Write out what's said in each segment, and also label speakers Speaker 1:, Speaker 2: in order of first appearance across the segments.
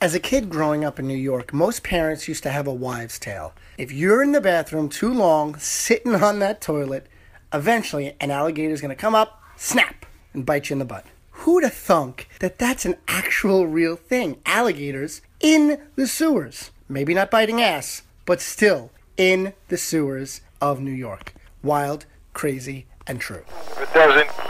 Speaker 1: As a kid growing up in New York, most parents used to have a wives' tale. If you're in the bathroom too long, sitting on that toilet, eventually an alligator's to come up, snap, and bite you in the butt. Who'd have thunk that that's an actual real thing? Alligators in the sewers. Maybe not biting ass, but still in the sewers of New York. Wild, crazy, and true.
Speaker 2: It doesn't.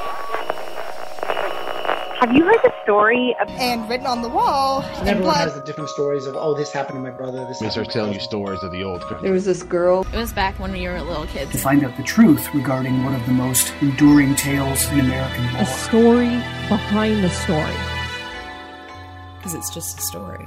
Speaker 3: Have you heard the story of
Speaker 4: and written on the wall
Speaker 1: And
Speaker 4: in
Speaker 1: everyone
Speaker 4: blood.
Speaker 1: has the different stories of, oh, this happened to my brother, this
Speaker 5: They
Speaker 1: happened
Speaker 5: start
Speaker 1: to my
Speaker 5: telling you stories of the old country.
Speaker 6: There was this girl.
Speaker 7: It was back when we were little kids.
Speaker 8: to find out the truth regarding one of the most enduring tales in American
Speaker 9: a story behind the story.
Speaker 7: Because it's just a story.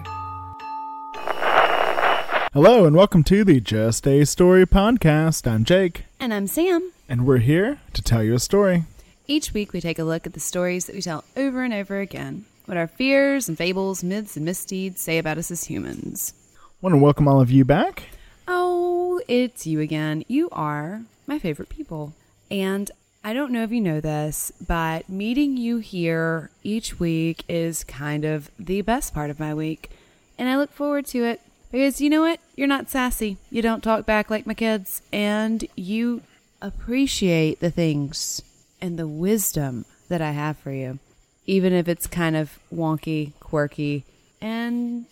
Speaker 10: Hello and welcome to the Just a Story podcast. I'm Jake,
Speaker 11: And I'm Sam.
Speaker 10: and we're here to tell you a story.
Speaker 11: Each week we take a look at the stories that we tell over and over again. What our fears and fables, myths and misdeeds say about us as humans.
Speaker 10: Want to welcome all of you back.
Speaker 11: Oh, it's you again. You are my favorite people. And I don't know if you know this, but meeting you here each week is kind of the best part of my week. And I look forward to it because you know what? You're not sassy. You don't talk back like my kids. And you appreciate the things and the wisdom that I have for you, even if it's kind of wonky, quirky, and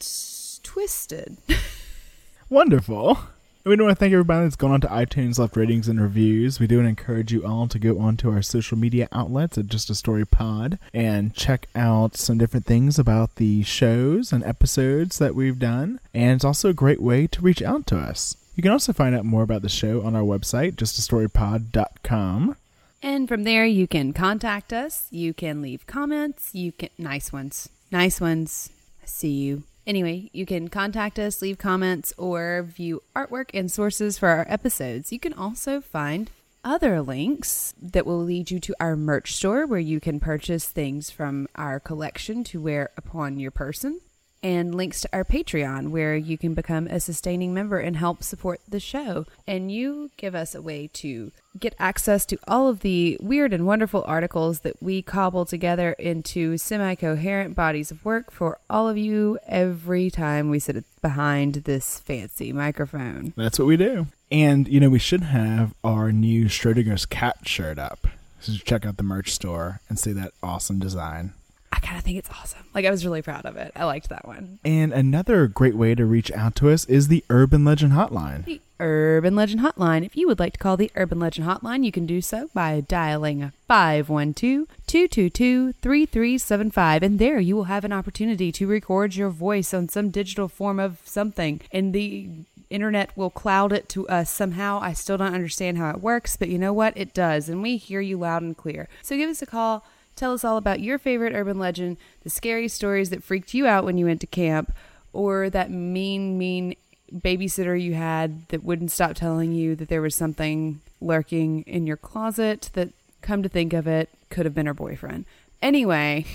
Speaker 11: twisted.
Speaker 10: Wonderful. We do want to thank everybody that's gone on to iTunes, left ratings and reviews. We do encourage you all to go onto our social media outlets at Just a Story Pod and check out some different things about the shows and episodes that we've done. And it's also a great way to reach out to us. You can also find out more about the show on our website, justastorypod.com.
Speaker 11: And from there, you can contact us. You can leave comments. You can nice ones, nice ones. See you. Anyway, you can contact us, leave comments, or view artwork and sources for our episodes. You can also find other links that will lead you to our merch store where you can purchase things from our collection to wear upon your person and links to our Patreon where you can become a sustaining member and help support the show. And you give us a way to get access to all of the weird and wonderful articles that we cobble together into semi coherent bodies of work for all of you every time we sit behind this fancy microphone.
Speaker 10: That's what we do. And, you know, we should have our new Schrodinger's cat shirt up. So check out the merch store and see that awesome design.
Speaker 11: I kind of think it's awesome. Like, I was really proud of it. I liked that one.
Speaker 10: And another great way to reach out to us is the Urban Legend Hotline.
Speaker 11: The Urban Legend Hotline. If you would like to call the Urban Legend Hotline, you can do so by dialing 512 222 3375. And there you will have an opportunity to record your voice on some digital form of something. And the internet will cloud it to us somehow. I still don't understand how it works, but you know what? It does. And we hear you loud and clear. So give us a call. Tell us all about your favorite urban legend, the scary stories that freaked you out when you went to camp, or that mean, mean babysitter you had that wouldn't stop telling you that there was something lurking in your closet that, come to think of it, could have been her boyfriend. Anyway,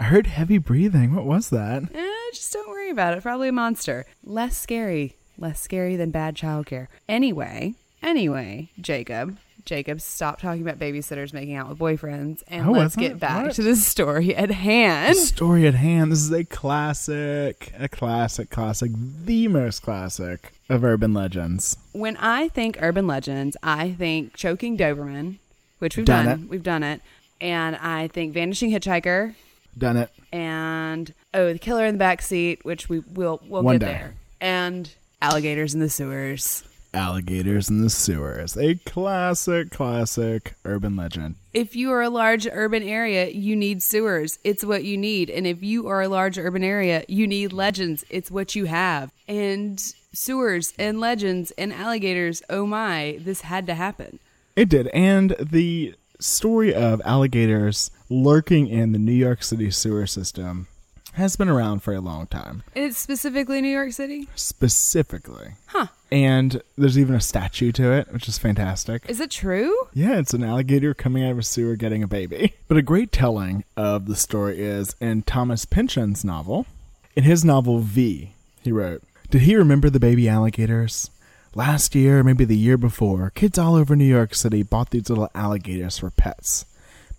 Speaker 10: I heard heavy breathing. What was that?
Speaker 11: eh, just don't worry about it. Probably a monster. Less scary. Less scary than bad childcare. Anyway, anyway, Jacob. Jacob, stop talking about babysitters making out with boyfriends and
Speaker 10: Oh,
Speaker 11: let's get back
Speaker 10: What?
Speaker 11: to the story at hand.
Speaker 10: The story at hand. This is a classic, a classic, classic, the most classic of urban legends.
Speaker 11: when I think urban legends, I think choking Doberman, which we've
Speaker 10: Done
Speaker 11: done. We've done it. And I think vanishing hitchhiker
Speaker 10: Done it.
Speaker 11: and oh, the killer in the back seat, which we will we'll
Speaker 10: One
Speaker 11: get
Speaker 10: day.
Speaker 11: there. And alligators in the sewers.
Speaker 10: Alligators in the sewers. A classic, classic urban legend.
Speaker 11: If you are a large urban area, you need sewers. It's what you need. And if you are a large urban area, you need legends. It's what you have. And sewers and legends and alligators, oh my, this had to happen.
Speaker 10: It did. And the story of alligators lurking in the New York City sewer system has been around for a long time.
Speaker 11: It's specifically New York City?
Speaker 10: Specifically.
Speaker 11: Huh.
Speaker 10: And there's even a statue to it, which is fantastic.
Speaker 11: Is it true?
Speaker 10: Yeah, it's an alligator coming out of a sewer getting a baby. But a great telling of the story is in Thomas Pynchon's novel. In his novel V, he wrote, Did he remember the baby alligators? Last year, maybe the year before, kids all over New York City bought these little alligators for pets.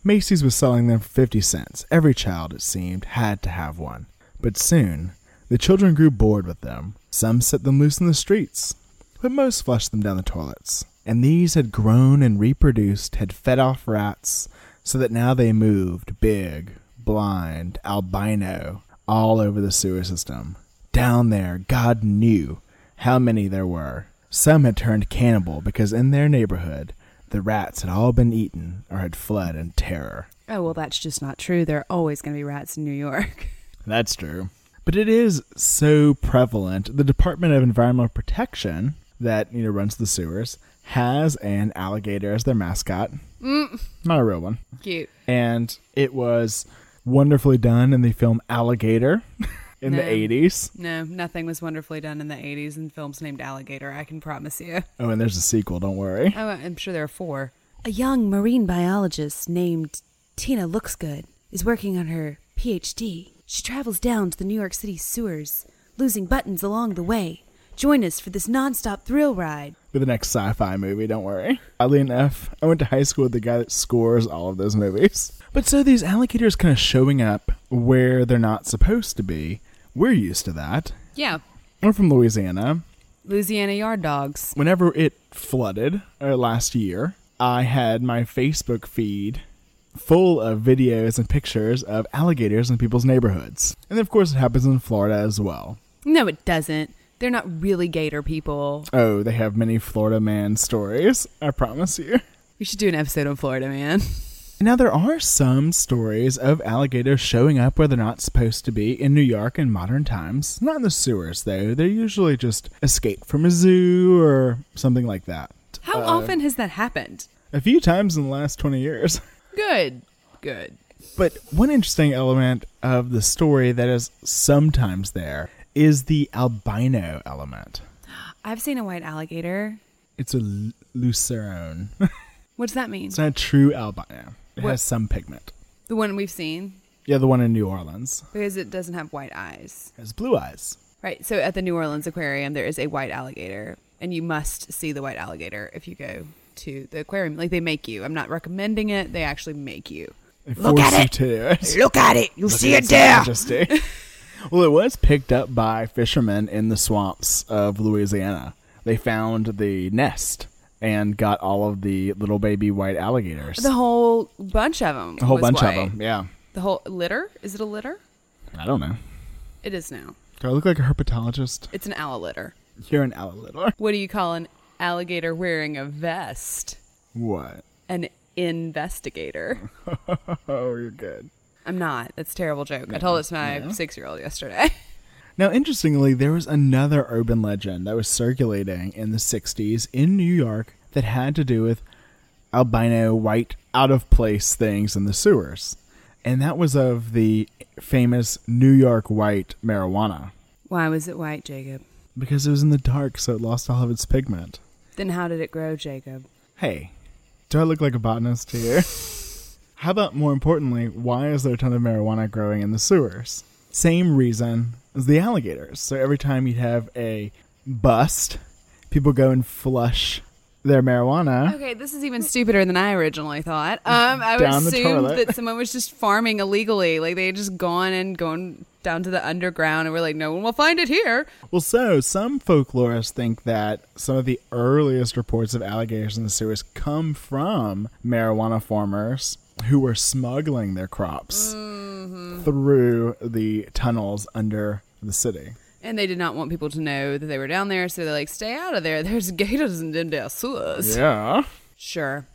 Speaker 10: Macy's was selling them for 50 cents. Every child, it seemed, had to have one. But soon, The children grew bored with them. Some set them loose in the streets, but most flushed them down the toilets. And these had grown and reproduced, had fed off rats, so that now they moved big, blind, albino, all over the sewer system. Down there, God knew how many there were. Some had turned cannibal because in their neighborhood, the rats had all been eaten or had fled in terror.
Speaker 11: Oh, well, that's just not true. There are always going to be rats in New York.
Speaker 10: That's true. But it is so prevalent. The Department of Environmental Protection, that you know runs the sewers, has an alligator as their mascot. Mm. Not a real one.
Speaker 11: Cute.
Speaker 10: And it was wonderfully done in the film Alligator in the 80s.
Speaker 11: No, nothing was wonderfully done in the 80s in films named Alligator, I can promise you.
Speaker 10: Oh, and there's a sequel, don't worry.
Speaker 11: Oh, I'm sure there are four. A young marine biologist named Tina Looks Good is working on her PhD. She travels down to the New York City sewers, losing buttons along the way. Join us for this nonstop thrill ride.
Speaker 10: For the next sci fi movie, don't worry. Oddly enough, I went to high school with the guy that scores all of those movies. But so these alligators kind of showing up where they're not supposed to be, we're used to that.
Speaker 11: Yeah,
Speaker 10: We're from Louisiana.
Speaker 11: Louisiana yard dogs.
Speaker 10: Whenever it flooded uh, last year, I had my Facebook feed full of videos and pictures of alligators in people's neighborhoods. And of course, it happens in Florida as well.
Speaker 11: No, it doesn't. They're not really gator people.
Speaker 10: Oh, they have many Florida man stories, I promise you.
Speaker 11: We should do an episode on Florida, man.
Speaker 10: Now, there are some stories of alligators showing up where they're not supposed to be in New York in modern times. Not in the sewers, though. They're usually just escaped from a zoo or something like that.
Speaker 11: How uh, often has that happened?
Speaker 10: A few times in the last 20 years.
Speaker 11: Good. Good.
Speaker 10: But one interesting element of the story that is sometimes there is the albino element.
Speaker 11: I've seen a white alligator.
Speaker 10: It's a l- lucerone.
Speaker 11: What does that mean?
Speaker 10: it's not a true albino. It
Speaker 11: What-
Speaker 10: has some pigment.
Speaker 11: The one we've seen?
Speaker 10: Yeah, the one in New Orleans
Speaker 11: Because it doesn't have white eyes.
Speaker 10: It has blue eyes.
Speaker 11: Right. So at the New Orleans Aquarium, there is a white alligator, and you must see the white alligator if you go to the aquarium. Like they make you. I'm not recommending it. They actually make you.
Speaker 10: They you to do it.
Speaker 1: Look at it. You see it there.
Speaker 10: well, it was picked up by fishermen in the swamps of Louisiana. They found the nest and got all of the little baby white alligators.
Speaker 11: The whole bunch of them.
Speaker 10: a whole bunch of them. Yeah.
Speaker 11: The whole litter. Is it a litter?
Speaker 10: I don't know.
Speaker 11: It is now.
Speaker 10: Do I look like a herpetologist?
Speaker 11: It's an alligator.
Speaker 10: You're an alligator.
Speaker 11: What do you call an alligator wearing a vest?
Speaker 10: What?
Speaker 11: An investigator.
Speaker 10: Oh, you're good.
Speaker 11: I'm not. That's a terrible joke. I told it to my six year old yesterday.
Speaker 10: Now, interestingly, there was another urban legend that was circulating in the 60s in New York that had to do with albino, white, out of place things in the sewers. And that was of the famous New York white marijuana
Speaker 11: Why was it white, Jacob?
Speaker 10: because it was in the dark, so it lost all of its pigment.
Speaker 11: Then how did it grow, Jacob?
Speaker 10: Hey, do I look like a botanist here? How about more importantly, why is there a ton of marijuana growing in the sewers? Same reason the alligators. So every time you have a bust, people go and flush their marijuana.
Speaker 11: Okay, this is even stupider than I originally thought. Um, I would
Speaker 10: Down the
Speaker 11: assume
Speaker 10: toilet.
Speaker 11: that someone was just farming illegally. Like they had just gone and gone down to the underground and were like, no one will find it here.
Speaker 10: Well, so some folklorists think that some of the earliest reports of alligators in the sewers come from marijuana farmers who were smuggling their crops through the tunnels under the city.
Speaker 11: And they did not want people to know that they were down there, so they're like, stay out of there. There's gators in them sewers.
Speaker 10: Yeah.
Speaker 11: Sure.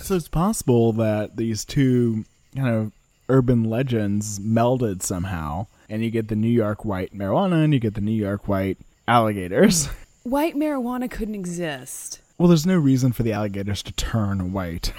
Speaker 10: So it's possible that these two kind of urban legends melded somehow, and you get the New York white marijuana and you get the New York white alligators.
Speaker 11: White marijuana couldn't exist.
Speaker 10: Well, there's no reason for the alligators to turn white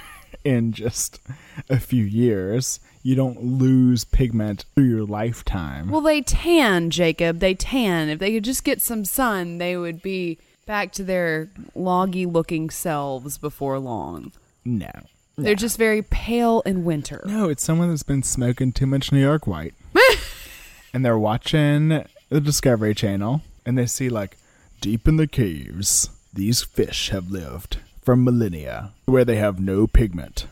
Speaker 10: in just a few years. You don't lose pigment through your lifetime.
Speaker 11: Well, they tan, Jacob. They tan. If they could just get some sun, they would be back to their loggy looking selves before long.
Speaker 10: no.
Speaker 11: They're just very pale in winter.
Speaker 10: No, it's someone that's been smoking too much New York white. and they're watching the Discovery Channel and they see, like, deep in the caves, these fish have lived for millennia where they have no pigment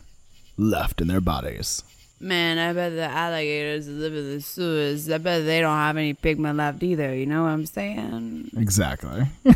Speaker 10: left in their bodies.
Speaker 11: Man, I bet the alligators that live in the sewers, I bet they don't have any pigment left either. You know what I'm saying?
Speaker 10: Exactly.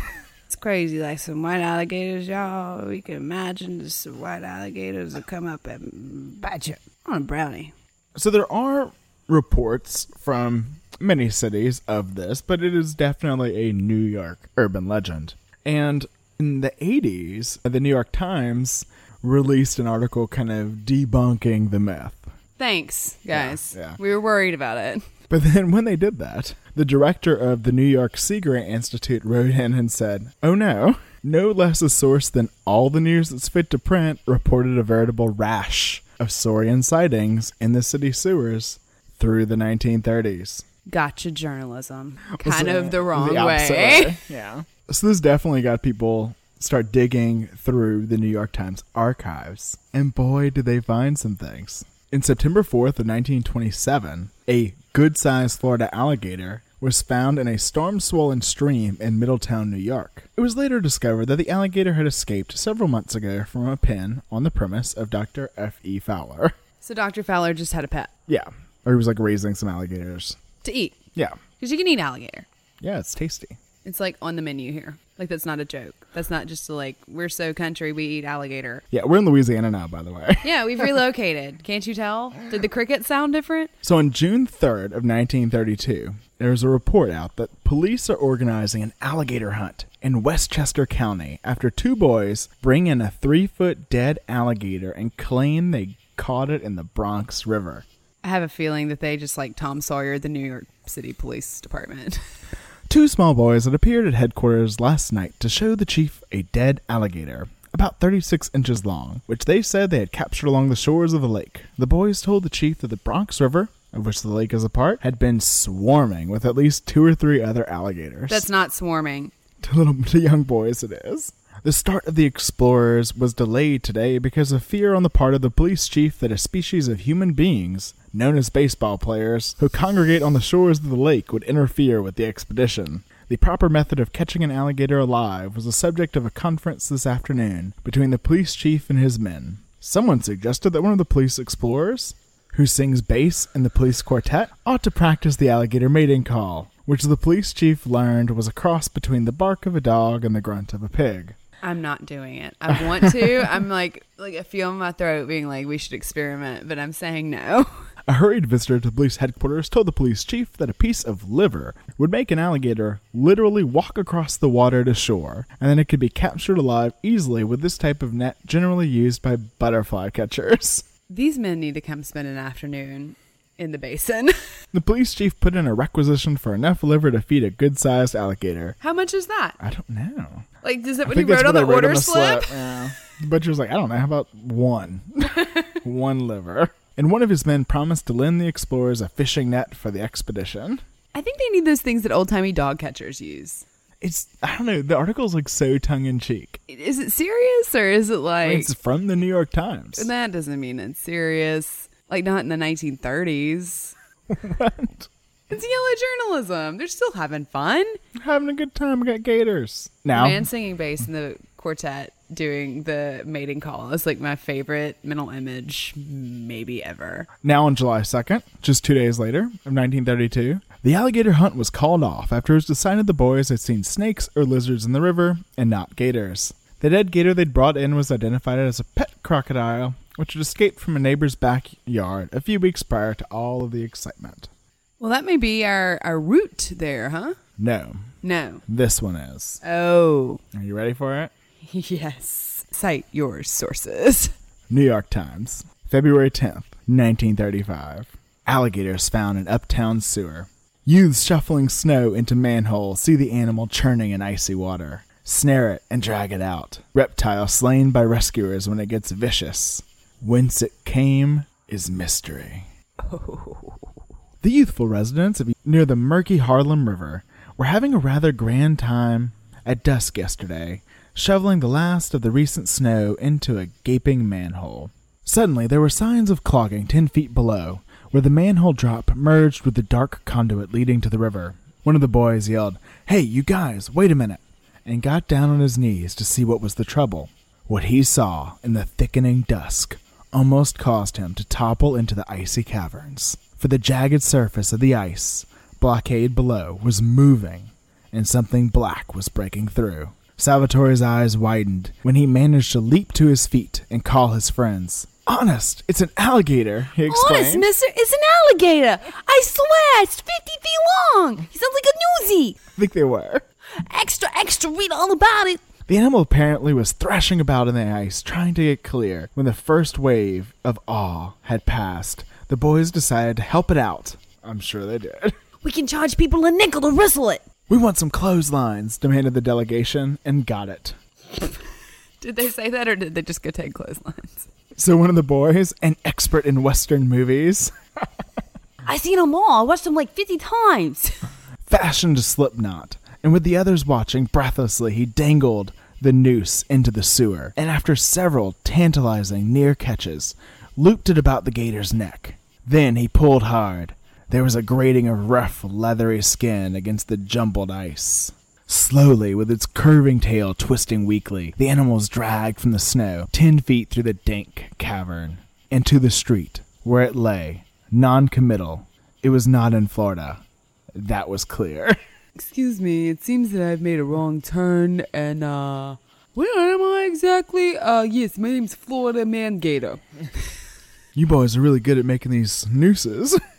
Speaker 11: It's crazy. Like some white alligators, y'all. We can imagine just some white alligators will come up and bite you on a brownie.
Speaker 10: So there are reports from many cities of this, but it is definitely a New York urban legend. And in the 80s, the New York Times released an article kind of debunking the myth.
Speaker 11: Thanks, guys.
Speaker 10: yeah.
Speaker 11: We were worried about it.
Speaker 10: But then when they did that, the director of the New York Sea Grant Institute wrote in and said, Oh no, no less a source than all the news that's fit to print reported a veritable rash of saurian sightings in the city sewers through the 1930s.
Speaker 11: Gotcha journalism. Kind
Speaker 10: So,
Speaker 11: of the wrong
Speaker 10: opposite
Speaker 11: way.
Speaker 10: Yeah. So this definitely got people start digging through the New York Times archives. And boy, did they find some things. In September 4th of 1927, a good-sized Florida alligator was found in a storm-swollen stream in Middletown, New York. It was later discovered that the alligator had escaped several months ago from a pen on the premise of Dr. F.E. Fowler.
Speaker 11: So Dr. Fowler just had a pet
Speaker 10: Yeah. Or he was like raising some alligators.
Speaker 11: to eat.
Speaker 10: Yeah.
Speaker 11: Because you can eat alligator.
Speaker 10: Yeah, it's tasty.
Speaker 11: It's like on the menu here. Like that's not a joke. That's not just a, like we're so country we eat alligator.
Speaker 10: Yeah, we're in Louisiana now, by the way.
Speaker 11: Yeah, we've relocated. Can't you tell? Did the cricket sound different?
Speaker 10: So on June 3rd of nineteen thirty two, there's a report out that police are organizing an alligator hunt in Westchester County after two boys bring in a three-foot dead alligator and claim they caught it in the Bronx River.
Speaker 11: I have a feeling that they just like Tom Sawyer, the New York City Police Department.
Speaker 10: Two small boys had appeared at headquarters last night to show the chief a dead alligator, about 36 inches long, which they said they had captured along the shores of the lake. The boys told the chief that the Bronx River, of which the lake is a part, had been swarming with at least two or three other alligators.
Speaker 11: That's not swarming.
Speaker 10: to little to young boys it is. The start of the explorers was delayed today because of fear on the part of the police chief that a species of human beings, known as baseball players, who congregate on the shores of the lake would interfere with the expedition. The proper method of catching an alligator alive was the subject of a conference this afternoon between the police chief and his men. Someone suggested that one of the police explorers, who sings bass in the police quartet, ought to practice the alligator mating call, which the police chief learned was a cross between the bark of a dog and the grunt of a pig.
Speaker 11: I'm not doing it. I want to. I'm like like I feel in my throat being like we should experiment, but I'm saying no.
Speaker 10: A hurried visitor to police headquarters told the police chief that a piece of liver would make an alligator literally walk across the water to shore, and that it could be captured alive easily with this type of net generally used by butterfly catchers.
Speaker 11: These men need to come spend an afternoon in the basin.
Speaker 10: The police chief put in a requisition for enough liver to feed a good sized alligator.
Speaker 11: How much is that?
Speaker 10: I don't know.
Speaker 11: Like, does it
Speaker 10: I
Speaker 11: when he
Speaker 10: think that's
Speaker 11: wrote on the order
Speaker 10: the
Speaker 11: slip?
Speaker 10: Yeah. The butcher's like, I don't know, how about one? one liver. And one of his men promised to lend the explorers a fishing net for the expedition.
Speaker 11: I think they need those things that old timey dog catchers use.
Speaker 10: It's I don't know. The article's like so tongue in cheek.
Speaker 11: Is it serious or is it like?
Speaker 10: It's from the New York Times.
Speaker 11: that doesn't mean it's serious. Like not in the 1930s.
Speaker 10: What?
Speaker 11: It's yellow journalism. They're still having fun.
Speaker 10: Having a good time. We got gators. Now,
Speaker 11: Man singing bass in the quartet doing the mating call is like my favorite mental image maybe ever.
Speaker 10: now on July 2nd, just two days later of 1932, the alligator hunt was called off after it was decided the boys had seen snakes or lizards in the river and not gators. The dead gator they'd brought in was identified as a pet crocodile, which had escaped from a neighbor's backyard a few weeks prior to all of the excitement.
Speaker 11: Well, that may be our, our route there, huh?
Speaker 10: No,
Speaker 11: No.
Speaker 10: this one is.
Speaker 11: Oh.
Speaker 10: Are you ready for it?
Speaker 11: Yes. Cite your sources.
Speaker 10: New York Times, February 10th, 1935. Alligators found in uptown sewer. Youths shuffling snow into manhole see the animal churning in icy water. Snare it and drag it out. Reptile slain by rescuers when it gets vicious. Whence it came is mystery. Oh. The youthful residents of near the murky Harlem River were having a rather grand time at dusk yesterday, shoveling the last of the recent snow into a gaping manhole. Suddenly, there were signs of clogging ten feet below, where the manhole drop merged with the dark conduit leading to the river. One of the boys yelled, Hey, you guys, wait a minute, and got down on his knees to see what was the trouble. What he saw in the thickening dusk almost caused him to topple into the icy caverns. For the jagged surface of the ice blockade below was moving, and something black was breaking through. Salvatore's eyes widened when he managed to leap to his feet and call his friends. Honest, it's an alligator, he exclaimed.
Speaker 11: Honest, mister, it's an alligator. I swear, it's 50 feet long. He sounds like a newsie.
Speaker 10: I think they were.
Speaker 11: Extra, extra, read all about it.
Speaker 10: The animal apparently was thrashing about in the ice, trying to get clear. When the first wave of awe had passed, the boys decided to help it out. I'm sure they did.
Speaker 11: We can charge people a nickel to whistle it.
Speaker 10: We want some clotheslines, demanded the delegation, and got it.
Speaker 11: Did they say that or did they just go take clotheslines?
Speaker 10: So one of the boys, an expert in Western movies,
Speaker 11: I seen them all. I watched them like 50 times.
Speaker 10: fashioned a slip knot, and with the others watching breathlessly, he dangled the noose into the sewer, and after several tantalizing near catches, looped it about the gator's neck. Then he pulled hard. There was a grating of rough, leathery skin against the jumbled ice. Slowly, with its curving tail twisting weakly, the animal was dragged from the snow ten feet through the dank cavern into the street, where it lay, non-committal. It was not in Florida. That was clear.
Speaker 11: Excuse me, it seems that I've made a wrong turn and, uh, where am I exactly? Uh, yes, my name's Florida Man Gator.
Speaker 10: You boys are really good at making these nooses.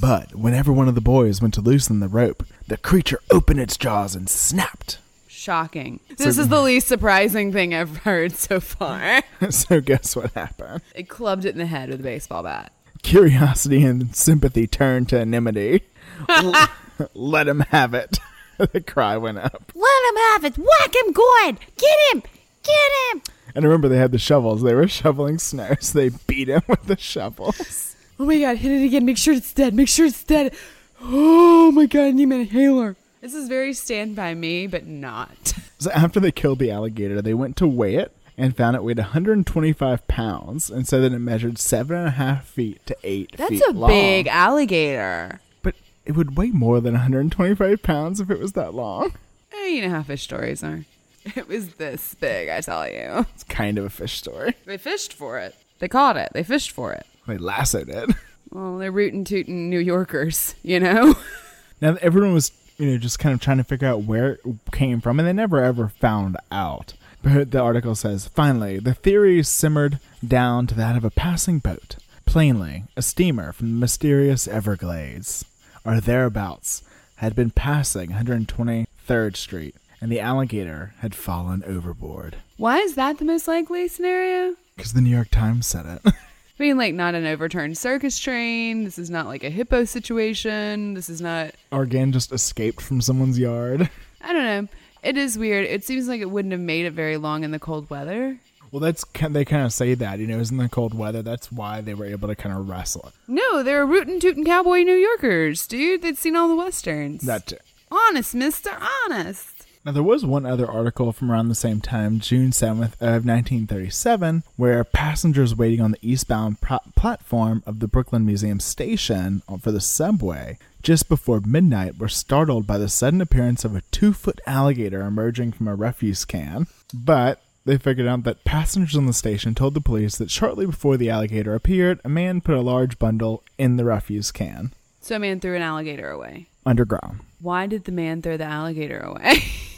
Speaker 10: but whenever one of the boys went to loosen the rope, the creature opened its jaws and snapped.
Speaker 11: Shocking. This is the least surprising thing I've heard so far.
Speaker 10: so guess what happened?
Speaker 11: It clubbed it in the head with a baseball bat.
Speaker 10: Curiosity and sympathy turned to enmity. L- Let him have it. the cry went up.
Speaker 11: Let him have it. Whack him good. Get him. Get him.
Speaker 10: And remember, they had the shovels. They were shoveling snow, so they beat him with the shovels.
Speaker 11: Oh my god, hit it again. Make sure it's dead. Make sure it's dead. Oh my god, I need an inhaler. This is very stand by me, but not.
Speaker 10: So after they killed the alligator, they went to weigh it and found it weighed 125 pounds and said that it measured seven and a half feet to eight
Speaker 11: That's
Speaker 10: feet
Speaker 11: a
Speaker 10: long.
Speaker 11: big alligator.
Speaker 10: But it would weigh more than 125 pounds if it was that long.
Speaker 11: Eh, you know how fish stories are. It was this big, I tell you.
Speaker 10: It's kind of a fish story.
Speaker 11: They fished for it. They caught it. They fished for it.
Speaker 10: They lassoed it.
Speaker 11: Well, they're rootin' tootin' New Yorkers, you know?
Speaker 10: Now everyone was, you know, just kind of trying to figure out where it came from, and they never ever found out. But the article says, finally, the theory simmered down to that of a passing boat. Plainly, a steamer from the mysterious Everglades, or thereabouts, had been passing 123rd Street, and the alligator had fallen overboard.
Speaker 11: Why is that the most likely scenario?
Speaker 10: Because the New York Times said it.
Speaker 11: Mean, like, not an overturned circus train. This is not like a hippo situation. This is not.
Speaker 10: or again, just escaped from someone's yard.
Speaker 11: I don't know. It is weird. It seems like it wouldn't have made it very long in the cold weather.
Speaker 10: Well, that's they kind of say that, you know, it was in the cold weather. That's why they were able to kind of wrestle it.
Speaker 11: No, they're rootin' tootin' cowboy New Yorkers, dude. They'd seen all the westerns.
Speaker 10: That too.
Speaker 11: honest, Mister, honest.
Speaker 10: Now, there was one other article from around the same time, June 7th of 1937, where passengers waiting on the eastbound platform of the Brooklyn Museum station for the subway just before midnight were startled by the sudden appearance of a two-foot alligator emerging from a refuse can. But they figured out that passengers on the station told the police that shortly before the alligator appeared, a man put a large bundle in the refuse can
Speaker 11: So a man threw an alligator away.
Speaker 10: underground.
Speaker 11: Why did the man throw the alligator away?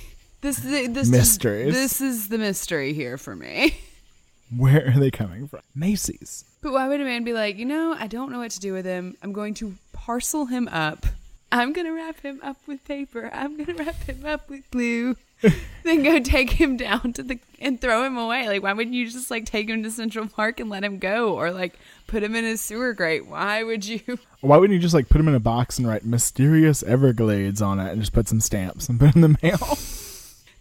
Speaker 11: this this
Speaker 10: Mysteries.
Speaker 11: This is the mystery here for me.
Speaker 10: Where are they coming from? Macy's.
Speaker 11: But why would a man be like, you know, I don't know what to do with him. I'm going to parcel him up. I'm gonna wrap him up with paper. I'm gonna wrap him up with glue. then go take him down to the and throw him away. Like, why wouldn't you just like take him to Central Park and let him go, or like put him in a sewer grate? Why would you?
Speaker 10: Why wouldn't you just like put him in a box and write "Mysterious Everglades" on it and just put some stamps and put in the mail?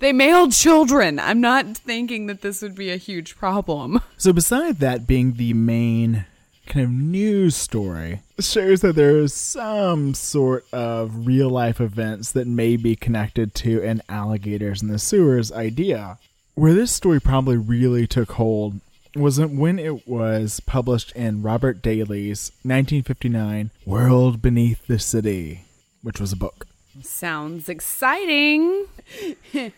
Speaker 11: They mailed children. I'm not thinking that this would be a huge problem.
Speaker 10: so, beside that being the main kind of news story, shows that there is some sort of real life events that may be connected to an alligators in the sewers idea. Where this story probably really took hold was when it was published in Robert Daley's 1959 World Beneath the City, which was a book.
Speaker 11: Sounds exciting.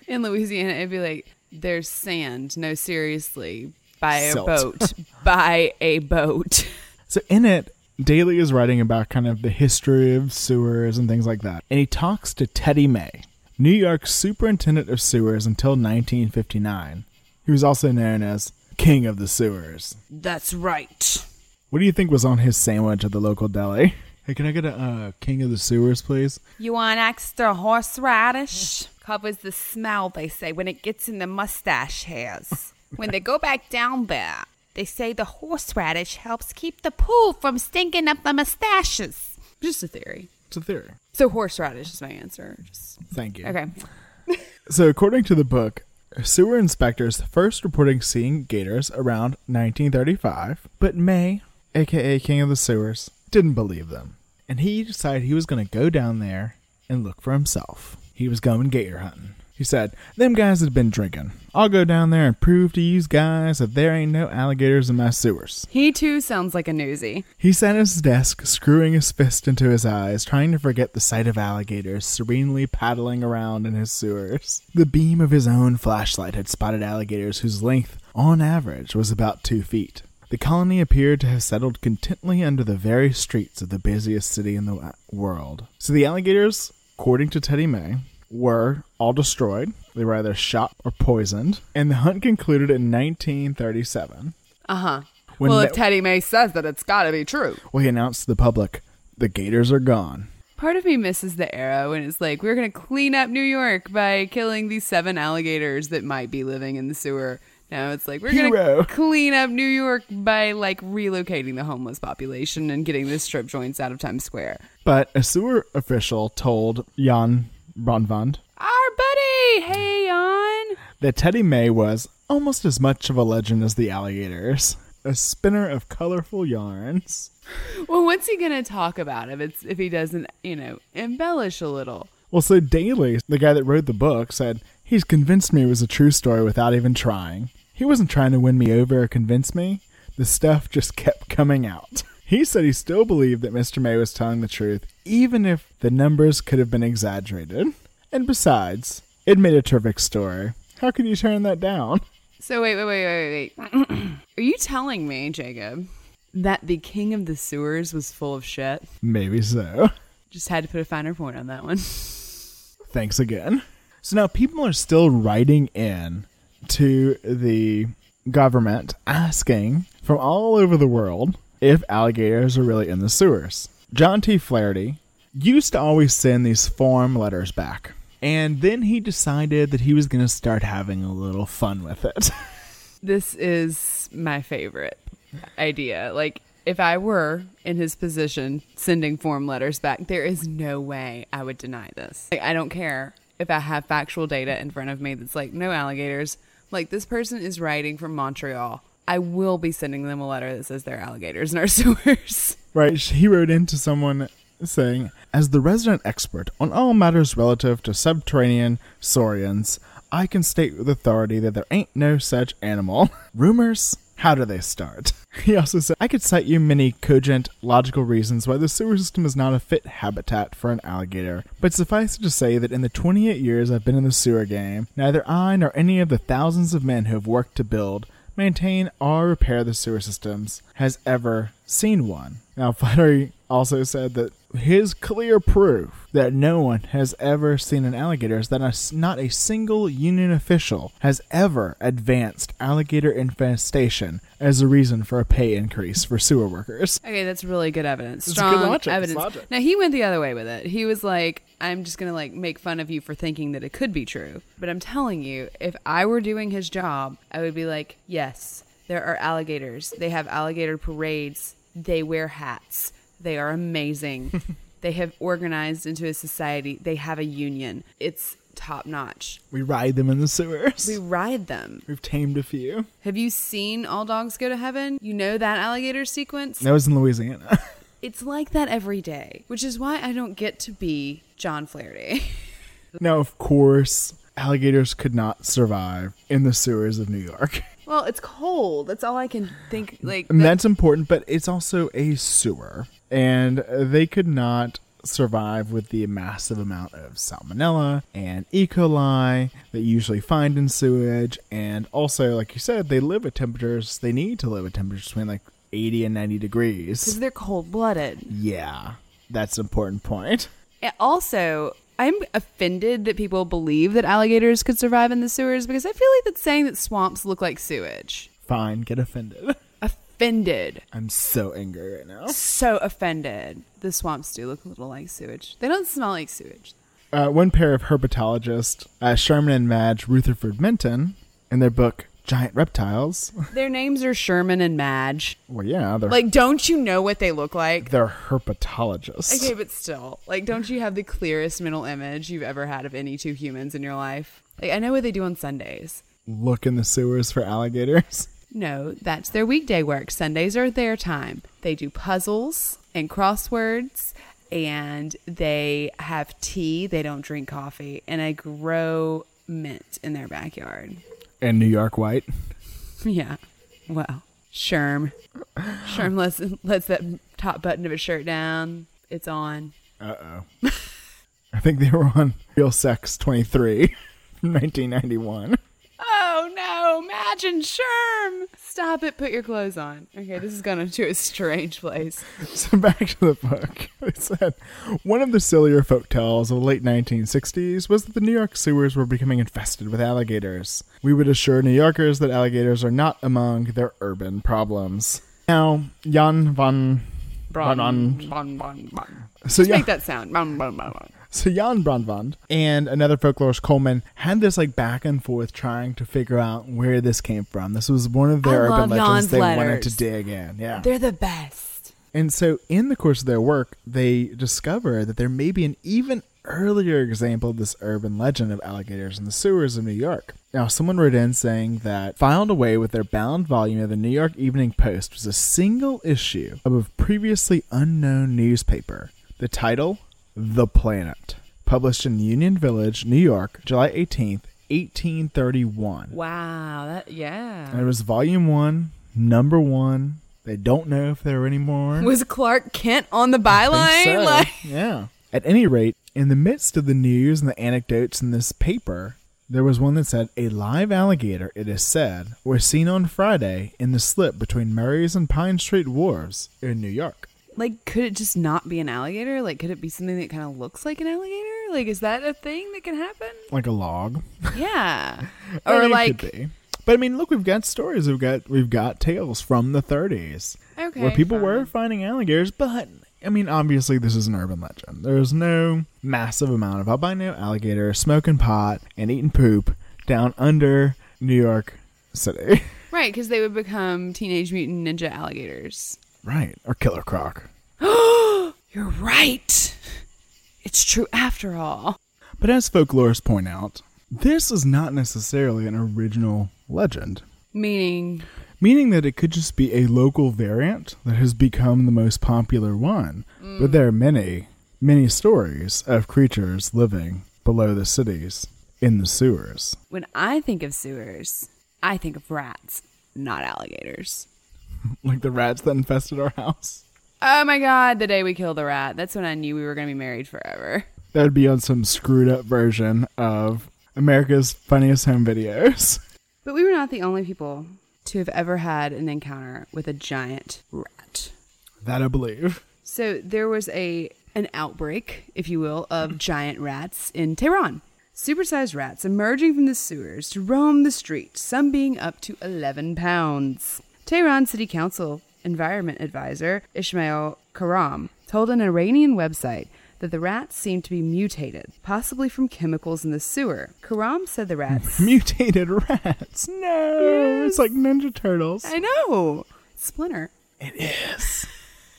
Speaker 11: In Louisiana, it'd be like, there's sand. No, seriously. By a
Speaker 10: Silt.
Speaker 11: boat. by a boat.
Speaker 10: So in it, Daley is writing about kind of the history of sewers and things like that. And he talks to Teddy May, New York's superintendent of sewers until 1959. He was also known as King of the Sewers.
Speaker 11: That's right.
Speaker 10: What do you think was on his sandwich at the local deli? Hey, can I get a uh, King of the Sewers, please?
Speaker 11: You want extra horseradish? Covers the smell, they say, when it gets in the mustache hairs. when they go back down there, they say the horseradish helps keep the poo from stinking up the mustaches. Just a theory.
Speaker 10: It's a theory.
Speaker 11: So horseradish is my answer. Just,
Speaker 10: Thank you.
Speaker 11: okay.
Speaker 10: So, according to the book, sewer inspectors first reporting seeing gators around 1935, but May, aka King of the Sewers, didn't believe them. And he decided he was going to go down there and look for himself. He was going gator hunting. He said, Them guys had been drinking. I'll go down there and prove to you guys that there ain't no alligators in my sewers.
Speaker 11: He too sounds like a newsie.
Speaker 10: He sat at his desk, screwing his fist into his eyes, trying to forget the sight of alligators serenely paddling around in his sewers. The beam of his own flashlight had spotted alligators whose length, on average, was about two feet. The colony appeared to have settled contently under the very streets of the busiest city in the world. So the alligators, according to Teddy May, were all destroyed. They were either shot or poisoned, and the hunt concluded in 1937.
Speaker 11: Uh huh. Well, if Teddy May says that, it's got to be true.
Speaker 10: Well, he announced to the public, the gators are gone.
Speaker 11: Part of me misses the era when it's like we're gonna clean up New York by killing these seven alligators that might be living in the sewer. Now it's like we're
Speaker 10: Hero.
Speaker 11: gonna clean up New York by like relocating the homeless population and getting the strip joints out of Times Square.
Speaker 10: But a sewer official told Jan Brunvand
Speaker 11: Our buddy, hey Jan.
Speaker 10: that Teddy May was almost as much of a legend as the alligators, a spinner of colorful yarns.
Speaker 11: Well, what's he gonna talk about if it's if he doesn't, you know, embellish a little?
Speaker 10: Well, so Daley, the guy that wrote the book, said he's convinced me it was a true story without even trying. He wasn't trying to win me over or convince me. The stuff just kept coming out. He said he still believed that Mr. May was telling the truth, even if the numbers could have been exaggerated. And besides, it made a terrific story. How could you turn that down?
Speaker 11: So wait, wait, wait, wait, wait. wait. Are you telling me, Jacob, that the king of the sewers was full of shit?
Speaker 10: Maybe so.
Speaker 11: Just had to put a finer point on that one.
Speaker 10: Thanks again. So now people are still writing in to the government asking from all over the world if alligators are really in the sewers. John T. Flaherty used to always send these form letters back. And then he decided that he was going to start having a little fun with it.
Speaker 11: This is my favorite idea. Like, if I were in his position sending form letters back, there is no way I would deny this. Like, I don't care if I have factual data in front of me that's like, no alligators. Like, this person is writing from Montreal. I will be sending them a letter that says there are alligators in our sewers.
Speaker 10: Right, he wrote into someone saying, As the resident expert on all matters relative to subterranean saurians, I can state with authority that there ain't no such animal. Rumors? How do they start? He also said, I could cite you many cogent, logical reasons why the sewer system is not a fit habitat for an alligator, but suffice it to say that in the 28 years I've been in the sewer game, neither I nor any of the thousands of men who have worked to build, maintain or repair the sewer systems has ever seen one. Now, Flaherty also said that his clear proof that no one has ever seen an alligator is that a not a single union official has ever advanced alligator infestation as a reason for a pay increase for sewer workers.
Speaker 11: Okay, that's really good evidence.
Speaker 10: It's
Speaker 11: Strong
Speaker 10: good logic.
Speaker 11: Evidence. Now he went the other way with it. He was like, "I'm just gonna like make fun of you for thinking that it could be true." But I'm telling you, if I were doing his job, I would be like, "Yes, there are alligators. They have alligator parades. They wear hats. They are amazing. they have organized into a society. They have a union. It's top notch.
Speaker 10: We ride them in the sewers.
Speaker 11: We ride them.
Speaker 10: We've tamed a few.
Speaker 11: Have you seen All Dogs Go to Heaven? You know that alligator sequence?
Speaker 10: That was in Louisiana.
Speaker 11: It's like that every day, which is why I don't get to be John Flaherty.
Speaker 10: now, of course, alligators could not survive in the sewers of New York.
Speaker 11: well, it's cold. That's all I can think. Like
Speaker 10: And that's important, but it's also a sewer. And they could not survive with the massive amount of salmonella and E. coli that you usually find in sewage. And also, like you said, they live at temperatures, they need to live at temperatures between like 80 and 90 degrees.
Speaker 11: Because they're cold blooded.
Speaker 10: Yeah, that's an important point.
Speaker 11: Also, I'm offended that people believe that alligators could survive in the sewers because I feel like that's saying that swamps look like sewage.
Speaker 10: Fine, get offended.
Speaker 11: Offended.
Speaker 10: I'm so angry right now.
Speaker 11: So offended. The swamps do look a little like sewage. They don't smell like sewage.
Speaker 10: Uh, one pair of herpetologists, uh, Sherman and Madge Rutherford Minton, in their book Giant Reptiles.
Speaker 11: Their names are Sherman and Madge.
Speaker 10: Well, yeah, they're
Speaker 11: Like, don't you know what they look like?
Speaker 10: they're herpetologists.
Speaker 11: Okay, but still, like, don't you have the clearest mental image you've ever had of any two humans in your life? Like, I know what they do on Sundays.
Speaker 10: Look in the sewers for alligators.
Speaker 11: No, that's their weekday work. Sundays are their time. They do puzzles and crosswords, and they have tea. They don't drink coffee, and I grow mint in their backyard.
Speaker 10: And New York White.
Speaker 11: Yeah. Well, Sherm. Sherm lets lets that top button of his shirt down. It's on.
Speaker 10: Uh oh. I think they were on Real Sex 23 from 1991.
Speaker 11: Oh no! Imagine Sherm. Stop it. Put your clothes on. Okay, this has gone into a strange place.
Speaker 10: So back to the book. It said one of the sillier folk tales of the late 1960s was that the New York sewers were becoming infested with alligators. We would assure New Yorkers that alligators are not among their urban problems. Now, Jan van
Speaker 11: Bron,
Speaker 10: Bron-
Speaker 11: bon, bon, bon.
Speaker 10: so
Speaker 11: Just
Speaker 10: Jan,
Speaker 11: make that sound. Bon, bon, bon, bon.
Speaker 10: So Jan Brunvand and another folklorist Coleman had this like back and forth trying to figure out where this came from. This was one of their
Speaker 11: I
Speaker 10: urban legends
Speaker 11: Jan's
Speaker 10: they wanted to dig in. Yeah.
Speaker 11: They're the best.
Speaker 10: And so, in the course of their work, they discover that there may be an even earlier example of this urban legend of alligators in the sewers of New York. Now, someone wrote in saying that filed away with their bound volume of the New York Evening Post was a single issue of a previously unknown newspaper. The title, The Planet, published in Union Village, New York, July 18th, 1831.
Speaker 11: Wow. That yeah.
Speaker 10: And it was volume one, number one. They don't know if there are any more.
Speaker 11: Was Clark Kent on the byline?
Speaker 10: so.
Speaker 11: Like
Speaker 10: yeah. At any rate, in the midst of the news and the anecdotes in this paper, there was one that said a live alligator, it is said, was seen on Friday in the slip between Murray's and Pine Street wharves in New York.
Speaker 11: Like could it just not be an alligator? Like could it be something that kind of looks like an alligator? Like is that a thing that can happen?
Speaker 10: Like a log.
Speaker 11: Yeah.
Speaker 10: I
Speaker 11: or
Speaker 10: mean, it
Speaker 11: like
Speaker 10: could be. But I mean, look, we've got stories. We've got we've got tales from the 30s
Speaker 11: okay.
Speaker 10: where people
Speaker 11: fine.
Speaker 10: were finding alligators, but I mean, obviously, this is an urban legend. There's no massive amount of albino alligators smoking pot and eating poop down under New York City.
Speaker 11: Right, because they would become teenage mutant ninja alligators.
Speaker 10: Right. Or Killer Croc.
Speaker 11: You're right. It's true after all.
Speaker 10: But as folklorists point out, this is not necessarily an original legend,
Speaker 11: Meaning,
Speaker 10: meaning that it could just be a local variant that has become the most popular one. Mm. But there are many, many stories of creatures living below the cities in the sewers.
Speaker 11: when I think of sewers, I think of rats, not alligators.
Speaker 10: Like the rats that infested our house.
Speaker 11: Oh my god, the day we killed the rat. That's when I knew we were going to be married forever.
Speaker 10: That would be on some screwed up version of America's Funniest Home Videos.
Speaker 11: But we were not the only people to have ever had an encounter with a giant rat.
Speaker 10: That I believe.
Speaker 11: So there was a an outbreak, if you will, of giant rats in Tehran. Supersized rats emerging from the sewers to roam the streets, some being up to 11 pounds. Tehran City Council Environment Advisor Ismail Kahram told an Iranian website that the rats seemed to be mutated, possibly from chemicals in the sewer. Kahram said the rats.
Speaker 10: Mutated rats. No. It's like Ninja Turtles.
Speaker 11: I know! Splinter.
Speaker 10: It is.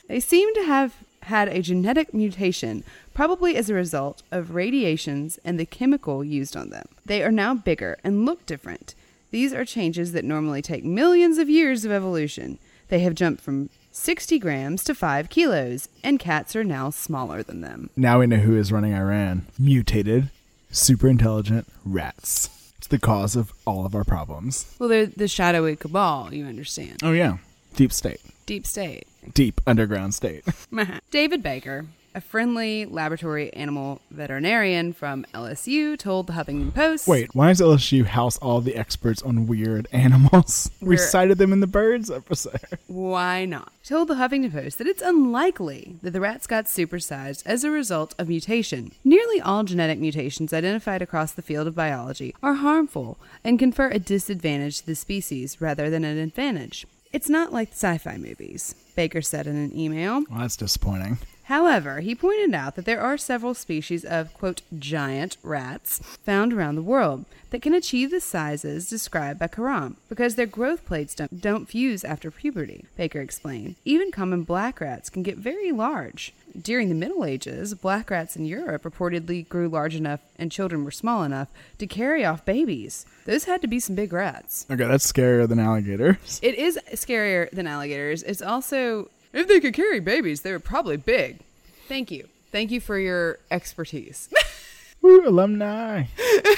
Speaker 11: They seem to have had a genetic mutation, probably as a result of radiations and the chemical used on them. They are now bigger and look different. These are changes that normally take millions of years of evolution. They have jumped from 60 grams to 5 kilos, and cats are now smaller than them.
Speaker 10: Now we know who is running Iran. Mutated, super intelligent rats. It's the cause of all of our problems.
Speaker 11: Well, they're the shadowy cabal, you understand.
Speaker 10: Oh, yeah. Deep state.
Speaker 11: Deep state.
Speaker 10: Deep underground state.
Speaker 11: David Baker, A friendly laboratory animal veterinarian from LSU told the Huffington Post.
Speaker 10: Wait, why does LSU house all the experts on weird animals? We cited them in the birds episode.
Speaker 11: Why not? Told the Huffington Post that it's unlikely that the rats got supersized as a result of mutation. Nearly all genetic mutations identified across the field of biology are harmful and confer a disadvantage to the species rather than an advantage. It's not like sci fi movies, Baker said in an email.
Speaker 10: Well, that's disappointing.
Speaker 11: However, he pointed out that there are several species of, quote, giant rats found around the world that can achieve the sizes described by Kahram because their growth plates don't, don't fuse after puberty, Baker explained. Even common black rats can get very large. During the Middle Ages, black rats in Europe reportedly grew large enough and children were small enough to carry off babies. Those had to be some big rats.
Speaker 10: Okay, that's scarier than alligators.
Speaker 11: It is scarier than alligators. It's also, if they could carry babies, they were probably big. Thank you. Thank you for your expertise.
Speaker 10: Woo, alumni.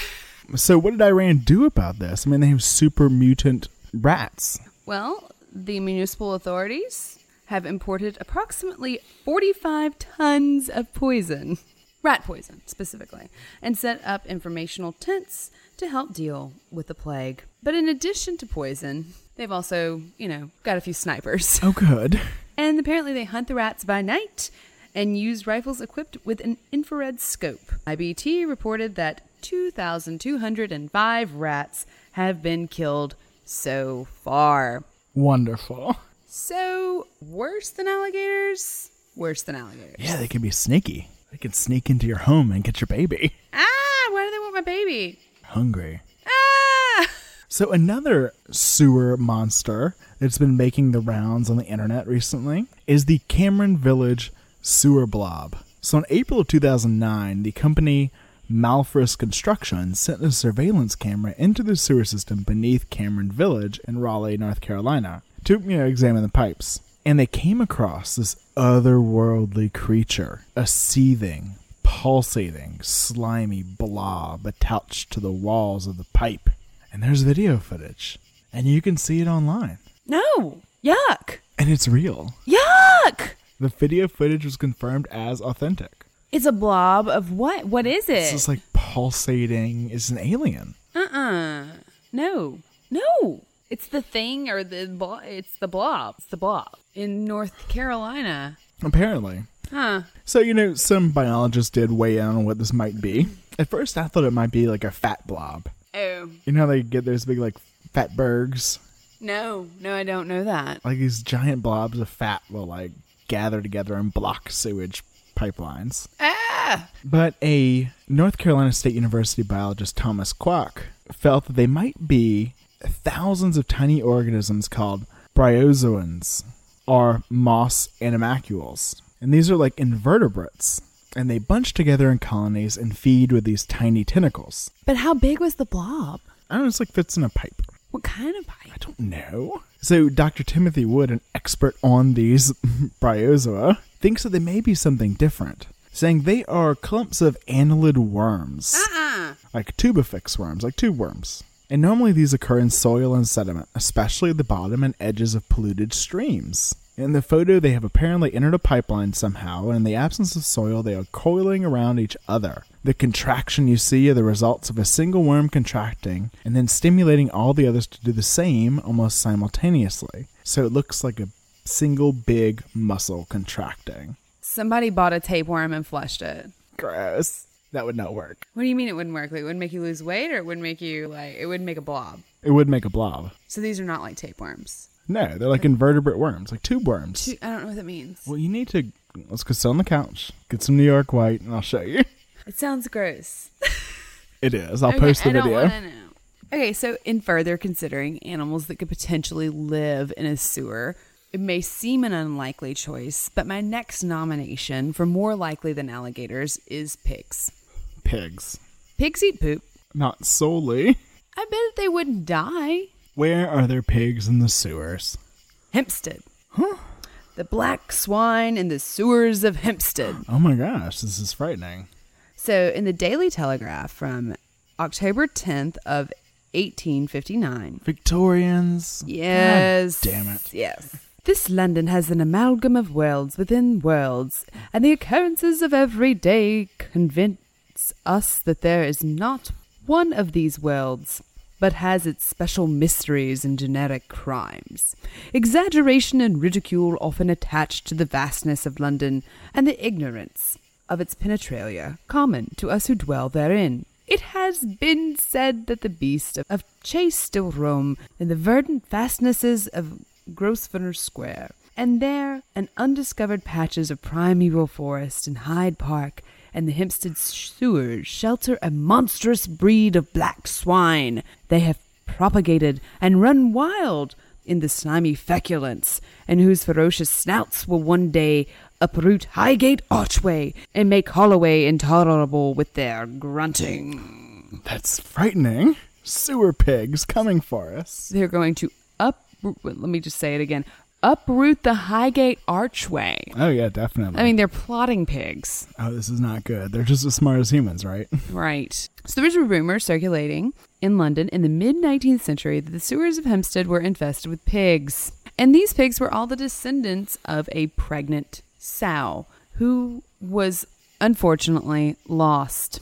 Speaker 10: so, what did Iran do about this? I mean, they have super mutant rats.
Speaker 11: well, the municipal authorities have imported approximately 45 tons of poison, rat poison specifically, and set up informational tents to help deal with the plague. But in addition to poison, they've also, you know, got a few snipers.
Speaker 10: Oh, good.
Speaker 11: And apparently, they hunt the rats by night and use rifles equipped with an infrared scope. IBT reported that 2,205 rats have been killed so far.
Speaker 10: Wonderful.
Speaker 11: So, worse than alligators? Worse than alligators.
Speaker 10: Yeah, they can be sneaky. They can sneak into your home and get your baby.
Speaker 11: Ah, why do they want my baby?
Speaker 10: Hungry. So, another sewer monster that's been making the rounds on the internet recently is the Cameron Village sewer blob. So, in April of 2009, the company Malfris Construction sent a surveillance camera into the sewer system beneath Cameron Village in Raleigh, North Carolina, to you know examine the pipes. And they came across this otherworldly creature, a seething, pulsating, slimy blob attached to the walls of the pipe. And there's video footage, and you can see it online.
Speaker 11: No! Yuck!
Speaker 10: And it's real.
Speaker 11: Yuck!
Speaker 10: The video footage was confirmed as authentic.
Speaker 11: It's a blob of what? What is it?
Speaker 10: It's just like pulsating. It's an alien.
Speaker 11: Uh-uh. No. No. It's the thing or the blo- it's the blob. It's the blob in North Carolina.
Speaker 10: Apparently.
Speaker 11: Huh.
Speaker 10: So, you know, some biologists did weigh in on what this might be. At first, I thought it might be like a fat blob.
Speaker 11: Oh.
Speaker 10: You know how they get those big, like, fat bergs?
Speaker 11: No. No, I don't know that.
Speaker 10: Like these giant blobs of fat will, like, gather together and block sewage pipelines.
Speaker 11: Ah!
Speaker 10: But a North Carolina State University biologist, Thomas Kwak, felt that they might be thousands of tiny organisms called bryozoans, or moss animalcules. And these are like invertebrates. And they bunch together in colonies and feed with these tiny tentacles.
Speaker 11: But how big was the blob?
Speaker 10: I don't know, it's like fits in a pipe.
Speaker 11: What kind of pipe?
Speaker 10: I don't know. So, Dr. Timothy Wood, an expert on these bryozoa, thinks that they may be something different, saying they are clumps of annelid worms,
Speaker 11: Uh-uh.
Speaker 10: like tubifex worms, like tube worms. And normally these occur in soil and sediment, especially at the bottom and edges of polluted streams. In the photo, they have apparently entered a pipeline somehow, and in the absence of soil, they are coiling around each other. The contraction you see are the results of a single worm contracting and then stimulating all the others to do the same almost simultaneously. So it looks like a single big muscle contracting.
Speaker 11: Somebody bought a tapeworm and flushed it.
Speaker 10: Gross. That would not work.
Speaker 11: What do you mean it wouldn't work? Like, it wouldn't make you lose weight, or it wouldn't make you like it wouldn't make a blob.
Speaker 10: It would make a blob.
Speaker 11: So these are not like tapeworms.
Speaker 10: No, they're like invertebrate worms, like tube worms.
Speaker 11: Two- I don't know what that means.
Speaker 10: Well, you need to let's go sit on the couch, get some New York White, and I'll show you.
Speaker 11: It sounds gross.
Speaker 10: It is. I'll
Speaker 11: Okay,
Speaker 10: post the
Speaker 11: I don't
Speaker 10: video.
Speaker 11: know. Okay, so in further considering animals that could potentially live in a sewer, it may seem an unlikely choice, but my next nomination for more likely than alligators is pigs.
Speaker 10: Pigs,
Speaker 11: Pigs eat poop.
Speaker 10: not solely.
Speaker 11: I bet they wouldn't die.
Speaker 10: Where are there pigs in the sewers?
Speaker 11: Hempstead. Huh? The black swine in the sewers of Hempstead.
Speaker 10: Oh my gosh, this is frightening.
Speaker 11: So, in the Daily Telegraph from October 10th of 1859,
Speaker 10: Victorians.
Speaker 11: Yes.
Speaker 10: damn it.
Speaker 11: Yes. This London has an amalgam of worlds within worlds, and the occurrences of every day convince us that there is not one of these worlds, but has its special mysteries and genetic crimes. Exaggeration and ridicule often attached to the vastness of London and the ignorance of its penetralia common to us who dwell therein. It has been said that the beast of, chase still roam in the verdant fastnesses of Grosvenor Square, and there an undiscovered patches of primeval forest in Hyde Park and the Hempstead sewers shelter a monstrous breed of black swine. They have propagated and run wild in the slimy feculence, and whose ferocious snouts will one day uproot Highgate Archway and make Holloway intolerable with their grunting.
Speaker 10: That's frightening. Sewer pigs coming for us.
Speaker 11: They're going to up. Let me just say it again. Uproot the Highgate Archway.
Speaker 10: Oh yeah, definitely.
Speaker 11: I mean, they're plotting pigs.
Speaker 10: oh, this is not good. They're just as smart as humans, right?
Speaker 11: Right. So there was a rumor circulating in London in the mid 19th century that the sewers of Hempstead were infested with pigs. And these pigs were all the descendants of a pregnant sow who was unfortunately lost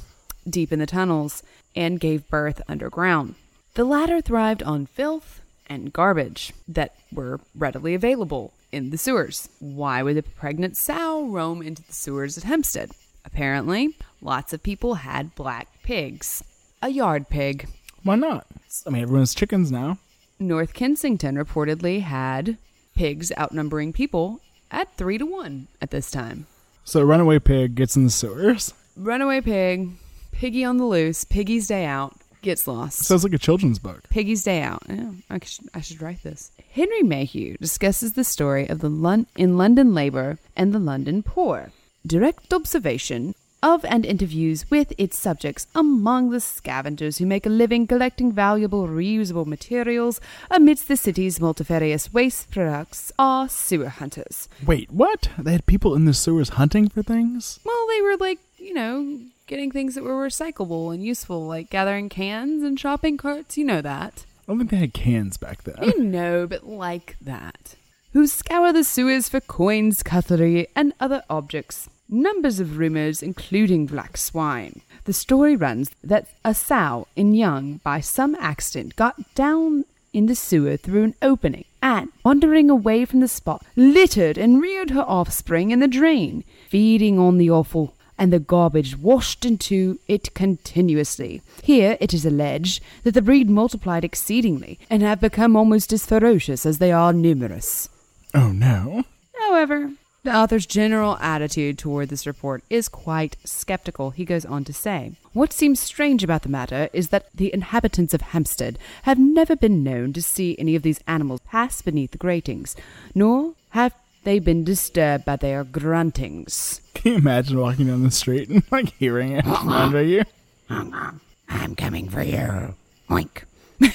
Speaker 11: deep in the tunnels and gave birth underground. The latter thrived on filth and garbage that were readily available in the sewers. Why would a pregnant sow roam into the sewers at Hempstead? Apparently, lots of people had black pigs. A yard pig.
Speaker 10: Why not? I mean, everyone's chickens now.
Speaker 11: North Kensington reportedly had pigs outnumbering people at three to one at this time.
Speaker 10: So runaway pig gets in the sewers.
Speaker 11: Runaway pig, piggy on the loose, piggy's day out, gets lost.
Speaker 10: Sounds like a children's book.
Speaker 11: Piggy's Day Out. Yeah, I should, I should write this. Henry Mayhew discusses the story of the Lon- in London labor and the London poor. Direct observation of and interviews with its subjects among the scavengers who make a living collecting valuable reusable materials amidst the city's multifarious waste products are sewer hunters.
Speaker 10: Wait, what? They had people in the sewers hunting for things?
Speaker 11: Well, they were like, you know, getting things that were recyclable and useful, like gathering cans and shopping carts. You know that.
Speaker 10: I don't think they had cans back then.
Speaker 11: You know, but like that. Who scour the sewers for coins, cutlery, and other objects. Numbers of rumors, including black swine. The story runs that a sow in Young, by some accident, got down in the sewer through an opening and, wandering away from the spot, littered and reared her offspring in the drain, feeding on the offal and the garbage washed into it continuously. Here it is alleged that the breed multiplied exceedingly and have become almost as ferocious as they are numerous.
Speaker 10: Oh no.
Speaker 11: However, the author's general attitude toward this report is quite skeptical. He goes on to say, What seems strange about the matter is that the inhabitants of Hampstead have never been known to see any of these animals pass beneath the gratings, nor have they been disturbed by their gruntings.
Speaker 10: Can you imagine walking down the street and like hearing it from under you?
Speaker 2: I'm coming for you. Oink.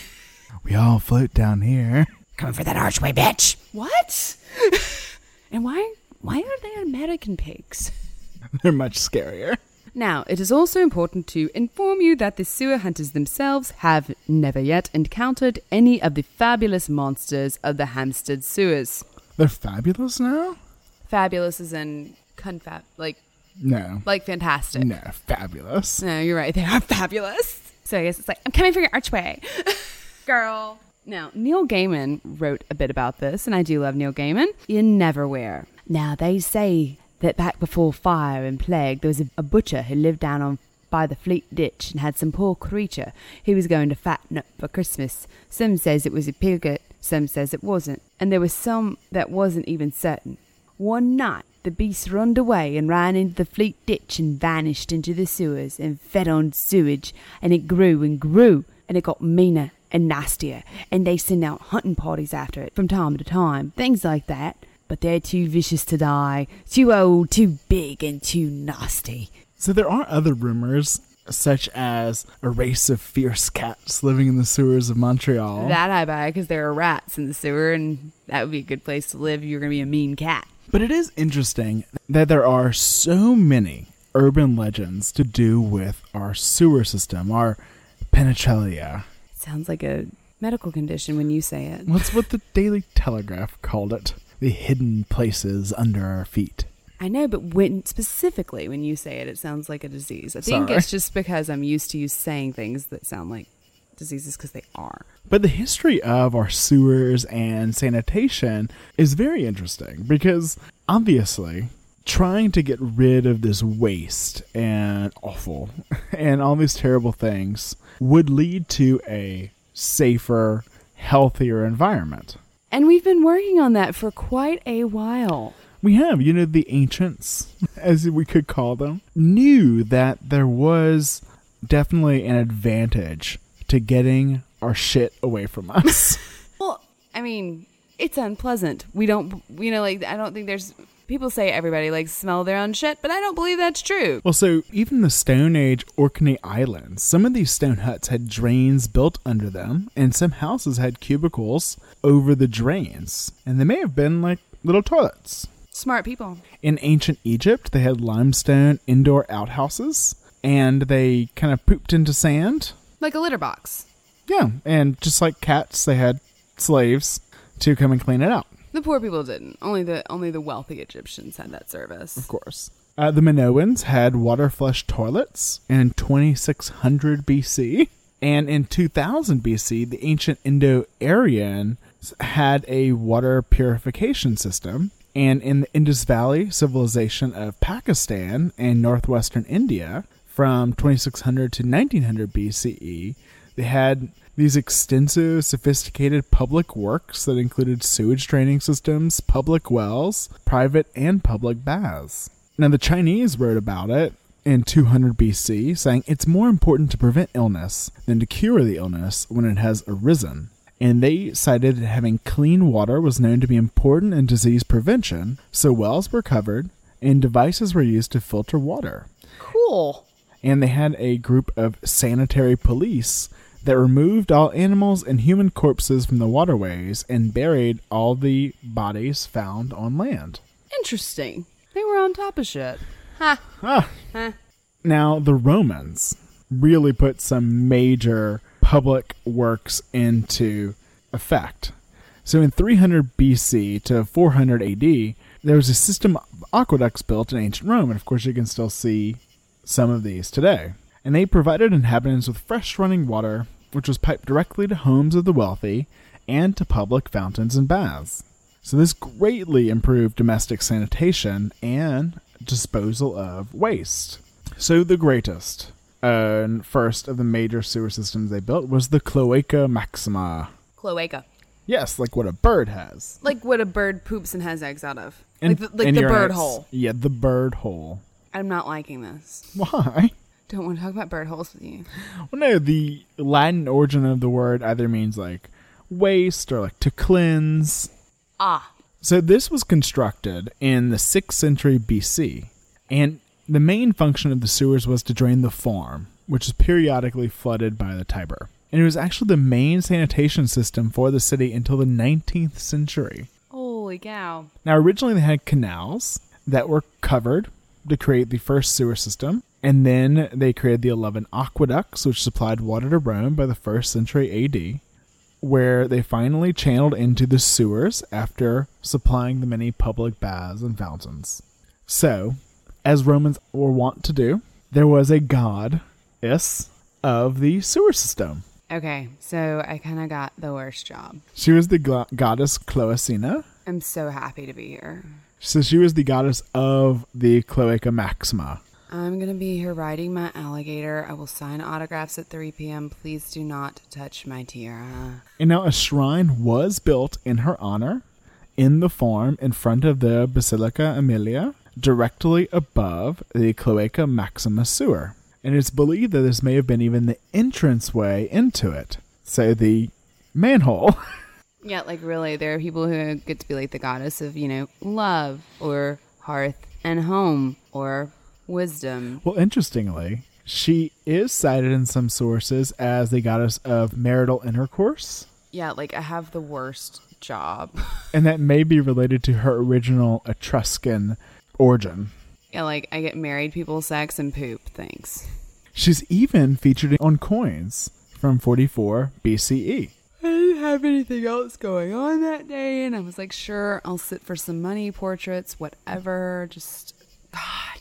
Speaker 10: We all float down here.
Speaker 2: Coming for that archway, bitch.
Speaker 11: What? and why why are they American pigs?
Speaker 10: They're much scarier.
Speaker 11: Now, it is also important to inform you that the sewer hunters themselves have never yet encountered any of the fabulous monsters of the Hampstead sewers.
Speaker 10: They're fabulous now?
Speaker 11: Fabulous is in confab, like
Speaker 10: No.
Speaker 11: like fantastic.
Speaker 10: No, fabulous.
Speaker 11: No, you're right. They are fabulous. So I guess it's like, I'm coming for your archway. Girl. Now, Neil Gaiman wrote a bit about this, and I do love Neil Gaiman, in Neverwhere. Now, they say that back before fire and plague, there was a, a butcher who lived down on by the Fleet Ditch and had some poor creature he was going to fatten up for Christmas. Some says it was a piglet, some says it wasn't, and there was some that wasn't even certain. One night, the beast runned away and ran into the Fleet Ditch and vanished into the sewers and fed on sewage, and it grew and grew, and it got meaner and nastier, and they send out hunting parties after it from time to time, things like that. But they're too vicious to die, too old, too big, and too nasty.
Speaker 10: So there are other rumors, such as a race of fierce cats living in the sewers of Montreal.
Speaker 11: That I buy because there are rats in the sewer, and that would be a good place to live. You're gonna be a mean cat.
Speaker 10: But it is interesting that there are so many urban legends to do with our sewer system, our penetralia.
Speaker 11: Sounds like a medical condition when you say it.
Speaker 10: What's what the Daily Telegraph called it? the hidden places under our feet.
Speaker 11: I know, but when specifically when you say it, it sounds like a disease. I think
Speaker 10: Sorry.
Speaker 11: it's just because I'm used to you saying things that sound like diseases because they are.
Speaker 10: But the history of our sewers and sanitation is very interesting because obviously trying to get rid of this waste and awful and all these terrible things would lead to a safer, healthier environment.
Speaker 11: And we've been working on that for quite a while.
Speaker 10: We have, you know, the ancients, as we could call them, knew that there was definitely an advantage to getting our shit away from us.
Speaker 11: Well, I mean, it's unpleasant. We don't, you know, like I don't think there's. People say everybody likes smell their own shit, but I don't believe that's true.
Speaker 10: well, so even the Stone Age Orkney Islands, some of these stone huts had drains built under them, and some houses had cubicles over the drains, and they may have been like little toilets.
Speaker 11: Smart people.
Speaker 10: In ancient Egypt, they had limestone indoor outhouses, and they kind of pooped into sand.
Speaker 11: Like a litter box.
Speaker 10: Yeah, and just like cats, they had slaves to come and clean it out,
Speaker 11: The poor people didn't. Only the only the wealthy Egyptians had that service.
Speaker 10: of course. Uh, the Minoans had water flush toilets in 2600 BC. And in 2000 BC, the ancient Indo Aryan had a water purification system. And in the Indus Valley civilization of Pakistan and northwestern India, from 2600 to 1900 BCE, they had these extensive, sophisticated public works that included sewage draining systems, public wells, private and public baths. Now, the Chinese wrote about it in 200 BC, saying it's more important to prevent illness than to cure the illness when it has arisen. And they cited that having clean water was known to be important in disease prevention, so wells were covered and devices were used to filter water
Speaker 11: Cool.
Speaker 10: and they had a group of sanitary police that removed all animals and human corpses from the waterways and buried all the bodies found on land.
Speaker 11: Interesting. They were on top of shit. Ha. Ha.
Speaker 10: Now, the Romans really put some major public works into effect. So, in 300 BC to 400 AD, there was a system of aqueducts built in ancient Rome, and of course, you can still see some of these today. And they provided inhabitants with fresh running water, which was piped directly to homes of the wealthy and to public fountains and baths. So, this greatly improved domestic sanitation and disposal of waste. So, the greatest and first of the major sewer systems they built was the Cloaca Maxima.
Speaker 11: Cloaca.
Speaker 10: Yes, like what a bird has.
Speaker 11: Like what a bird poops and has eggs out of.
Speaker 10: And-
Speaker 11: like the, like the bird hole.
Speaker 10: Yeah, the bird hole.
Speaker 11: I'm not liking this.
Speaker 10: Why?
Speaker 11: Don't want to talk about bird holes with you.
Speaker 10: Well, no, the Latin origin of the word either means like waste or like to cleanse.
Speaker 11: Ah.
Speaker 10: So this was constructed in the 6th century BC, and the main function of the sewers was to drain the Forum, which is periodically flooded by the Tiber. And it was actually the main sanitation system for the city until the 19th century.
Speaker 11: Holy cow.
Speaker 10: Now, originally they had canals that were covered to create the first sewer system, and then they created the 11 aqueducts, which supplied water to Rome by the first century AD, where they finally channeled into the sewers after supplying the many public baths and fountains. So, as Romans were wont to do, there was a goddess of the sewer system.
Speaker 11: Okay, so I kind of got the worst job.
Speaker 10: She was the glo- goddess Cloacina.
Speaker 11: I'm so happy to be here.
Speaker 10: So she was the goddess of the Cloaca Maxima.
Speaker 11: I'm going to be here riding my alligator. I will sign autographs at 3 p.m. Please do not touch my tiara.
Speaker 10: And now a shrine was built in her honor in the Forum in front of the Basilica Aemilia, directly above the Cloaca Maxima sewer. And it's believed that this may have been even the entranceway into it. So the manhole.
Speaker 11: Yeah, like really, there are people who get to be like the goddess of, you know, love or hearth and home or wisdom.
Speaker 10: well, interestingly, she is cited in some sources as the goddess of marital intercourse.
Speaker 11: Yeah, like I have the worst job.
Speaker 10: And that may be related to her original Etruscan origin.
Speaker 11: yeah, like I get married people, sex, and poop. Thanks.
Speaker 10: She's even featured on coins from 44 BCE.
Speaker 11: I didn't have anything else going on that day, and I was like, sure, I'll sit for some money portraits, whatever. Just God,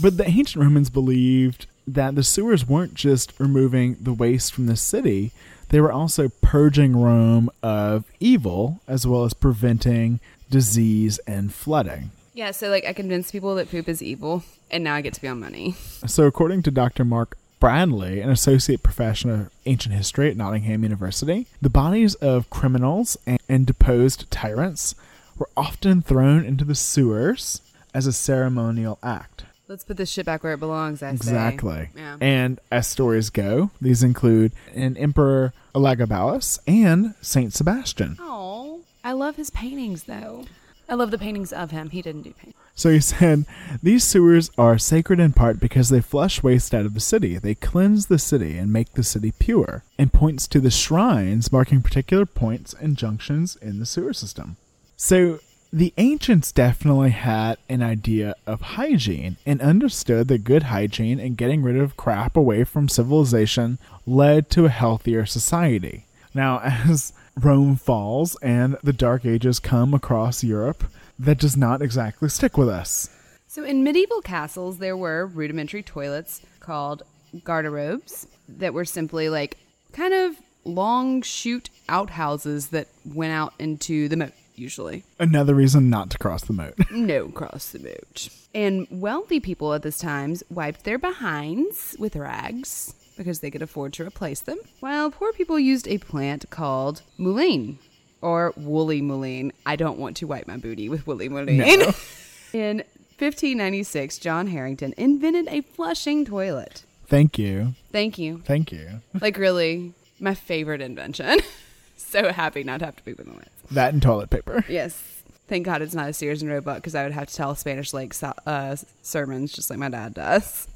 Speaker 10: But the ancient Romans believed that the sewers weren't just removing the waste from the city, they were also purging Rome of evil as well as preventing disease and flooding.
Speaker 11: Yeah. So like, I convinced people that poop is evil, and now I get to be on money.
Speaker 10: So, according to Dr. Mark Bradley, an associate professor of ancient history at Nottingham University, the bodies of criminals and, and deposed tyrants were often thrown into the sewers as a ceremonial act.
Speaker 11: Let's put this shit back where it belongs. I say.
Speaker 10: Exactly.
Speaker 11: Yeah.
Speaker 10: And as stories go, these include an Emperor Elagabalus and Saint Sebastian.
Speaker 11: Oh, I love his paintings though. I love the paintings of him. He didn't do paintings.
Speaker 10: So he said, These sewers are sacred in part because they flush waste out of the city. They cleanse the city and make the city pure, and points to the shrines marking particular points and junctions in the sewer system. So the ancients definitely had an idea of hygiene and understood that good hygiene and getting rid of crap away from civilization led to a healthier society. Now, as Rome falls and the Dark Ages come across Europe, that does not exactly stick with us.
Speaker 11: So in medieval castles, there were rudimentary toilets called garderobes that were simply like kind of long chute outhouses that went out into the moat. Usually,
Speaker 10: Another reason not to cross the moat.
Speaker 11: no cross the moat. And wealthy people at this times wiped their behinds with rags because they could afford to replace them, while poor people used a plant called mullein or woolly mullein. I don't want to wipe my booty with woolly mullein. In 1596, John Harrington invented a flushing toilet.
Speaker 10: Thank you.
Speaker 11: Thank you.
Speaker 10: Thank you.
Speaker 11: Like, really, my favorite invention. so happy not to have to poop in the woods.
Speaker 10: That and toilet paper.
Speaker 11: Yes. Thank God it's not a Sears and Roebuck because I would have to tell Spanish Lake uh, sermons just like my dad does.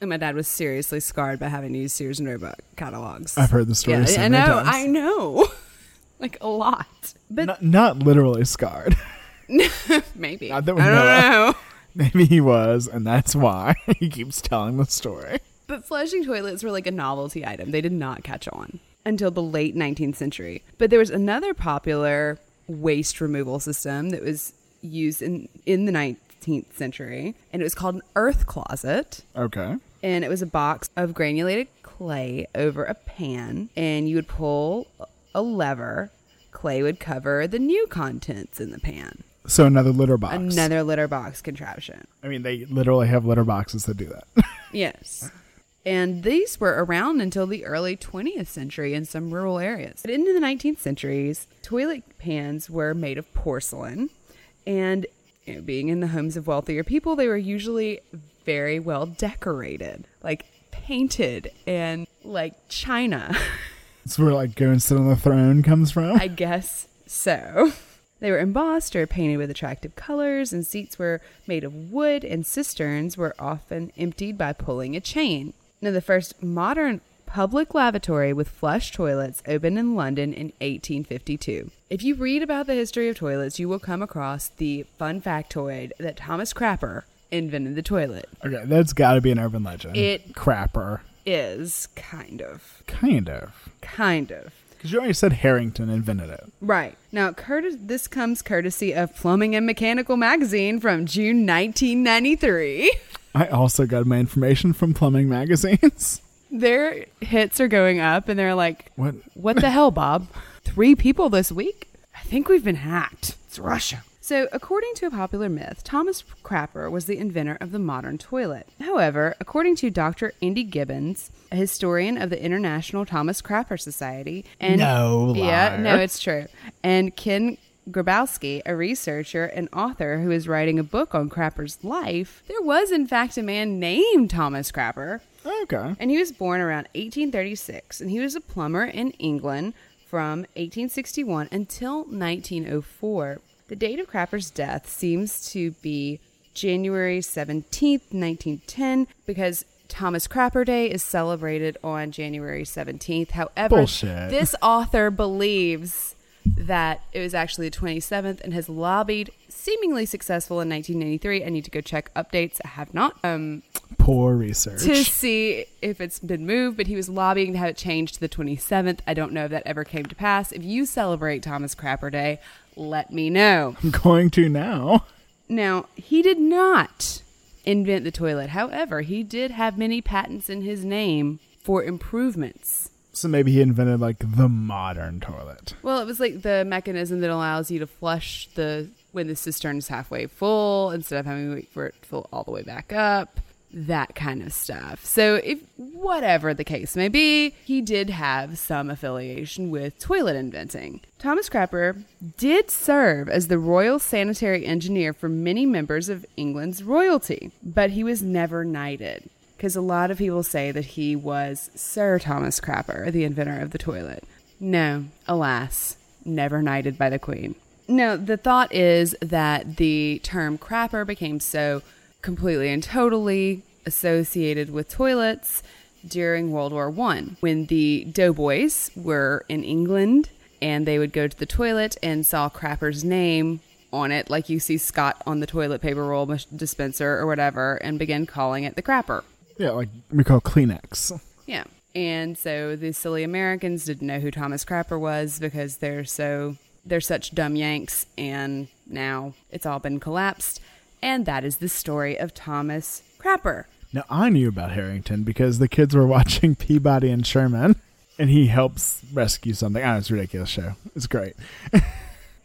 Speaker 11: And my dad was seriously scarred by having to use Sears and Roebuck catalogs.
Speaker 10: I've heard the story
Speaker 11: Yeah,
Speaker 10: so
Speaker 11: I know.
Speaker 10: times.
Speaker 11: I know. like a lot. But
Speaker 10: Not, not literally scarred.
Speaker 11: maybe.
Speaker 10: Not that we
Speaker 11: I don't
Speaker 10: know
Speaker 11: know.
Speaker 10: Maybe he was, and that's why he keeps telling the story.
Speaker 11: But flushing toilets were like a novelty item. They did not catch on until the late 19th century. But there was another popular waste removal system that was used in, in the 19th century, and it was called an earth closet.
Speaker 10: Okay.
Speaker 11: And it was a box of granulated clay over a pan, and you would pull a lever. Clay would cover the new contents in the pan.
Speaker 10: So another litter box.
Speaker 11: Another litter box contraption.
Speaker 10: I mean, they literally have litter boxes that do that.
Speaker 11: Yes. And these were around until the early 20th century in some rural areas. But into the 19th centuries, toilet pans were made of porcelain. And you know, being in the homes of wealthier people, they were usually very well decorated, like painted and like china.
Speaker 10: It's where like go and sit on the throne comes from.
Speaker 11: I guess so. They were embossed or painted with attractive colors, and seats were made of wood, and cisterns were often emptied by pulling a chain. Now, the first modern public lavatory with flush toilets opened in London in 1852. If you read about the history of toilets, you will come across the fun factoid that Thomas Crapper invented the toilet.
Speaker 10: okay, that's got to be an urban legend.
Speaker 11: It-
Speaker 10: crapper,
Speaker 11: Is kind of.
Speaker 10: kind of.
Speaker 11: Kind of.
Speaker 10: Because you already said Harrington invented it.
Speaker 11: Right. Now, curtis- this comes courtesy of Plumbing and Mechanical Magazine from June 1993.
Speaker 10: I also got my information from plumbing magazines.
Speaker 11: Their hits are going up, and they're like,
Speaker 10: What?
Speaker 11: What the hell, Bob? Three people this week? I think we've been hacked. It's Russia. So, according to a popular myth, Thomas Crapper was the inventor of the modern toilet. However, according to Dr. Andy Gibbons, a historian of the International Thomas Crapper Society, and
Speaker 10: No
Speaker 11: yeah,
Speaker 10: liar.
Speaker 11: no, it's true, and Ken Grabowski, a researcher and author who is writing a book on Crapper's life, there was in fact a man named Thomas Crapper
Speaker 10: Okay.
Speaker 11: and he was born around 1836, and he was a plumber in England from 1861 until 1904. The date of Crapper's death seems to be January 17th, 1910, because Thomas Crapper Day is celebrated on January 17th. However,
Speaker 10: Bullshit.
Speaker 11: this author believes that it was actually the 27th and has lobbied seemingly successful in 1993. I need to go check updates. I have not. Um,
Speaker 10: Poor research.
Speaker 11: to see if it's been moved, but he was lobbying to have it changed to the 27th. I don't know if that ever came to pass. If you celebrate Thomas Crapper Day, let me know.
Speaker 10: I'm going to now.
Speaker 11: Now, he did not invent the toilet. However, he did have many patents in his name for improvements.
Speaker 10: So maybe he invented like the modern toilet.
Speaker 11: Well, it was like the mechanism that allows you to flush the when the cistern is halfway full instead of having to wait for it to fill all the way back up. That kind of stuff. So, if whatever the case may be, he did have some affiliation with toilet inventing. Thomas Crapper did serve as the royal sanitary engineer for many members of England's royalty, but he was never knighted because a lot of people say that he was Sir Thomas Crapper, the inventor of the toilet. No, alas, never knighted by the Queen. No, the thought is that the term crapper became so completely and totally associated with toilets during World War One, when the doughboys were in England and they would go to the toilet and saw Crapper's name on it, like you see Scott on the toilet paper roll dispenser or whatever, and begin calling it the crapper.
Speaker 10: Yeah, like we call Kleenex.
Speaker 11: Yeah. And so the silly Americans didn't know who Thomas Crapper was because they're so they're such dumb yanks and now it's all been collapsed. And that is the story of Thomas Crapper.
Speaker 10: Now I knew about Harrington because the kids were watching Peabody and Sherman, and he helps rescue something. Ah, it's a ridiculous show. It's great.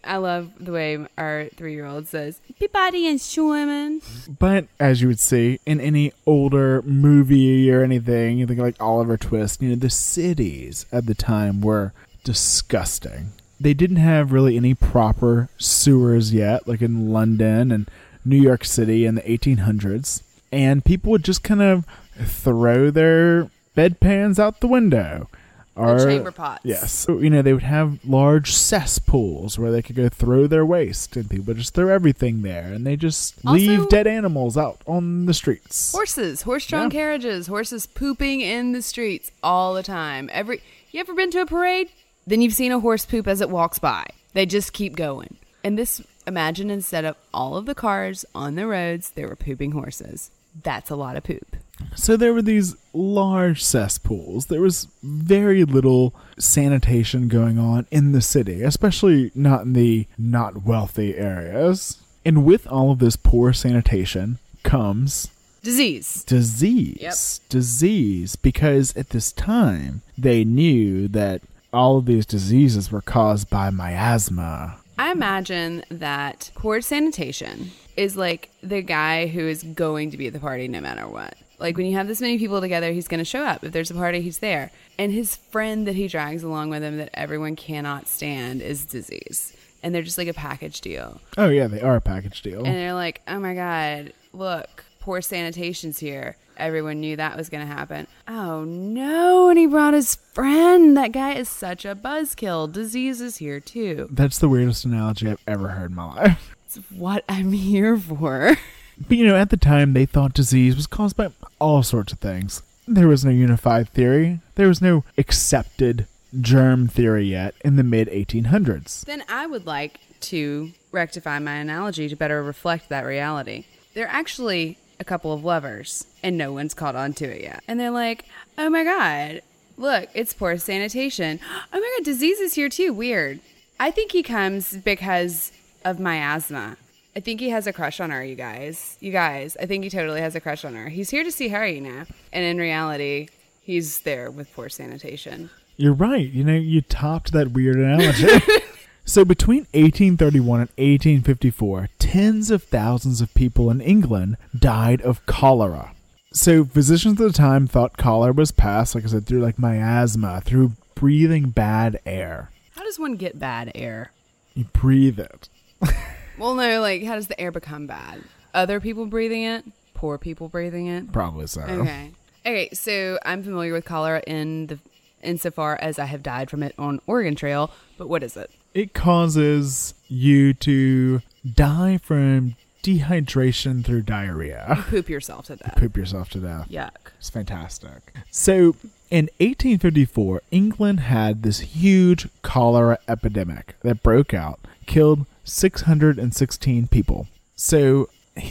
Speaker 11: I love the way our three year old says, Peabody and Sherman.
Speaker 10: But as you would see in any older movie or anything, you think like Oliver Twist, you know, the cities at the time were disgusting. They didn't have really any proper sewers yet, like in London and New York City in the 1800s. And people would just kind of throw their bedpans out the window. Or,
Speaker 11: chamber pots.
Speaker 10: Yes. So, you know, they would have large cesspools where they could go throw their waste, and people would just throw everything there, and they just
Speaker 11: Also-
Speaker 10: leave dead animals out on the streets.
Speaker 11: Horses, horse drawn
Speaker 10: Yeah.
Speaker 11: carriages, horses pooping in the streets all the time. Every you ever been to a parade? Then you've seen a horse poop as it walks by. They just keep going. And this imagine instead of all of the cars on the roads, there were pooping horses. That's a lot of poop.
Speaker 10: So there were these large cesspools. There was very little sanitation going on in the city, especially not in the not wealthy areas. And with all of this poor sanitation comes
Speaker 11: Disease.
Speaker 10: disease.
Speaker 11: Yep.
Speaker 10: Disease, because at this time they knew that all of these diseases were caused by miasma.
Speaker 11: I imagine that cord sanitation is like the guy who is going to be at the party no matter what. Like when you have this many people together, he's going to show up. If there's a party, he's there. And his friend that he drags along with him that everyone cannot stand is disease. And they're just like a package deal.
Speaker 10: Oh yeah, they are a package deal.
Speaker 11: And they're like, oh my God, look, poor sanitation's here. Everyone knew that was going to happen. Oh no. And he brought his friend. That guy is such a buzzkill. Disease is here too.
Speaker 10: That's the weirdest analogy I've ever heard in my life.
Speaker 11: It's what I'm here for.
Speaker 10: But you know, at the time, they thought disease was caused by all sorts of things. There was no unified theory. There was no accepted germ theory yet in the mid 1800s.
Speaker 11: Then I would like to rectify my analogy to better reflect that reality. They're actually a couple of lovers, and no one's caught on to it yet. And they're like, oh my god, look, it's poor sanitation. Oh my god, disease is here too. Weird. I think he comes because of my asthma. I think he has a crush on her, you guys. You guys, I think he totally has a crush on her. He's here to see her, you know. And in reality, he's there with poor sanitation.
Speaker 10: You're right. You know, you topped that weird analogy. so between 1831 and 1854, tens of thousands of people in England died of cholera. So physicians at the time thought cholera was passed, like I said, through like miasma, through breathing bad air.
Speaker 11: How does one get bad air?
Speaker 10: You breathe it.
Speaker 11: Well, no, like how does the air become bad? Other people breathing it, poor people breathing it.
Speaker 10: Probably so.
Speaker 11: Okay. Okay, so I'm familiar with cholera in the insofar as I have died from it on Oregon Trail, but what is it?
Speaker 10: It causes you to die from dehydration through diarrhea.
Speaker 11: Poop yourself to death.
Speaker 10: Poop yourself to death.
Speaker 11: Yuck.
Speaker 10: It's fantastic. So, in 1854, England had this huge cholera epidemic that broke out, killed 616 people. So,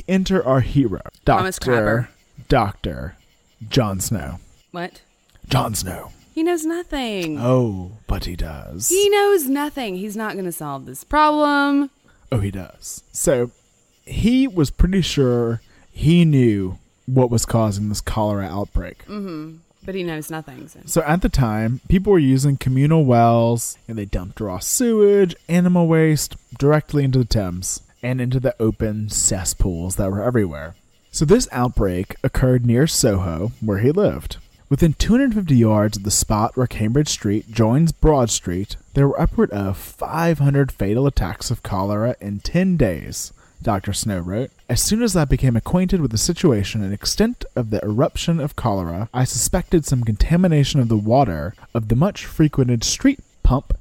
Speaker 10: enter our hero,
Speaker 11: Thomas
Speaker 10: Doctor John Snow.
Speaker 11: What?
Speaker 10: John Snow.
Speaker 11: He knows nothing.
Speaker 10: Oh, but he does.
Speaker 11: He knows nothing. He's not going to solve this problem.
Speaker 10: Oh, he does. So he was pretty sure he knew what was causing this cholera outbreak. Mm-hmm.
Speaker 11: But he knows nothing. So.
Speaker 10: So at the time, people were using communal wells and they dumped raw sewage, animal waste directly into the Thames and into the open cesspools that were everywhere. So this outbreak occurred near Soho, where he lived. Within 250 yards of the spot where Cambridge Street joins Broad Street, there were upward of 500 fatal attacks of cholera in 10 days, Dr. Snow wrote. As soon as I became acquainted with the situation and extent of the eruption of cholera, I suspected some contamination of the water of the much frequented street pump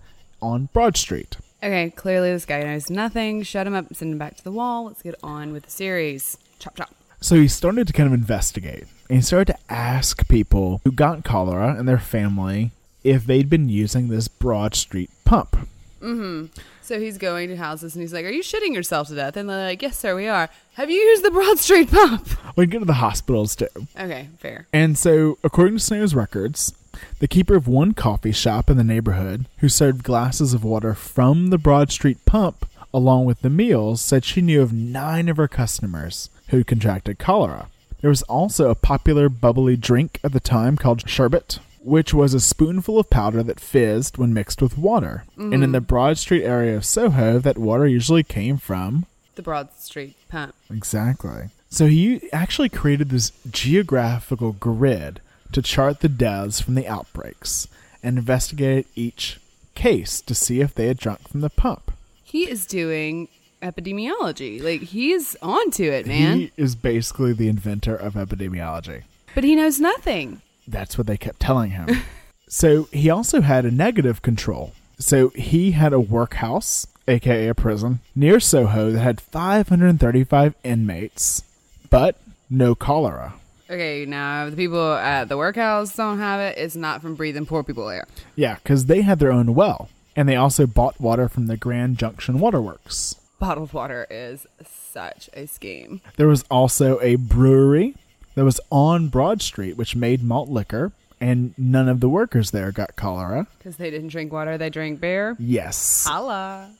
Speaker 10: on Broad Street.
Speaker 11: Okay, clearly this guy knows nothing. Shut him up and send him back to the wall. Let's get on with the series. Chop, chop.
Speaker 10: So he started to kind of investigate. And he started to ask people who got cholera and their family if they'd been using this Broad Street pump. Mm-hmm.
Speaker 11: So he's going to houses and he's like, Are you shitting yourself to death? And they're like, Yes, sir, we are. Have you used the Broad Street pump?
Speaker 10: We go to the hospitals too.
Speaker 11: Okay, fair.
Speaker 10: And so, according to Snow's records, the keeper of one coffee shop in the neighborhood who served glasses of water from the Broad Street pump along with the meals said she knew of nine of her customers who contracted cholera. There was also a popular bubbly drink at the time called sherbet, which was a spoonful of powder that fizzed when mixed with water. And in the mm. Broad Street area of Soho, that water usually came from
Speaker 11: The Broad Street pump.
Speaker 10: Exactly. So he actually created this geographical grid to chart the deaths from the outbreaks and investigated each case to see if they had drunk from the pump.
Speaker 11: He is doing epidemiology. Like, he's onto it, man.
Speaker 10: He is basically the inventor of epidemiology.
Speaker 11: but he knows nothing.
Speaker 10: That's what they kept telling him. so he also had a negative control. So he had a workhouse, aka a prison, near Soho that had 535 inmates, but no cholera.
Speaker 11: Okay, now the people at the workhouse don't have it. It's not from breathing poor people air.
Speaker 10: Yeah, because they had their own well, and they also bought water from the Grand Junction Waterworks.
Speaker 11: Bottled water is such a scheme.
Speaker 10: There was also a brewery that was on Broad Street, which made malt liquor, and none of the workers there got cholera.
Speaker 11: Because they didn't drink water, they drank beer.
Speaker 10: Yes.
Speaker 11: Holla.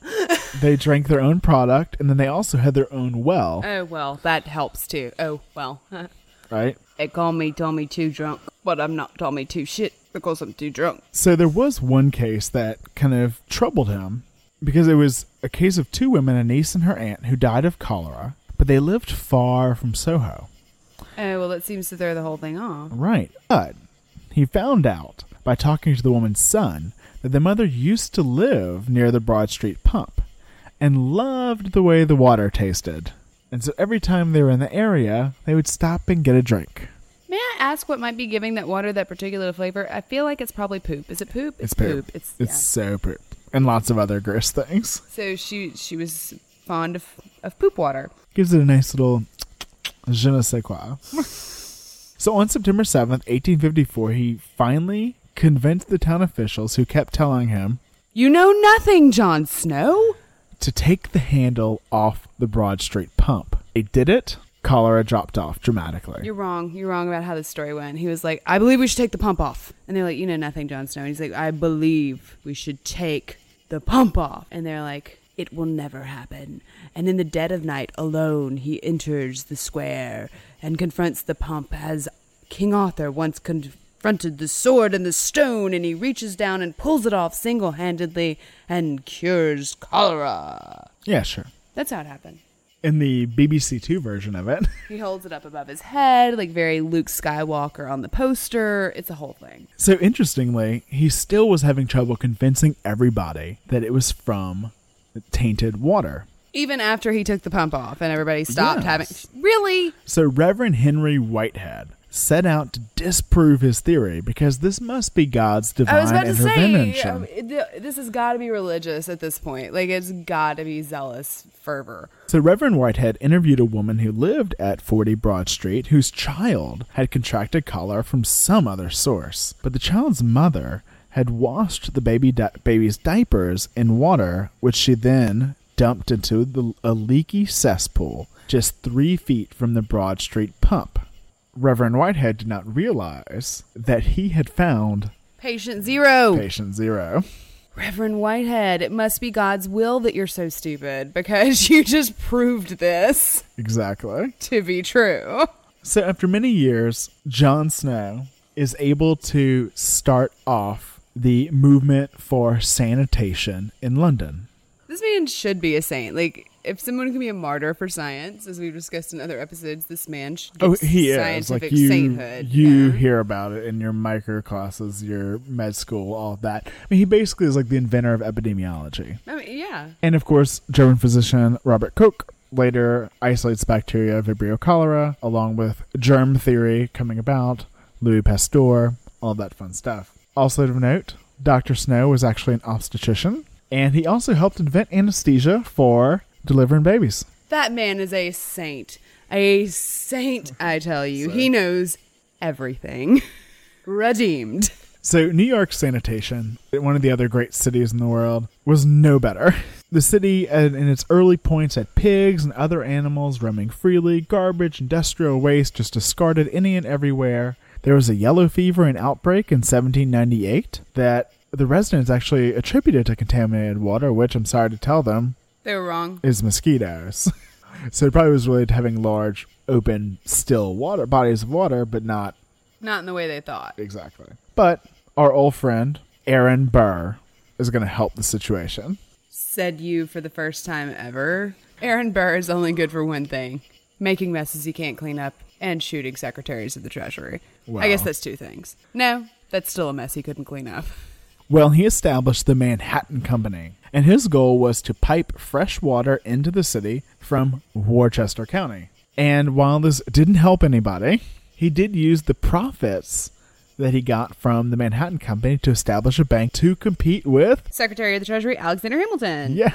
Speaker 10: They drank their own product, and then they also had their own well,
Speaker 11: Oh, well, that helps too. Oh, well.
Speaker 10: right?
Speaker 11: they call me Tommy Too Drunk, but I'm not Tommy Too Shit because I'm too drunk.
Speaker 10: So there was one case that kind of troubled him because it was a case of two women, a niece and her aunt, who died of cholera, but they lived far from Soho.
Speaker 11: Oh, well, it seems to throw the whole thing off.
Speaker 10: Right. But he found out by talking to the woman's son that the mother used to live near the Broad Street pump and loved the way the water tasted. And so every time they were in the area, they would stop and get a drink.
Speaker 11: May I ask what might be giving that water that particular flavor? I feel like it's probably poop. Is it poop?
Speaker 10: It's poop.
Speaker 11: It's,
Speaker 10: It's
Speaker 11: yeah.
Speaker 10: so poop. And lots of other gross things.
Speaker 11: So she she was fond of, of poop water.
Speaker 10: Gives it a nice little je ne sais quoi. so on September 7th, 1854, he finally convinced the town officials who kept telling him
Speaker 11: You know nothing, John Snow.
Speaker 10: to take the handle off the Broad Street pump. They did it. Cholera dropped off dramatically.
Speaker 11: You're wrong. You're wrong about how the story went. He was like, I believe we should take the pump off. And they're like, You know nothing, Jon Snow. And he's like, I believe we should take the pump off. And they're like, It will never happen. And in the dead of night, alone, he enters the square and confronts the pump as King Arthur once confronted the sword and the stone. And he reaches down and pulls it off single handedly and cures cholera.
Speaker 10: yeah, sure.
Speaker 11: That's how it happened.
Speaker 10: In the BBC Two version of it.
Speaker 11: He holds it up above his head, like very Luke Skywalker on the poster. It's a whole thing.
Speaker 10: So interestingly, he still was having trouble convincing everybody that it was from tainted water.
Speaker 11: Even after he took the pump off and everybody stopped
Speaker 10: Yes.
Speaker 11: having. Really?
Speaker 10: So Reverend Henry Whitehead set out to disprove his theory because this must be God's divine
Speaker 11: I was about to say, um, this has got to be religious at this point. Like, it's got to be zealous fervor.
Speaker 10: So, Reverend Whitehead interviewed a woman who lived at 40 Broad Street whose child had contracted cholera from some other source. But the child's mother had washed the baby di- baby's diapers in water, which she then dumped into the, a leaky cesspool just three feet from the Broad Street pump. Reverend Whitehead did not realize that he had found
Speaker 11: Patient zero.
Speaker 10: patient zero.
Speaker 11: Reverend Whitehead, it must be God's will that you're so stupid because you just proved this
Speaker 10: Exactly.
Speaker 11: to be true.
Speaker 10: So after many years, Jon Snow is able to start off the movement for sanitation in London.
Speaker 11: This man should be a saint. Like, if someone can be a martyr for science, as we've discussed in other episodes, this man should get
Speaker 10: Oh, he is
Speaker 11: scientific
Speaker 10: like you.
Speaker 11: sainthood.
Speaker 10: You
Speaker 11: yeah.
Speaker 10: hear about it in your micro classes, your med school, all of that. I mean, he basically is like the inventor of epidemiology.
Speaker 11: I mean, yeah.
Speaker 10: And of course, German physician Robert Koch later isolates bacteria Vibrio cholera, along with germ theory coming about, Louis Pasteur, all that fun stuff. Also of note, Dr. Snow was actually an obstetrician, and he also helped invent anesthesia for delivering babies.
Speaker 11: That man is a saint. A saint, I tell you. He knows everything. Redeemed.
Speaker 10: So, New York sanitation, one of the other great cities in the world, was no better. The city, uh, in its early points, had pigs and other animals roaming freely, garbage, industrial waste just discarded any and everywhere. There was a yellow fever and outbreak in 1798 that the residents actually attributed to contaminated water, which I'm sorry to tell them
Speaker 11: They were wrong.
Speaker 10: is mosquitoes. so it probably was related to having large, open, still water bodies of water, but not
Speaker 11: Not in the way they thought.
Speaker 10: Exactly. But our old friend, Aaron Burr, is going to help the situation.
Speaker 11: Said you for the first time ever. Aaron Burr is only good for one thing making messes he can't clean up and shooting secretaries of the Treasury. I guess
Speaker 10: Wow.
Speaker 11: that's two things. No, that's still a mess he couldn't clean up.
Speaker 10: Well, he established the Manhattan Company, and his goal was to pipe fresh water into the city from Westchester County. And while this didn't help anybody, he did use the profits that he got from the Manhattan Company to establish a bank to compete with.
Speaker 11: Secretary of the Treasury Alexander Hamilton.
Speaker 10: Yeah.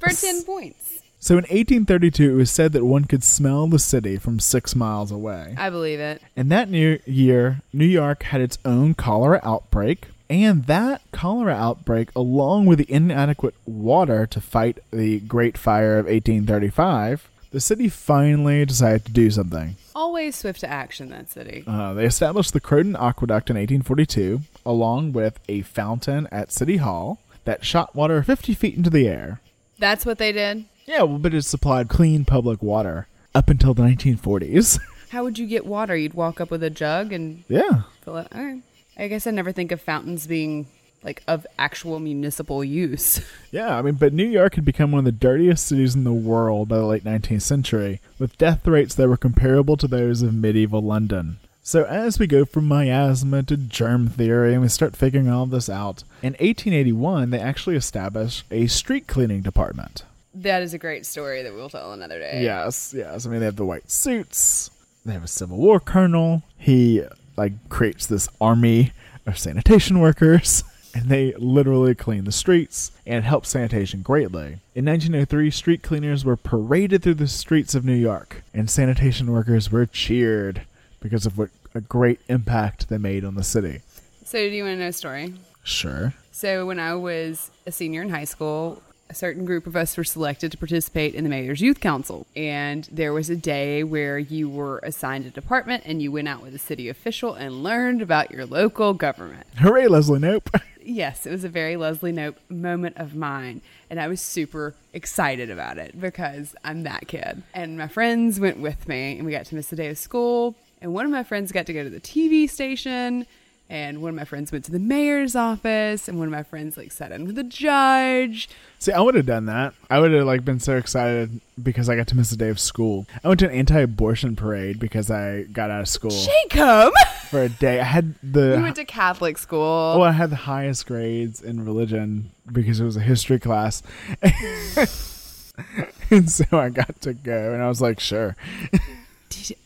Speaker 11: For 10 points.
Speaker 10: So in 1832, it was said that one could smell the city from six miles away.
Speaker 11: I believe it.
Speaker 10: And that new year, New York had its own cholera outbreak. And that cholera outbreak, along with the inadequate water to fight the Great Fire of 1835, the city finally decided to do something.
Speaker 11: Always swift to action, that city.
Speaker 10: Uh, they established the Croton Aqueduct in 1842, along with a fountain at City Hall that shot water 50 feet into the air.
Speaker 11: That's what they did.
Speaker 10: Yeah, well, but it supplied clean public water up until the 1940s.
Speaker 11: How would you get water? You'd walk up with a jug and
Speaker 10: yeah.
Speaker 11: fill it. All right. I guess I never think of fountains being like of actual municipal use.
Speaker 10: Yeah, I mean, but New York had become one of the dirtiest cities in the world by the late 19th century, with death rates that were comparable to those of medieval London. So, as we go from miasma to germ theory and we start figuring all this out, in 1881 they actually established a street cleaning department.
Speaker 11: That is a great story that we'll tell another day.
Speaker 10: Yes, yes. I mean, they have the white suits, they have a Civil War colonel. He, like, creates this army of sanitation workers. And they literally clean the streets and help sanitation greatly. In 1903, street cleaners were paraded through the streets of New York, and sanitation workers were cheered because of what a great impact they made on the city.
Speaker 11: So, do you want to know a story?
Speaker 10: Sure.
Speaker 11: So, when I was a senior in high school, a certain group of us were selected to participate in the mayor's youth council. And there was a day where you were assigned a department and you went out with a city official and learned about your local government.
Speaker 10: Hooray, Leslie Knope.
Speaker 11: Yes, it was a very Leslie Knope moment of mine. And I was super excited about it because I'm that kid. And my friends went with me and we got to miss a day of school. And one of my friends got to go to the TV station. And one of my friends went to the mayor's office. And one of my friends like sat in with the judge.
Speaker 10: See, I would have done that. I would have like been so excited because I got to miss a day of school. I went to an anti-abortion parade because I got out of school
Speaker 11: Jacob!
Speaker 10: for a day. I had the
Speaker 11: you went to Catholic school.
Speaker 10: well, I had the highest grades in religion because it was a history class, and so I got to go, and I was like, sure.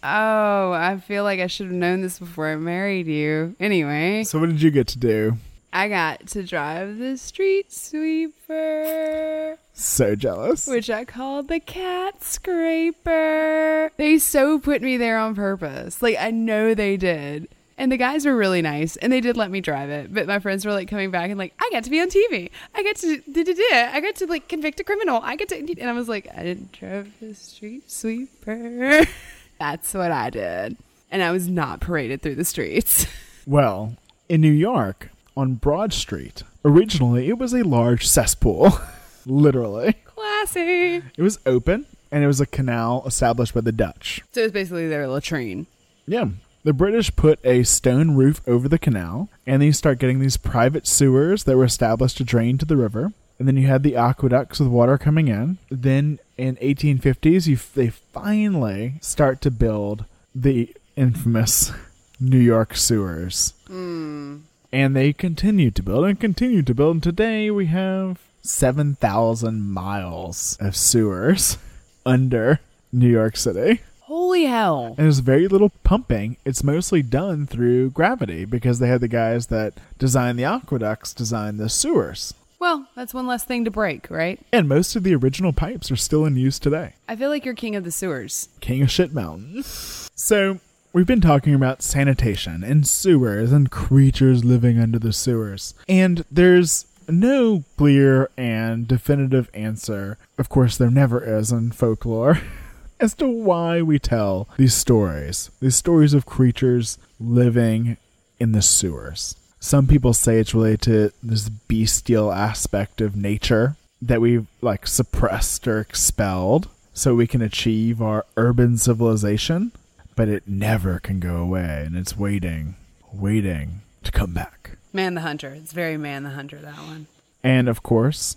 Speaker 11: Oh, I feel like I should have known this before I married you. Anyway,
Speaker 10: So what did you get to do?
Speaker 11: I got to drive the street sweeper,
Speaker 10: So jealous.
Speaker 11: which I called the cat scraper. They so put me there on purpose. Like, I know they did. And the guys were really nice, and they did let me drive it. But my friends were like coming back and like, I got to be on TV. I got to, da, da, da. I got to like convict a criminal. I get to, and I was like, I didn't drive the street sweeper. That's what I did, and I was not paraded through the streets.
Speaker 10: Well, in New York, on Broad Street, originally it was a large cesspool. Literally.
Speaker 11: Classy.
Speaker 10: It was open and it was a canal established by the Dutch.
Speaker 11: So it was basically their latrine.
Speaker 10: Yeah. The British put a stone roof over the canal, and then you start getting these private sewers that were established to drain to the river. And then you had the aqueducts with water coming in. Then in 1850s, you they finally start to build the infamous New York sewers. Hmm. And they continued to build and continued to build. And today we have 7,000 miles of sewers under New York City.
Speaker 11: Holy hell.
Speaker 10: And there's very little pumping. It's mostly done through gravity because they had the guys that designed the aqueducts design the sewers.
Speaker 11: Well, that's one less thing to break, right?
Speaker 10: And most of the original pipes are still in use today.
Speaker 11: I feel like you're king of the sewers.
Speaker 10: King of Shit Mountain. So, we've been talking about sanitation and sewers and creatures living under the sewers. And there's no clear and definitive answer. Of course, there never is in folklore. As to why we tell these stories, these stories of creatures living in the sewers. Some people say it's related to this bestial aspect of nature that we've like suppressed or expelled so we can achieve our urban civilization, but it never can go away and it's waiting, waiting to come back.
Speaker 11: Man the Hunter. It's very Man the Hunter, that one.
Speaker 10: And of course,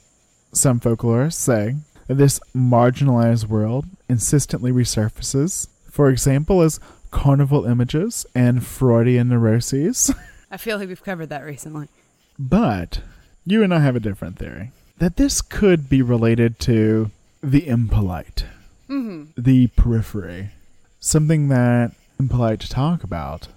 Speaker 10: some folklorists say that this marginalized world insistently resurfaces, for example, as carnival images and Freudian neuroses.
Speaker 11: I feel like we've covered that recently.
Speaker 10: But you and I have a different theory that this could be related to the impolite, mm-hmm. the periphery, something that impolite to talk about,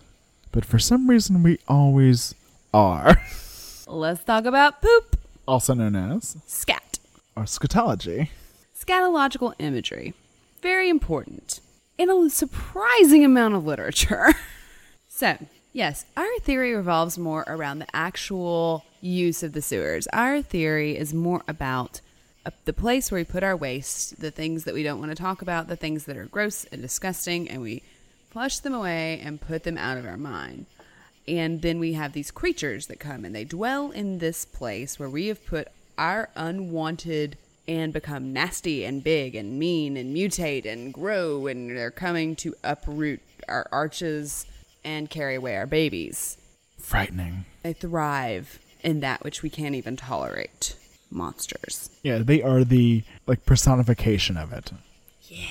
Speaker 10: but for some reason we always are,
Speaker 11: Let's talk about poop.
Speaker 10: also known as
Speaker 11: Scat.
Speaker 10: or scatology.
Speaker 11: Scatological imagery. Very important. In a surprising amount of literature. so, yes, our theory revolves more around the actual use of the sewers. Our theory is more about uh, the place where we put our waste, the things that we don't want to talk about, the things that are gross and disgusting, and we flush them away and put them out of our mind. And then we have these creatures that come and they dwell in this place where we have put our unwanted and become nasty and big and mean and mutate and grow and they're coming to uproot our arches and carry away our babies.
Speaker 10: Frightening.
Speaker 11: They thrive in that which we can't even tolerate. Monsters.
Speaker 10: Yeah, they are the like personification of it. Yeah.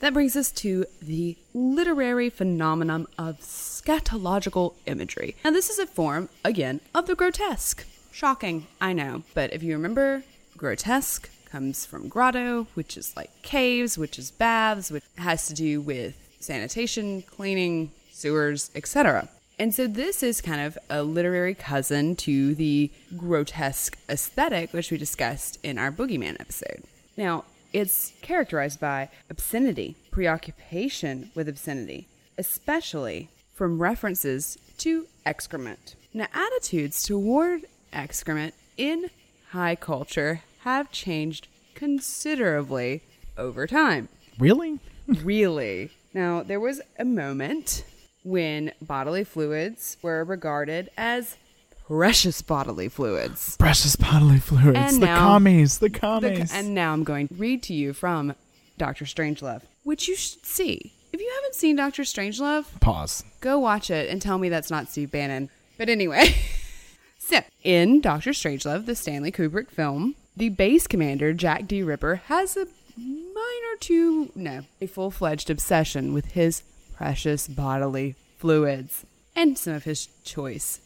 Speaker 11: That brings us to the literary phenomenon of scatological imagery. Now, this is a form, again, of the grotesque. Shocking, I know. But if you remember, grotesque comes from grotto, which is like caves, which is baths, which has to do with sanitation, cleaning, sewers, etc. And so this is kind of a literary cousin to the grotesque aesthetic, which we discussed in our Boogeyman episode. Now, it's characterized by obscenity, preoccupation with obscenity, especially from references to excrement. Now, attitudes toward excrement in high culture have changed considerably over time.
Speaker 10: Really?
Speaker 11: really. Now, there was a moment when bodily fluids were regarded as precious bodily fluids.
Speaker 10: Precious bodily fluids.
Speaker 11: And
Speaker 10: the
Speaker 11: now-
Speaker 10: commies. The
Speaker 11: The-
Speaker 10: commies.
Speaker 11: and now I'm going to read to you from Doctor Strangelove, which you should see. If you haven't seen Doctor Strangelove,
Speaker 10: Pause.
Speaker 11: go watch it and tell me that's not Steve Bannon. But anyway, so in Doctor Strangelove, the Stanley Kubrick film, the base commander, Jack D. Ripper, has a minor to, no, a full fledged obsession with his precious bodily fluids and some of his choice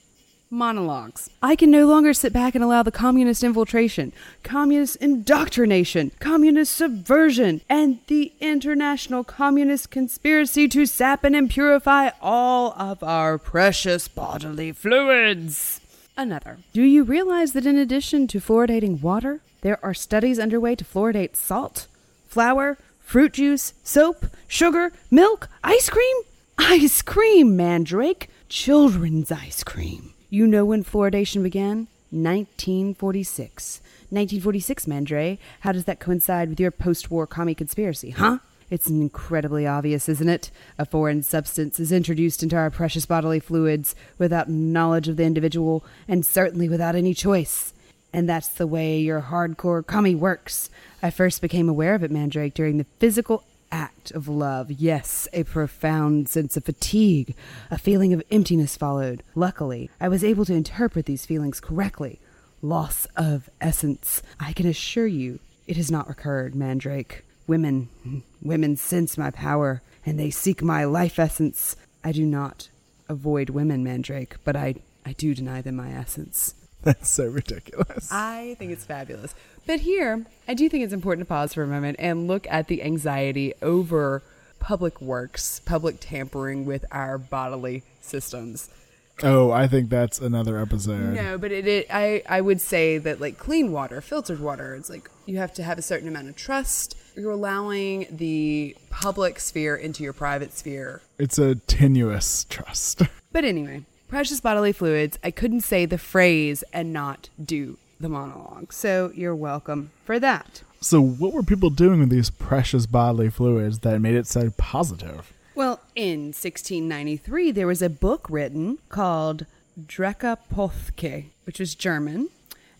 Speaker 11: monologues. I can no longer sit back and allow the communist infiltration, communist indoctrination, communist subversion, and the international communist conspiracy to sap and impurify all of our precious bodily fluids. Another. Do you realize that in addition to fluoridating water, there are studies underway to fluoridate salt, flour, fruit juice, soap, sugar, milk, ice cream? Ice cream, Mandrake! Children's ice cream. You know when fluoridation began? 1946. 1946, Mandre. How does that coincide with your post war commie conspiracy, huh? It's incredibly obvious, isn't it? A foreign substance is introduced into our precious bodily fluids without knowledge of the individual and certainly without any choice. And that's the way your hardcore commie works. I first became aware of it, Mandrake, during the physical act of love. Yes, a profound sense of fatigue, a feeling of emptiness followed. Luckily, I was able to interpret these feelings correctly. Loss of essence. I can assure you it has not recurred, Mandrake. Women, women sense my power, and they seek my life essence. I do not avoid women, Mandrake, but I, I do deny them my essence.
Speaker 10: That's so ridiculous.
Speaker 11: I think it's fabulous. But here, I do think it's important to pause for a moment and look at the anxiety over public works, public tampering with our bodily systems.
Speaker 10: oh, I think that's another episode.
Speaker 11: No, but it, it I I would say that like clean water, filtered water, it's like you have to have a certain amount of trust. You're allowing the public sphere into your private sphere.
Speaker 10: It's a tenuous trust.
Speaker 11: But anyway, precious bodily fluids. I couldn't say the phrase and not do the monologue. So you're welcome for that.
Speaker 10: so, what were people doing with these precious bodily fluids that made it so positive?
Speaker 11: Well, in 1693, there was a book written called Dreckapotheke, which was German,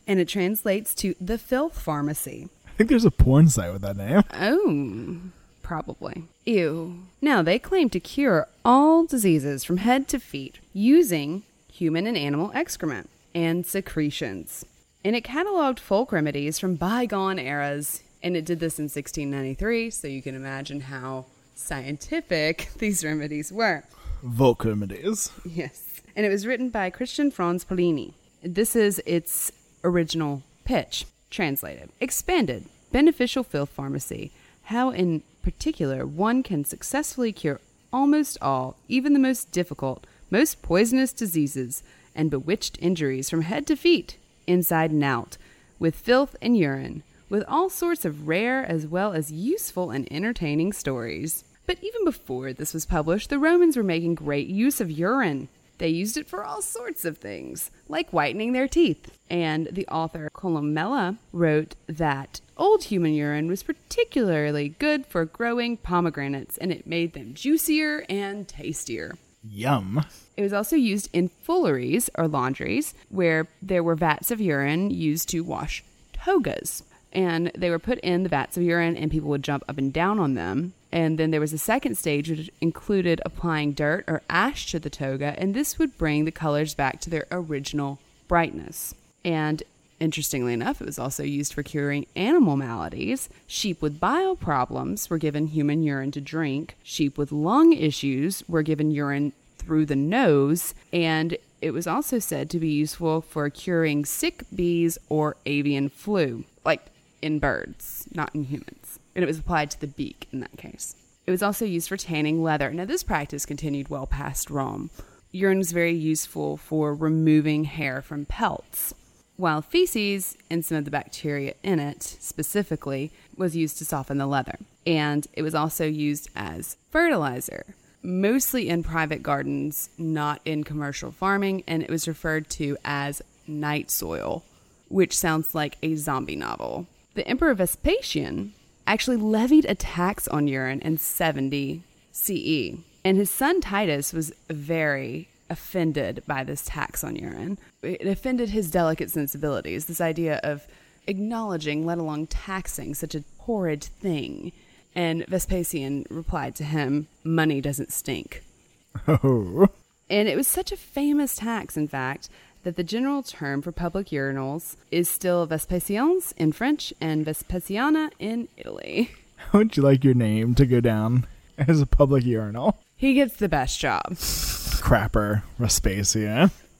Speaker 11: and it translates to the filth pharmacy.
Speaker 10: I think there's a porn site with that name.
Speaker 11: Oh, probably. Ew. Now, they claim to cure all diseases from head to feet using human and animal excrement and secretions. And it cataloged folk remedies from bygone eras, and it did this in 1693, so you can imagine how scientific these remedies were.
Speaker 10: Volk remedies.
Speaker 11: Yes. And it was written by Christian Franz Paullini. This is its original pitch, translated. Expanded, beneficial filth pharmacy. How, in particular, one can successfully cure almost all, even the most difficult, most poisonous diseases and bewitched injuries from head to feet, inside and out, with filth and urine, with all sorts of rare as well as useful and entertaining stories. But even before this was published, the Romans were making great use of urine. They used it for all sorts of things, like whitening their teeth. And the author Columella wrote that old human urine was particularly good for growing pomegranates, and it made them juicier and tastier.
Speaker 10: Yum.
Speaker 11: It was also used in fulleries or laundries, where there were vats of urine used to wash togas. And they were put in the vats of urine, and people would jump up and down on them. And then there was a second stage, which included applying dirt or ash to the toga, and this would bring the colors back to their original brightness. And interestingly enough, it was also used for curing animal maladies. Sheep with bile problems were given human urine to drink, sheep with lung issues were given urine through the nose, and it was also said to be useful for curing sick bees or avian flu, like in birds, not in humans. And it was applied to the beak in that case. It was also used for tanning leather. Now, this practice continued well past Rome. Urine was very useful for removing hair from pelts, while feces and some of the bacteria in it specifically was used to soften the leather. And it was also used as fertilizer, mostly in private gardens, not in commercial farming, and it was referred to as night soil, which sounds like a zombie novel. The Emperor Vespasian actually levied a tax on urine in 70 CE, and his son Titus was very offended by this tax on urine. It offended his delicate sensibilities, this idea of acknowledging, let alone taxing, such a horrid thing. And Vespasian replied to him, Money doesn't stink.
Speaker 10: Oh.
Speaker 11: And it was such a famous tax, in fact, that the general term for public urinals is still Vespasiennes in French and Vespasiana in Italy.
Speaker 10: How would you like your name to go down as a public urinal?
Speaker 11: He gets the best job.
Speaker 10: Crapper.
Speaker 11: It's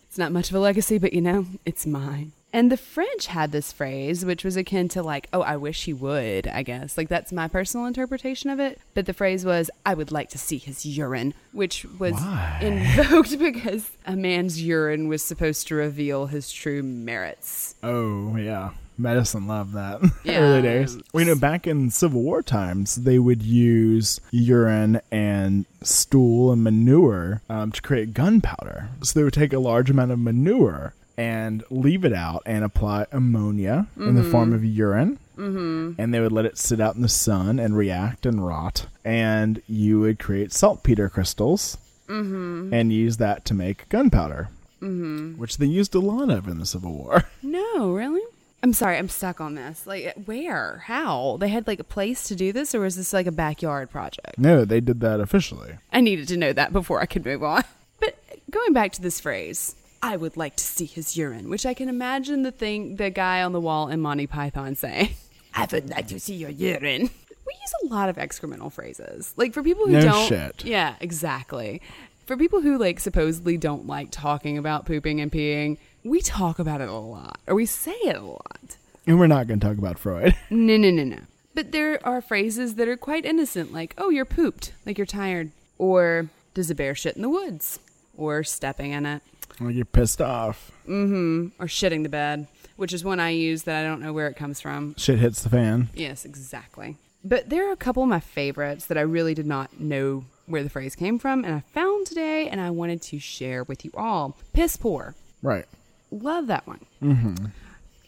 Speaker 11: It's not much of a legacy, but you know, it's mine. And the French had this phrase, which was akin to like, oh, I wish he would, I guess. Like, that's my personal interpretation of it. But the phrase was, I would like to see his urine, which was
Speaker 10: Why?
Speaker 11: invoked because a man's urine was supposed to reveal his true merits.
Speaker 10: Oh yeah, medicine loved that.
Speaker 11: Yeah.
Speaker 10: Early days. Well, you know, back in Civil War times, they would use urine and stool and manure um, to create gunpowder. So they would take a large amount of manure and leave it out and apply ammonia in the form of urine. Mm-hmm. And they would let it sit out in the sun and react and rot. And you would create saltpeter crystals and use that to make gunpowder, mm-hmm. which they used a lot of in the Civil War.
Speaker 11: No, really? I'm sorry, I'm stuck on this. Like, where? How? They had like a place to do this, or was this like a backyard project?
Speaker 10: No, they did that officially.
Speaker 11: I needed to know that before I could move on. But going back to this phrase, I would like to see his urine, which I can imagine the thing, the guy on the wall in Monty Python saying, I would like to see your urine. We use a lot of excremental phrases. Like for people who
Speaker 10: No
Speaker 11: don't.
Speaker 10: shit.
Speaker 11: Yeah, exactly. For people who like supposedly don't like talking about pooping and peeing, we talk about it a lot, or we say it a lot.
Speaker 10: And we're not going to talk about Freud.
Speaker 11: No, no, no, no. But there are phrases that are quite innocent, like, oh, you're pooped, like you're tired. Or, does a bear shit in the woods? Or stepping in it.
Speaker 10: Like you're pissed off. Mm-hmm.
Speaker 11: Or shitting the bed, which is one I use that I don't know where it comes from.
Speaker 10: Shit hits the fan.
Speaker 11: Yes, exactly. But there are a couple of my favorites that I really did not know where the phrase came from, and I found today, and I wanted to share with you all. Piss poor.
Speaker 10: Right.
Speaker 11: Love that one. Mm-hmm.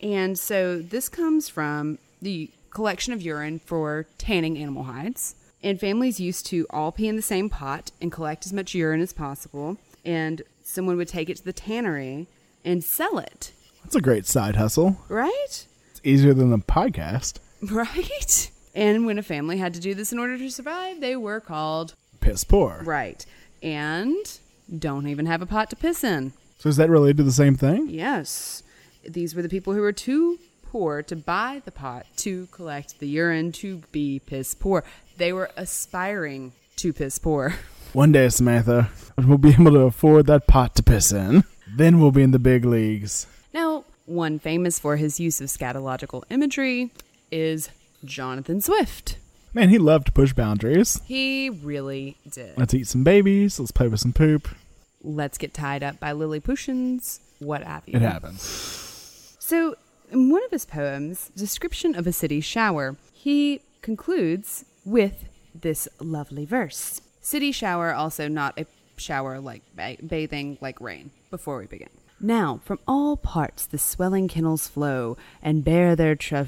Speaker 11: And so this comes from the collection of urine for tanning animal hides. And families used to all pee in the same pot and collect as much urine as possible. And someone would take it to the tannery and sell it.
Speaker 10: That's a great side hustle.
Speaker 11: Right?
Speaker 10: It's easier than the podcast.
Speaker 11: Right? And when a family had to do this in order to survive, they were called
Speaker 10: Piss poor.
Speaker 11: right. And don't even have a pot to piss in.
Speaker 10: So is that related to the same thing?
Speaker 11: Yes. These were the people who were too poor to buy the pot to collect the urine to be piss poor. They were aspiring to piss poor.
Speaker 10: One day, Samantha, we'll be able to afford that pot to piss in. Then we'll be in the big leagues.
Speaker 11: Now, one famous for his use of scatological imagery is Jonathan Swift.
Speaker 10: Man, he loved to push boundaries.
Speaker 11: He really did.
Speaker 10: Let's eat some babies. Let's play with some poop.
Speaker 11: Let's get tied up by lily Lilliputians, what have you.
Speaker 10: It happens.
Speaker 11: So, in one of his poems, Description of a City Shower, he concludes with this lovely verse City shower, also not a shower like ba- bathing like rain, before we begin. Now, from all parts the swelling kennels flow, and bear their tro-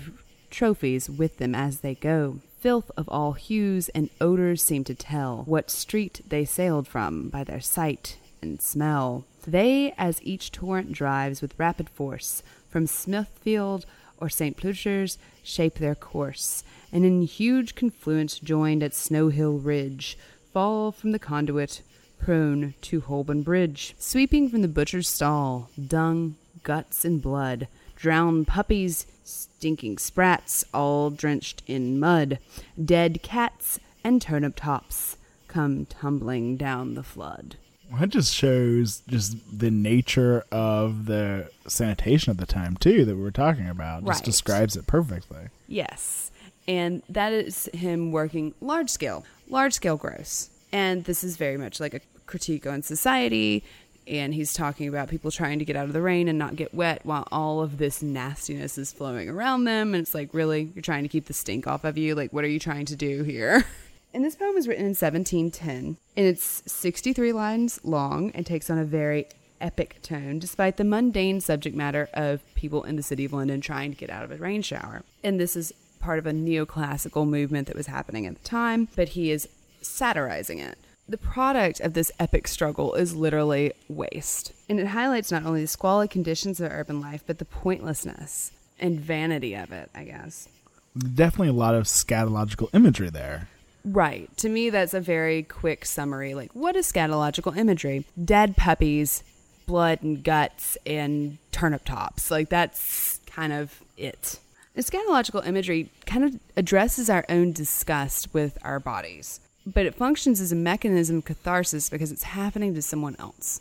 Speaker 11: trophies with them as they go. Filth of all hues and odors seem to tell what street they sailed from by their sight and smell. They, as each torrent drives with rapid force, from Smithfield or St. Pulchre's, shape their course, and in huge confluence joined at Snow Hill Ridge, fall from the conduit, prone to Holborn Bridge, sweeping from the butcher's stall, dung, guts, and blood, drowned puppies, stinking sprats, all drenched in mud, dead cats, and turnip tops come tumbling down the flood.
Speaker 10: That just shows just the nature of the sanitation at the time too that we were talking about. Just
Speaker 11: Right.
Speaker 10: describes it perfectly.
Speaker 11: Yes. And that is him working large scale, large scale gross. And this is very much like a critique on society. And he's talking about people trying to get out of the rain and not get wet while all of this nastiness is flowing around them. And it's like, really? You're trying to keep the stink off of you? Like, what are you trying to do here? And this poem was written in 1710. And it's 63 lines long and takes on a very epic tone, despite the mundane subject matter of people in the city of London trying to get out of a rain shower. And this is part of a neoclassical movement that was happening at the time, but he is satirizing it. The product of this epic struggle is literally waste. And it highlights not only the squalid conditions of urban life, but the pointlessness and vanity of it, I guess.
Speaker 10: Definitely a lot of scatological imagery there.
Speaker 11: Right. To me, that's a very quick summary. Like, what is scatological imagery? Dead puppies, blood and guts, and turnip tops. Like, that's kind of it. And scatological imagery kind of addresses our own disgust with our bodies, but it functions as a mechanism of catharsis because it's happening to someone else.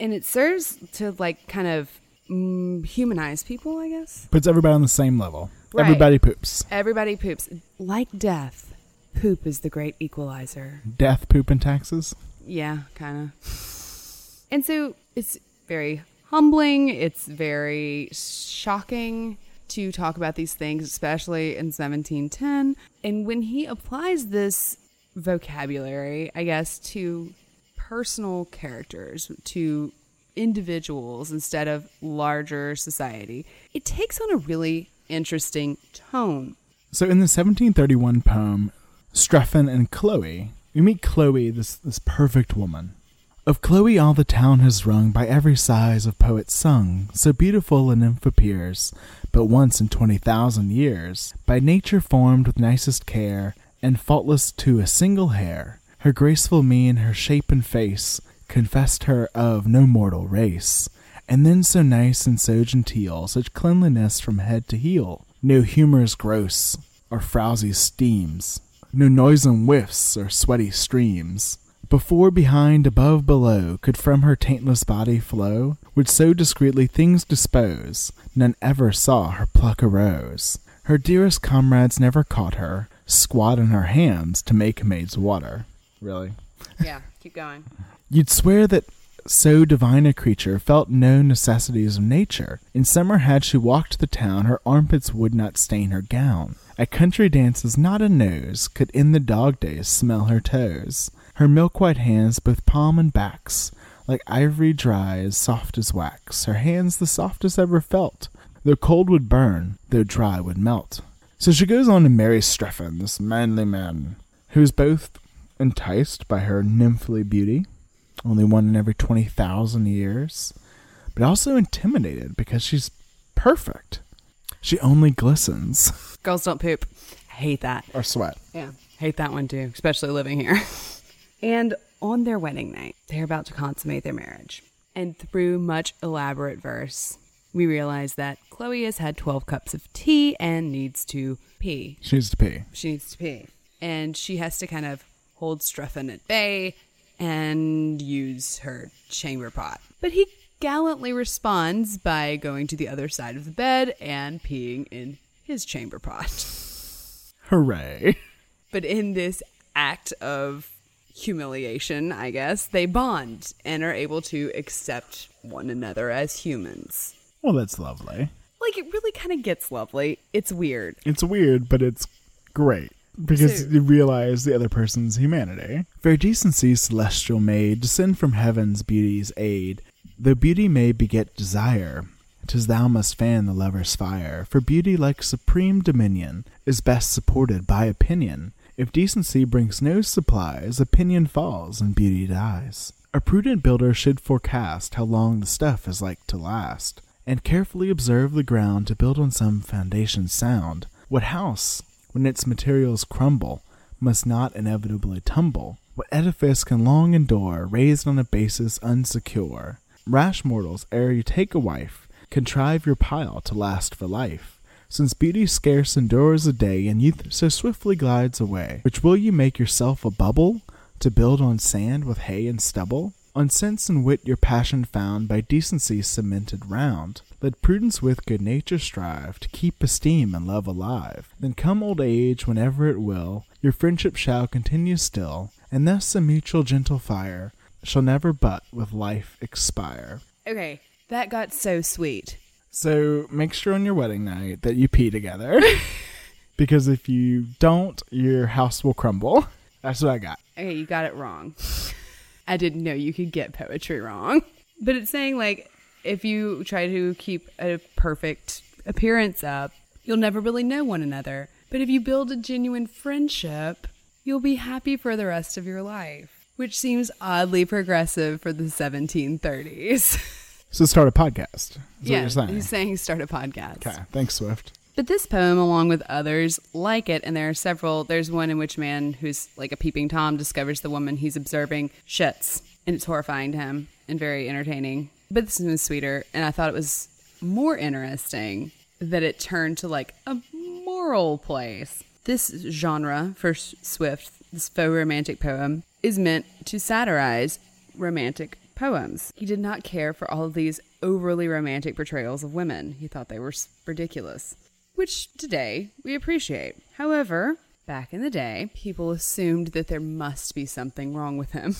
Speaker 11: and it serves to like kind of mm, humanize people, I guess.
Speaker 10: Puts everybody on the same level.
Speaker 11: Right.
Speaker 10: Everybody poops.
Speaker 11: Everybody poops. Like death, poop is the great equalizer.
Speaker 10: Death, poop, and taxes.
Speaker 11: Yeah, kind of. And so it's very humbling. It's very shocking to talk about these things, especially in 1710. And when he applies this vocabulary, I guess, to personal characters, to individuals instead of larger society, it takes on a really interesting tone.
Speaker 10: So in the 1731 poem, Strephon and Chloe, we meet Chloe, this, this perfect woman. Of Chloe all the town has rung, by every size of poet sung, so beautiful a nymph appears, but once in twenty thousand years, by nature formed with nicest care, and faultless to a single hair. Her graceful mien, her shape and face, confessed her of no mortal race. And then so nice and so genteel, such cleanliness from head to heel, no humors gross, or frowsy steams, no noisome whiffs or sweaty streams. Before, behind, above, below, could from her taintless body flow, would so discreetly things dispose, none ever saw her pluck a rose. Her dearest comrades never caught her, squat in her hands to make maids water. Really?
Speaker 11: Yeah, keep going.
Speaker 10: You'd swear that so divine a creature felt no necessities of nature. In summer had she walked the town, her armpits would not stain her gown. At country dances not a nose could in the dog days smell her toes. Her milk white hands, both palm and backs, like ivory dry as soft as wax. Her hands the softest ever felt, though cold would burn, though dry would melt. So she goes on to marry Strephon, this manly man, who is both enticed by her nymphly beauty, only one in every 20,000 years, but also intimidated because she's perfect. She only glistens
Speaker 11: Girls don't poop. I hate that.
Speaker 10: or sweat.
Speaker 11: Yeah, hate that one too, especially living here. and on their wedding night, they're about to consummate their marriage. And through much elaborate verse, we realize that Chloe has had 12 cups of tea and needs to pee.
Speaker 10: She needs to pee.
Speaker 11: She needs to pee. And she has to kind of hold Strephon at bay and use her chamber pot. But he gallantly responds by going to the other side of the bed and peeing in his chamber pot.
Speaker 10: Hooray.
Speaker 11: But in this act of humiliation, I guess, they bond and are able to accept one another as humans.
Speaker 10: Well, that's lovely.
Speaker 11: Like, it really kind of gets lovely. It's weird.
Speaker 10: It's weird, but it's great because you realize the other person's humanity. Fair decency, celestial maid, descend from heaven's beauty's aid. Though beauty may beget desire, 'tis thou must fan the lover's fire. For beauty, like supreme dominion, is best supported by opinion. If decency brings no supplies, opinion falls and beauty dies. A prudent builder should forecast how long the stuff is like to last, and carefully observe the ground to build on some foundation sound. What house, when its materials crumble, must not inevitably tumble? What edifice can long endure, raised on a basis unsecure? Rash mortals, ere you take a wife, contrive your pile to last for life. Since beauty scarce endures a day, and youth so swiftly glides away, which will you make yourself a bubble to build on sand with hay and stubble? On sense and wit your passion found by decency cemented round. Let prudence with good nature strive to keep esteem and love alive. Then come old age, whenever it will, your friendship shall continue still, and thus a mutual gentle fire shall never but with life expire.
Speaker 11: Okay, that got so sweet.
Speaker 10: So make sure on your wedding night that you pee together. because if you don't, your house will crumble. That's what I got.
Speaker 11: Okay, you got it wrong. I didn't know you could get poetry wrong. But it's saying, like, if you try to keep a perfect appearance up, you'll never really know one another. But if you build a genuine friendship, you'll be happy for the rest of your life, which seems oddly progressive for the 1730s.
Speaker 10: So start a podcast. Is what
Speaker 11: yeah,
Speaker 10: you're saying.
Speaker 11: he's saying start a podcast.
Speaker 10: Okay. Thanks, Swift.
Speaker 11: But this poem, along with others like it, and there are several, there's one in which man who's like a peeping Tom discovers the woman he's observing shits, and it's horrifying to him and very entertaining. But this one was sweeter, and I thought it was more interesting that it turned to like a moral place. This genre for Swift, this faux romantic poem, is meant to satirize romantic poems. He did not care for all of these overly romantic portrayals of women. He thought they were ridiculous, which today we appreciate. However, back in the day, people assumed that there must be something wrong with him.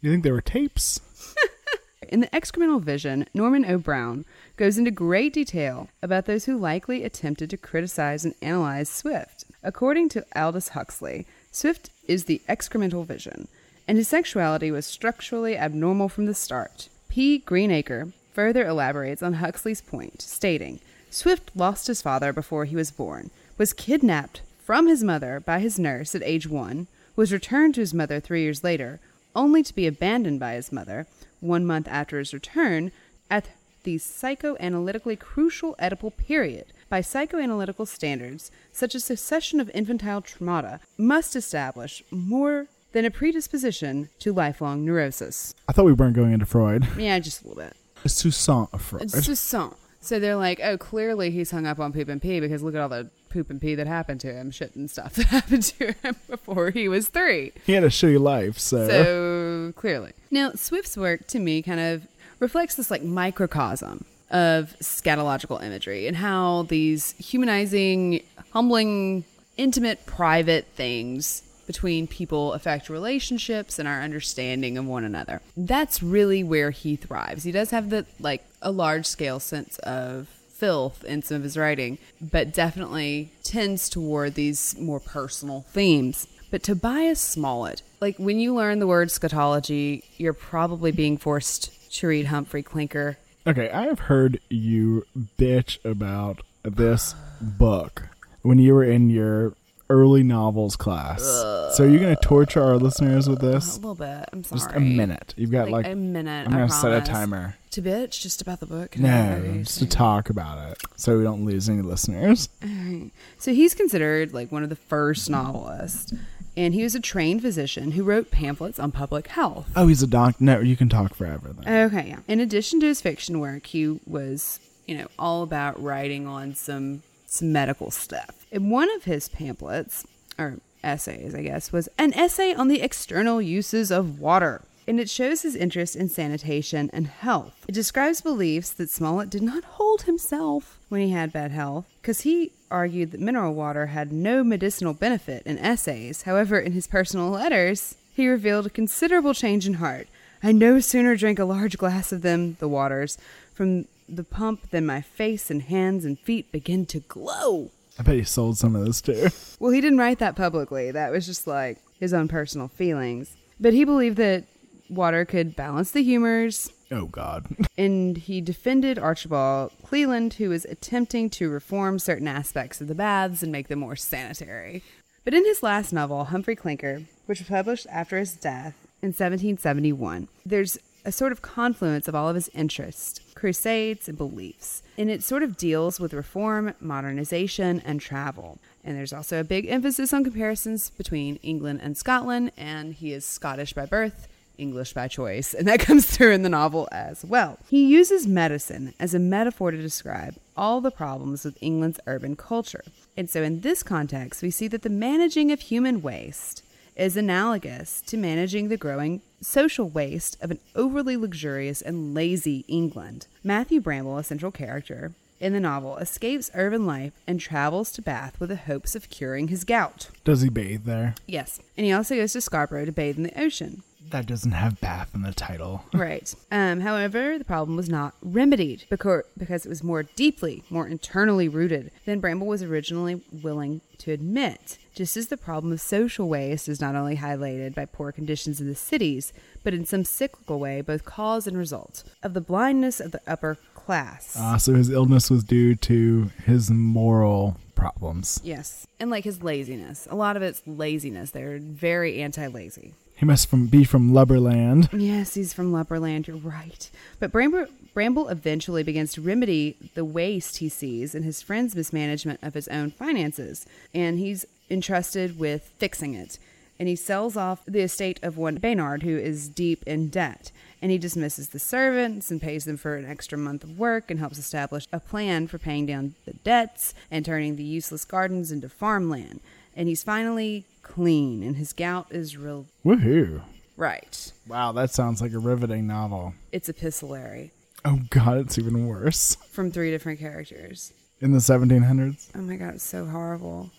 Speaker 10: You think there were tapes?
Speaker 11: In the excremental vision, Norman O. Brown goes into great detail about those who likely attempted to criticize and analyze Swift. According to Aldous Huxley, Swift is the excremental vision, and his sexuality was structurally abnormal from the start. P. Greenacre further elaborates on Huxley's point, stating Swift lost his father before he was born, was kidnapped from his mother by his nurse at age one, was returned to his mother three years later, only to be abandoned by his mother one month after his return at the psychoanalytically crucial Oedipal period. By psychoanalytical standards, such a succession of infantile traumata must establish more than a predisposition to lifelong neurosis.
Speaker 10: I thought we weren't going into Freud.
Speaker 11: Yeah, just a little bit.
Speaker 10: Susan Freud.
Speaker 11: It's so. So they're like, oh, clearly he's hung up on poop and pee because look at all the poop and pee that happened to him, shit and stuff that happened to him before he was three.
Speaker 10: he had a shitty life, so.
Speaker 11: So clearly. Now, Swift's work to me kind of reflects this like microcosm of scatological imagery and how these humanizing, humbling, intimate, private things between people affect relationships and our understanding of one another. That's really where he thrives. He does have the like a large scale sense of filth in some of his writing, but definitely tends toward these more personal themes. But Tobias Smollett, like when you learn the word scatology, you're probably being forced to read Humphrey Clinker.
Speaker 10: Okay, I have heard you bitch about this book when you were in your early novels class. so you're you going to torture our listeners with this?
Speaker 11: A little bit. I'm sorry.
Speaker 10: Just a minute. You've got like,
Speaker 11: a minute.
Speaker 10: I'm going to set a timer.
Speaker 11: To bitch just about the book.
Speaker 10: No, just to talk about it so we don't lose any listeners.
Speaker 11: So he's considered like one of the first novelists, and he was a trained physician who wrote pamphlets on public health.
Speaker 10: Oh, he's a doc. No, you can talk forever then.
Speaker 11: Okay, yeah. In addition to his fiction work, he was, you know, all about writing on some some medical stuff. One of his pamphlets or essays, I guess, was an essay on the external uses of water. And it shows his interest in sanitation and health. It describes beliefs that Smollett did not hold himself when he had bad health, because he argued that mineral water had no medicinal benefit in essays. However, in his personal letters, he revealed a considerable change in heart. I no sooner drank a large glass of them, the waters, from the pump then my face and hands and feet begin to glow.
Speaker 10: I bet he sold some of this too.
Speaker 11: Well, he didn't write that publicly. That was just like his own personal feelings. But he believed that water could balance the humors,
Speaker 10: Oh, God.
Speaker 11: and he defended Archibald Cleland, who was attempting to reform certain aspects of the baths and make them more sanitary. But in his last novel, Humphrey Clinker, which was published after his death in 1771, there's a sort of confluence of all of his interests, crusades, and beliefs. And it sort of deals with reform, modernization, and travel. And there's also a big emphasis on comparisons between England and Scotland, and he is Scottish by birth English by choice, and that comes through in the novel as well. He uses medicine as a metaphor to describe all the problems with England's urban culture. And so, in this context, we see that the managing of human waste is analogous to managing the growing social waste of an overly luxurious and lazy England. Matthew Bramble, a central character in the novel, escapes urban life and travels to Bath with the hopes of curing his gout.
Speaker 10: Does he bathe there?
Speaker 11: Yes, and he also goes to Scarborough to bathe in the ocean.
Speaker 10: That doesn't have bath in the title.
Speaker 11: Right. Um, however, the problem was not remedied because, because it was more deeply, more internally rooted than Bramble was originally willing to admit. Just as the problem of social waste is not only highlighted by poor conditions in the cities, but in some cyclical way, both cause and result of the blindness of the upper class.
Speaker 10: Ah, so his illness was due to his moral problems.
Speaker 11: yes. And like his laziness. A lot of it's laziness. They're very anti lazy.
Speaker 10: He must from be from Lubberland.
Speaker 11: Yes, he's from Lubberland. You're right. But Bramble, Bramble eventually begins to remedy the waste he sees in his friend's mismanagement of his own finances, and he's entrusted with fixing it. And he sells off the estate of one Baynard who is deep in debt. And he dismisses the servants and pays them for an extra month of work and helps establish a plan for paying down the debts and turning the useless gardens into farmland. And he's finally clean, and his gout is real
Speaker 10: Woohoo.
Speaker 11: Right.
Speaker 10: Wow, that sounds like a riveting novel.
Speaker 11: It's epistolary
Speaker 10: Oh god, it's even worse.
Speaker 11: from three different characters.
Speaker 10: In the 1700s?
Speaker 11: Oh my god, it's so horrible.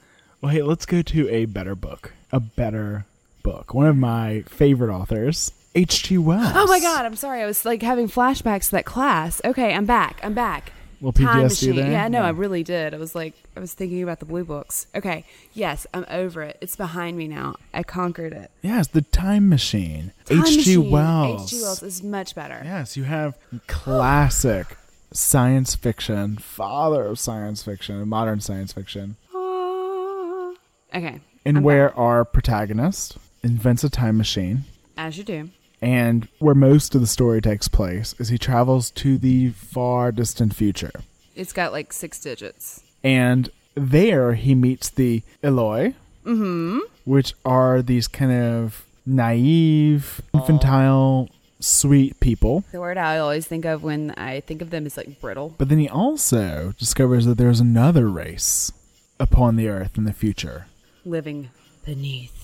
Speaker 10: Well, hey, let's go to a better book. A better book. One of my favorite authors, H.G. Wells.
Speaker 11: Oh my god, I'm sorry. I was like having flashbacks to that class. Okay, I'm back. I'm back. Time
Speaker 10: PTSD
Speaker 11: machine.
Speaker 10: there?
Speaker 11: Yeah, no,
Speaker 10: Yeah.
Speaker 11: I really did. I was like, I was thinking about the blue books. Okay, yes, I'm over it. It's behind me now. I conquered it.
Speaker 10: Yes, The Time Machine. H.G. Wells.
Speaker 11: H.G. Wells is much better.
Speaker 10: Yes, you have classic science fiction, father of science fiction, modern science fiction,
Speaker 11: Ah. Okay,
Speaker 10: and
Speaker 11: I'm
Speaker 10: where
Speaker 11: back.
Speaker 10: our protagonist invents a time machine.
Speaker 11: as you do.
Speaker 10: And where most of the story takes place is he travels to the far distant future.
Speaker 11: It's got like six digits.
Speaker 10: And there he meets the Eloi,
Speaker 11: Mm-hmm.
Speaker 10: which are these kind of naive, infantile, sweet people.
Speaker 11: The word I always think of when I think of them is like brittle.
Speaker 10: But then he also discovers that there's another race upon the earth in the future.
Speaker 11: living beneath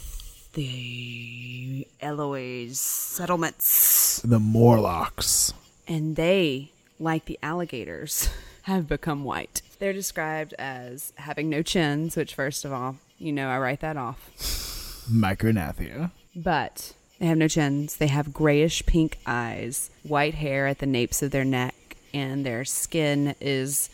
Speaker 11: the Eloi's settlements.
Speaker 10: The Morlocks.
Speaker 11: And they, like the alligators, have become white. They're described as having no chins, which, first of all, you know, I write that off.
Speaker 10: Micrognathia.
Speaker 11: But they have no chins. They have grayish pink eyes, white hair at the napes of their neck, and their skin is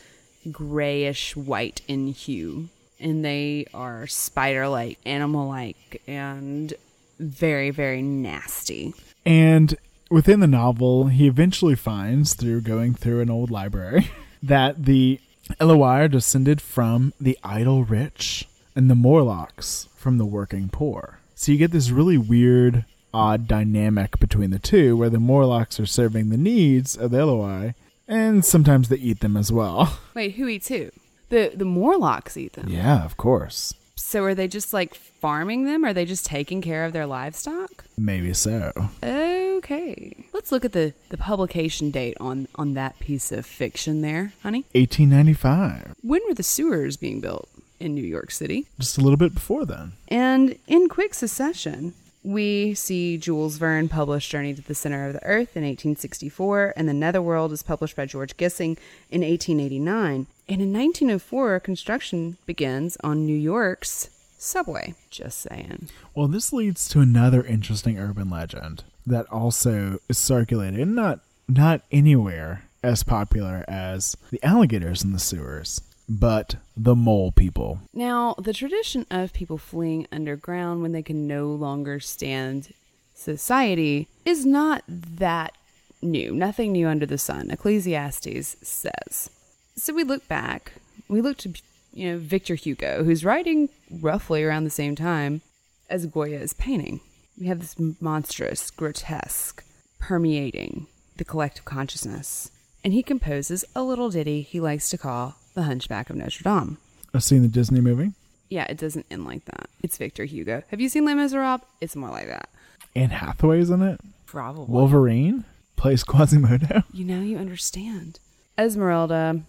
Speaker 11: grayish white in hue. And they are spider like, animal like, and very, very nasty.
Speaker 10: And within the novel, he eventually finds, through going through an old library, that the Eloi are descended from the idle rich and the Morlocks from the working poor. So you get this really weird, odd dynamic between the two, where the Morlocks are serving the needs of the Eloi, and sometimes they eat them as well.
Speaker 11: Wait, who eats who? The the Morlocks eat them.
Speaker 10: Yeah, of course.
Speaker 11: So are they just like farming them? Are they just taking care of their livestock?
Speaker 10: Maybe so.
Speaker 11: Okay. Let's look at the, the publication date on, on that piece of fiction there, honey.
Speaker 10: 1895.
Speaker 11: When were the sewers being built in New York City?
Speaker 10: Just a little bit before then.
Speaker 11: And in quick succession, we see Jules Verne publish Journey to the Center of the Earth in 1864, and The Netherworld is published by George Gissing in 1889. And in 1904, construction begins on New York's subway. Just saying.
Speaker 10: Well, this leads to another interesting urban legend that also is circulated, not not anywhere as popular as the alligators in the sewers, but the mole people.
Speaker 11: Now, the tradition of people fleeing underground when they can no longer stand society is not that new. Nothing new under the sun, Ecclesiastes says. So we look back, we look to, you know, Victor Hugo, who's writing roughly around the same time as Goya is painting. We have this monstrous, grotesque, permeating the collective consciousness. And he composes a little ditty he likes to call The Hunchback of Notre Dame.
Speaker 10: I've seen the Disney movie.
Speaker 11: Yeah, it doesn't end like that. It's Victor Hugo. Have you seen Les Miserables? It's more like that.
Speaker 10: Anne Hathaway's in it.
Speaker 11: Probably.
Speaker 10: Wolverine plays Quasimodo.
Speaker 11: You know, you understand. Esmeralda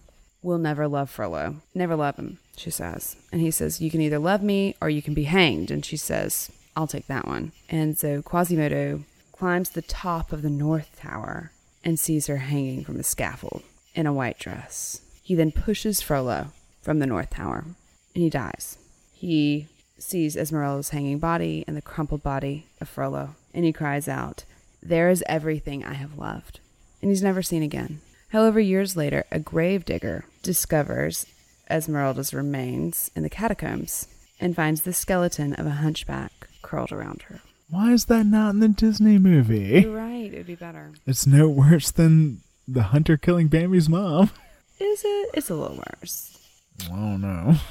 Speaker 11: will never love Frollo. Never love him, she says. And he says, You can either love me or you can be hanged. And she says, I'll take that one. And so Quasimodo climbs the top of the North Tower and sees her hanging from a scaffold in a white dress. He then pushes Frollo from the North Tower and he dies. He sees Esmeralda's hanging body and the crumpled body of Frollo and he cries out, There is everything I have loved. And he's never seen again. However, years later, a grave digger discovers Esmeralda's remains in the catacombs and finds the skeleton of a hunchback curled around her.
Speaker 10: Why is that not in the Disney movie?
Speaker 11: You're right, it'd be better.
Speaker 10: It's no worse than the hunter killing Bambi's mom.
Speaker 11: Is it? It's a little worse.
Speaker 10: I don't know.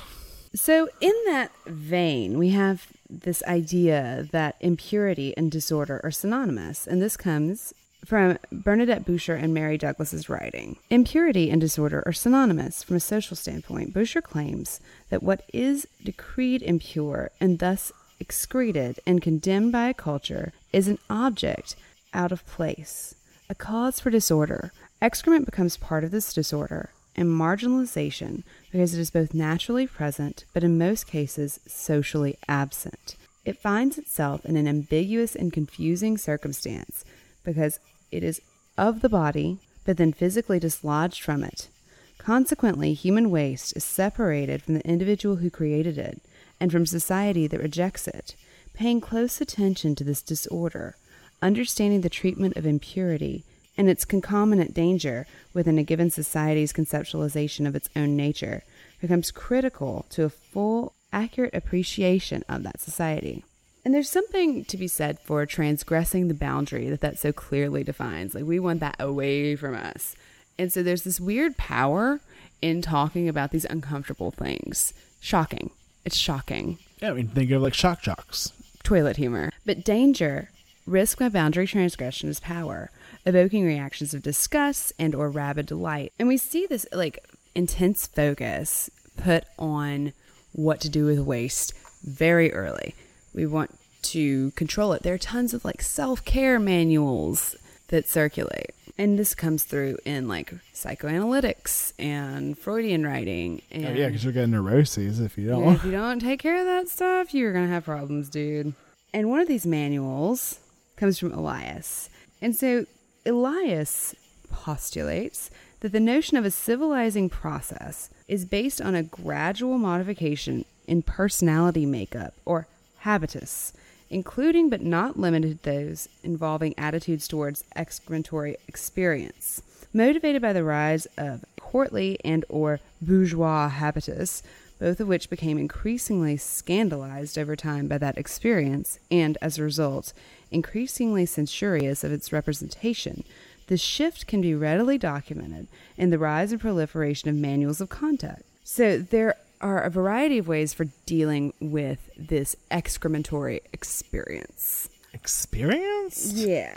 Speaker 11: So, in that vein, we have this idea that impurity and disorder are synonymous, and this comes from Bernadette Boucher and Mary Douglas's writing. Impurity and disorder are synonymous from a social standpoint. Boucher claims that what is decreed impure and thus excreted and condemned by a culture is an object out of place, a cause for disorder. Excrement becomes part of this disorder and marginalization because it is both naturally present but in most cases socially absent. It finds itself in an ambiguous and confusing circumstance because it is of the body, but then physically dislodged from it. Consequently, human waste is separated from the individual who created it and from society that rejects it. Paying close attention to this disorder, understanding the treatment of impurity and its concomitant danger within a given society's conceptualization of its own nature becomes critical to a full, accurate appreciation of that society. And there's something to be said for transgressing the boundary that that so clearly defines. Like, we want that away from us. And so there's this weird power in talking about these uncomfortable things. Shocking. It's shocking.
Speaker 10: Yeah, I mean, think of like shock jocks.
Speaker 11: Toilet humor. But danger, risk by boundary transgression is power, evoking reactions of disgust and or rabid delight. And we see this like intense focus put on what to do with waste very early. We want to control it. There are tons of like self-care manuals that circulate. And this comes through in like psychoanalytics and Freudian writing. And
Speaker 10: Oh, yeah, because you'll get neuroses if you don't.
Speaker 11: yeah, if you don't take care of that stuff, you're going to have problems, dude. And one of these manuals comes from Elias. And so Elias postulates that the notion of a civilizing process is based on a gradual modification in personality makeup or habitus, including but not limited to those involving attitudes towards excrementory experience. Motivated by the rise of courtly and or bourgeois habitus, both of which became increasingly scandalized over time by that experience and as a result increasingly censorious of its representation, the shift can be readily documented in the rise and proliferation of manuals of conduct. So there are a variety of ways for dealing with this excrementory experience.
Speaker 10: Experience?
Speaker 11: Yeah.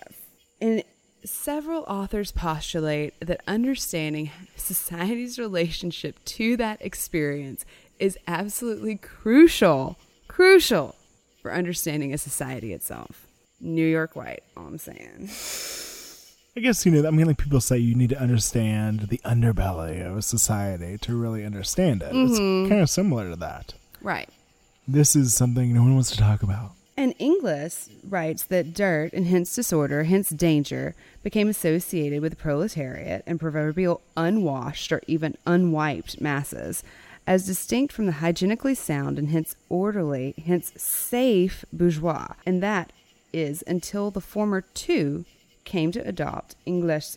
Speaker 11: And several authors postulate that understanding society's relationship to that experience is absolutely crucial, crucial for understanding a society itself. New York White, all I'm saying.
Speaker 10: I guess, you know, I mean, like people say you need to understand the underbelly of a society to really understand it. It's mm-hmm. kind of similar to that.
Speaker 11: Right.
Speaker 10: This is something no one wants to talk about.
Speaker 11: And Inglis writes that dirt and hence disorder, hence danger, became associated with the proletariat and proverbial unwashed or even unwiped masses, as distinct from the hygienically sound and hence orderly, hence safe bourgeois. And that is until the former two came to adopt English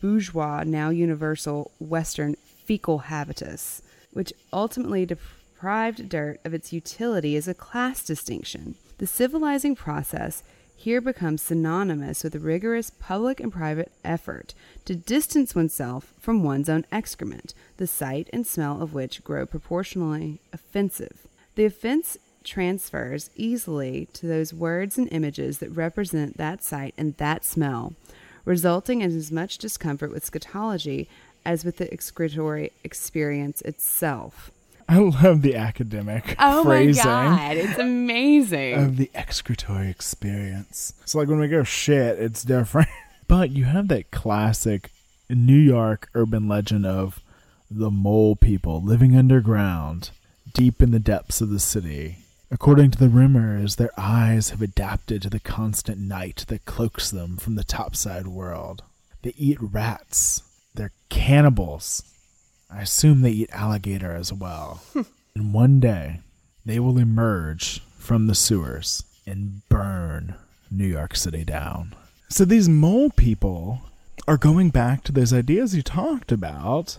Speaker 11: bourgeois, now universal Western fecal habitus, which ultimately deprived dirt of its utility as a class distinction. The civilizing process here becomes synonymous with a rigorous public and private effort to distance oneself from one's own excrement, the sight and smell of which grow proportionally offensive. The offense transfers easily to those words and images that represent that sight and that smell, resulting in as much discomfort with scatology as with the excretory experience itself.
Speaker 10: I love the academic
Speaker 11: Oh
Speaker 10: phrasing
Speaker 11: my god, it's amazing.
Speaker 10: of the excretory experience. So, like when we go shit, it's different. but you have that classic New York urban legend of the mole people living underground, deep in the depths of the city. According to the rumors, their eyes have adapted to the constant night that cloaks them from the topside world. They eat rats. They're cannibals. I assume they eat alligator as well. and one day, they will emerge from the sewers and burn New York City down. So these mole people are going back to those ideas you talked about,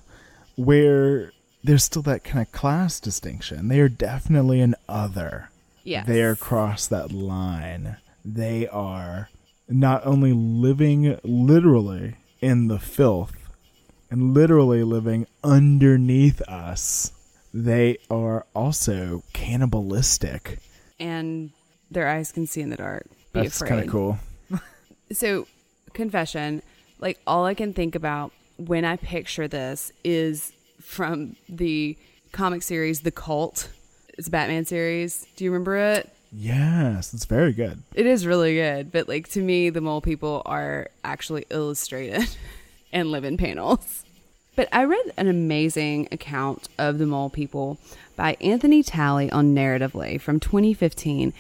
Speaker 10: where there's still that kind of class distinction. They are definitely an other.
Speaker 11: Yes.
Speaker 10: They are across that line. They are not only living literally in the filth and literally living underneath us, they are also cannibalistic.
Speaker 11: and their eyes can see in the dark. Be
Speaker 10: That's kind of cool.
Speaker 11: So, confession, like all I can think about when I picture this is from the comic series The Cult. It's a Batman series. Do you remember it?
Speaker 10: Yes, it's very good.
Speaker 11: It is really good, but like to me, the mole people are actually illustrated and live in panels. But I read an amazing account of the mole people by Anthony Talley on Narratively from 2015,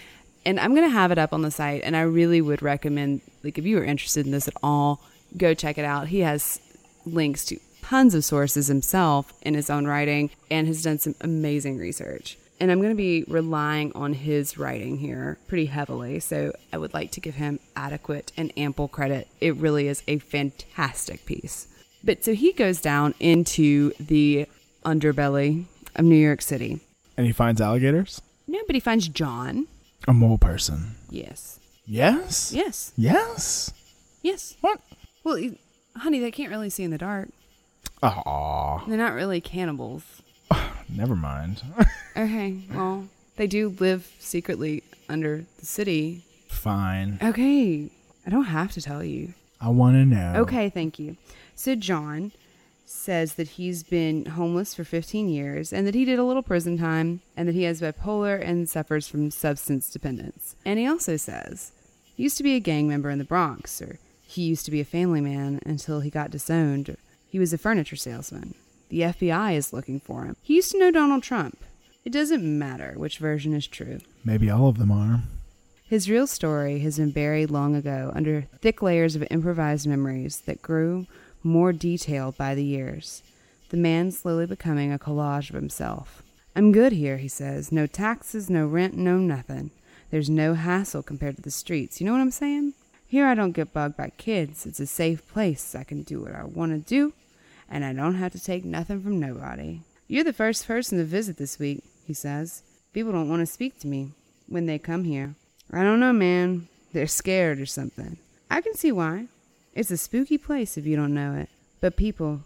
Speaker 11: And I'm going to have it up on the site. And I really would recommend, like, if you are interested in this at all, go check it out. He has links to tons of sources himself in his own writing and has done some amazing research. And I'm going to be relying on his writing here pretty heavily. So I would like to give him adequate and ample credit. It really is a fantastic piece. But so he goes down into the underbelly of New York City.
Speaker 10: And he finds alligators?
Speaker 11: No, but he finds John.
Speaker 10: A mole person.
Speaker 11: Yes.
Speaker 10: Yes?
Speaker 11: Yes.
Speaker 10: Yes?
Speaker 11: Yes.
Speaker 10: What?
Speaker 11: Well, honey, they can't really see in the dark.
Speaker 10: Aw.
Speaker 11: They're not really cannibals.
Speaker 10: Never mind.
Speaker 11: Okay, well, they do live secretly under the city.
Speaker 10: Fine.
Speaker 11: Okay, I don't have to tell you.
Speaker 10: I want to know.
Speaker 11: Okay, thank you. So, John says that he's been homeless for 15 years and that he did a little prison time and that he has bipolar and suffers from substance dependence. And he also says he used to be a gang member in the Bronx, or he used to be a family man until he got disowned. He was a furniture salesman. The FBI is looking for him. He used to know Donald Trump. It doesn't matter which version is true.
Speaker 10: Maybe all of them are.
Speaker 11: His real story has been buried long ago under thick layers of improvised memories that grew more detailed by the years. The man slowly becoming a collage of himself. I'm good here, he says. No taxes, no rent, no nothing. There's no hassle compared to the streets. You know what I'm saying? Here I don't get bugged by kids. It's a safe place. I can do what I want to do, and I don't have to take nothing from nobody. You're the first person to visit this week, he says. People don't want to speak to me when they come here. I don't know, man. They're scared or something. I can see why. It's a spooky place if you don't know it. But people,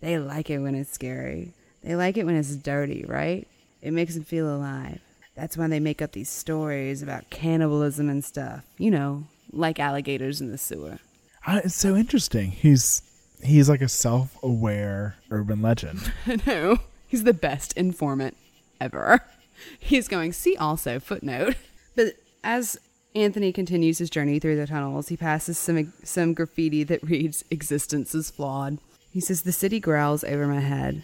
Speaker 11: they like it when it's scary. They like it when it's dirty, right? It makes them feel alive. That's why they make up these stories about cannibalism and stuff. You know, like alligators in the sewer.
Speaker 10: I, it's so interesting. He's he's like a self-aware urban legend.
Speaker 11: no, he's the best informant ever. He's going, see also, footnote. But as Anthony continues his journey through the tunnels, he passes some, some graffiti that reads, Existence is flawed. He says, The city growls over my head.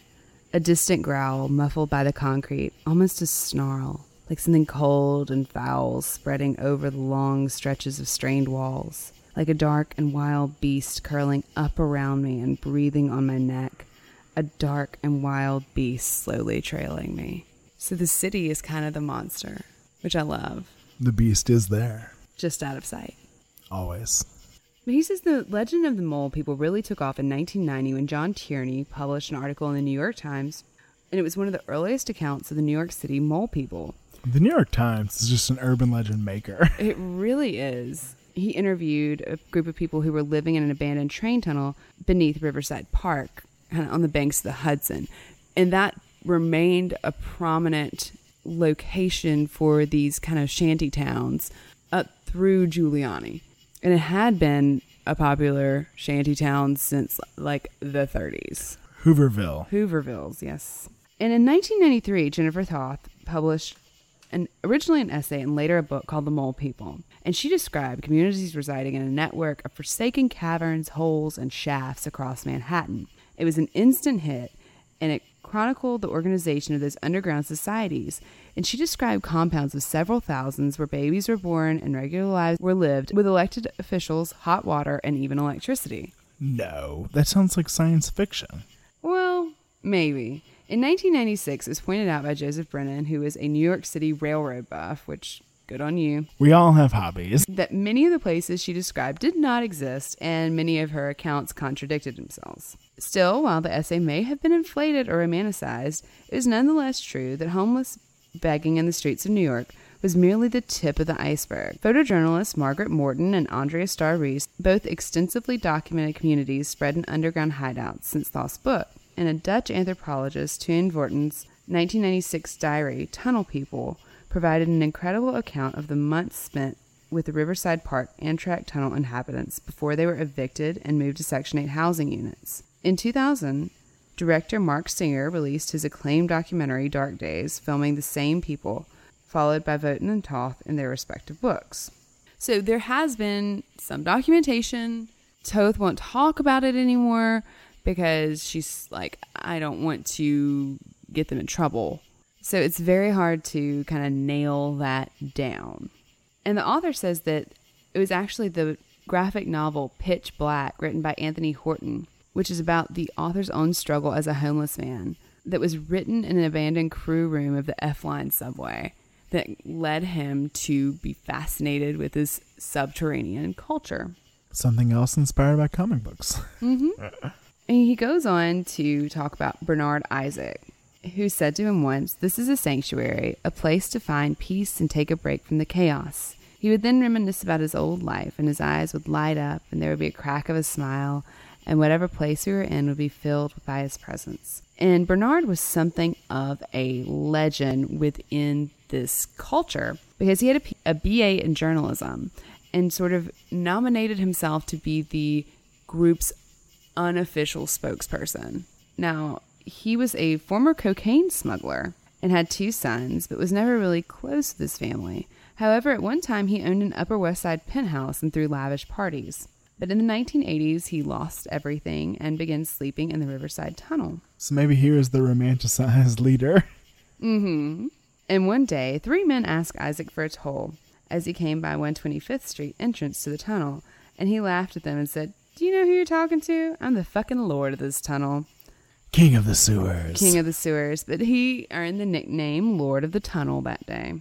Speaker 11: A distant growl, muffled by the concrete, almost a snarl, like something cold and foul spreading over the long stretches of strained walls, like a dark and wild beast curling up around me and breathing on my neck a dark and wild beast slowly trailing me. So the city is kind of the monster, which I love,
Speaker 10: the beast is there.
Speaker 11: just out of sight.
Speaker 10: Always.
Speaker 11: But he says the legend of the mole people really took off in 1990 when John Tierney published an article in the New York Times, and it was one of the earliest accounts of the New York City mole people.
Speaker 10: The New York Times is just an urban legend maker.
Speaker 11: It really is. He interviewed a group of people who were living in an abandoned train tunnel beneath Riverside Park kind of on the banks of the Hudson. And that remained a prominent location for these kind of shanty towns up through Giuliani. And it had been a popular shanty town since like the 30s.
Speaker 10: Hooverville.
Speaker 11: Hoovervilles, yes. And in 1993, Jennifer Toth published an originally an essay and later a book called The Mole People. And she described communities residing in a network of forsaken caverns, holes, and shafts across Manhattan. It was an instant hit and it chronicled the organization of those underground societies. And she described compounds of several thousands where babies were born and regular lives were lived with elected officials, hot water, and even electricity.
Speaker 10: No, that sounds like science fiction.
Speaker 11: Well, maybe. In 1996, it was pointed out by Joseph Brennan, who is a New York City railroad buff, which, good on you,
Speaker 10: We all have hobbies.
Speaker 11: that many of the places she described did not exist, and many of her accounts contradicted themselves. Still, while the essay may have been inflated or romanticized, it is nonetheless true that homeless begging in the streets of New York was merely the tip of the iceberg. Photojournalists Margaret Morton and Andrea Starr Reese both extensively documented communities spread in underground hideouts since Toth's book, and a Dutch anthropologist, Teun Voeten's 1996 diary, Tunnel People, provided an incredible account of the months spent with the Riverside Park Amtrak Tunnel inhabitants before they were evicted and moved to Section 8 housing units. In 2000, director Marc Singer released his acclaimed documentary Dark Days, filming the same people, followed by Voeten and Toth in their respective books. So there has been some documentation. Toth won't talk about it anymore because she's like, I don't want to get them in trouble. So it's very hard to kind of nail that down. And the author says that it was actually the graphic novel Pitch Black, written by Anthony Horton, which is about the author's own struggle as a homeless man, that was written in an abandoned crew room of the F Line subway that led him to be fascinated with this subterranean culture.
Speaker 10: Something else inspired by comic books. Mm-hmm.
Speaker 11: And he goes on to talk about Bernard Isaac, who said to him once, This is a sanctuary, a place to find peace and take a break from the chaos. He would then reminisce about his old life, and his eyes would light up, and there would be a crack of a smile, and whatever place we were in would be filled by his presence. And Bernard was something of a legend within this culture because he had a, BA in journalism and sort of nominated himself to be the group's unofficial spokesperson. Now, he was a former cocaine smuggler and had two sons, but was never really close with his family. However, at one time he owned an Upper West Side penthouse and threw lavish parties. But in the 1980s, he lost everything and began sleeping in the Riverside Tunnel.
Speaker 10: So maybe he was the romanticized leader.
Speaker 11: Mm-hmm. And one day, three men asked Isaac for a toll as he came by 125th Street entrance to the tunnel, and he laughed at them and said, Do you know who you're talking to? I'm the fucking lord of this tunnel.
Speaker 10: King of the sewers.
Speaker 11: King of the sewers, but he earned the nickname Lord of the Tunnel that day.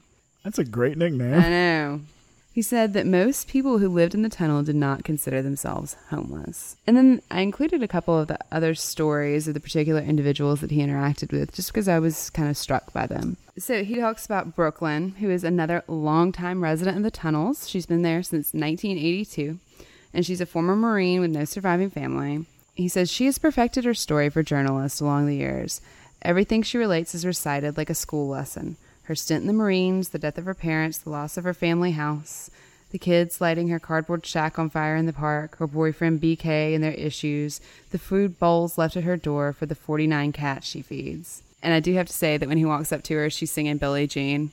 Speaker 10: That's a great nickname.
Speaker 11: I know. He said that most people who lived in the tunnel did not consider themselves homeless. And then I included a couple of the other stories of the particular individuals that he interacted with just because I was kind of struck by them. So he talks about Brooklyn, who is another longtime resident of the tunnels. She's been there since 1982, and she's a former Marine with no surviving family. He says she has perfected her story for journalists along the years. Everything she relates is recited like a school lesson her stint in the Marines, the death of her parents, the loss of her family house, the kids lighting her cardboard shack on fire in the park, her boyfriend BK and their issues, the food bowls left at her door for the 49 cats she feeds. And I do have to say that when he walks up to her, she's singing Billie Jean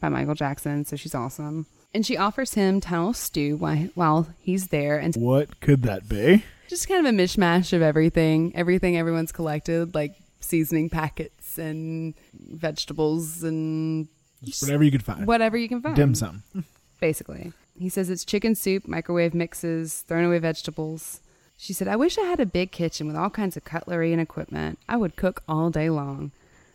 Speaker 11: by Michael Jackson, so she's awesome. And she offers him tunnel stew while, while he's there, and
Speaker 10: What could that be?
Speaker 11: just kind of a mishmash of everything, everything everyone's collected, like seasoning packets and vegetables and
Speaker 10: Just whatever you could find.
Speaker 11: whatever you can find.
Speaker 10: Dim sum.
Speaker 11: Basically. He says it's chicken soup, microwave mixes, thrown away vegetables. She said, I wish I had a big kitchen with all kinds of cutlery and equipment. I would cook all day long.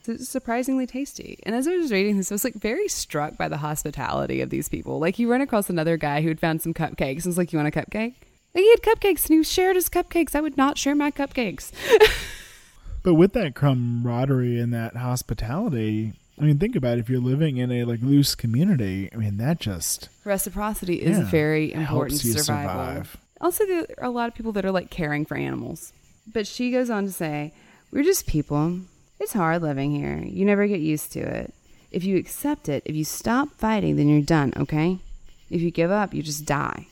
Speaker 11: It's surprisingly tasty. And as I was reading this, I was like very struck by the hospitality of these people. Like you run across another guy who had found some cupcakes and was like, You want a cupcake? Like he had cupcakes and he shared his cupcakes. I would not share my cupcakes.
Speaker 10: But with that camaraderie and that hospitality, I mean, think about it. If you're living in a like loose community, I mean, that just
Speaker 11: Reciprocity is
Speaker 10: yeah,
Speaker 11: very important
Speaker 10: helps
Speaker 11: survival.
Speaker 10: survive.
Speaker 11: Also, there are a lot of people that are like caring for animals. But she goes on to say, We're just people. It's hard living here. You never get used to it. If you accept it, if you stop fighting, then you're done, okay? If you give up, you just die.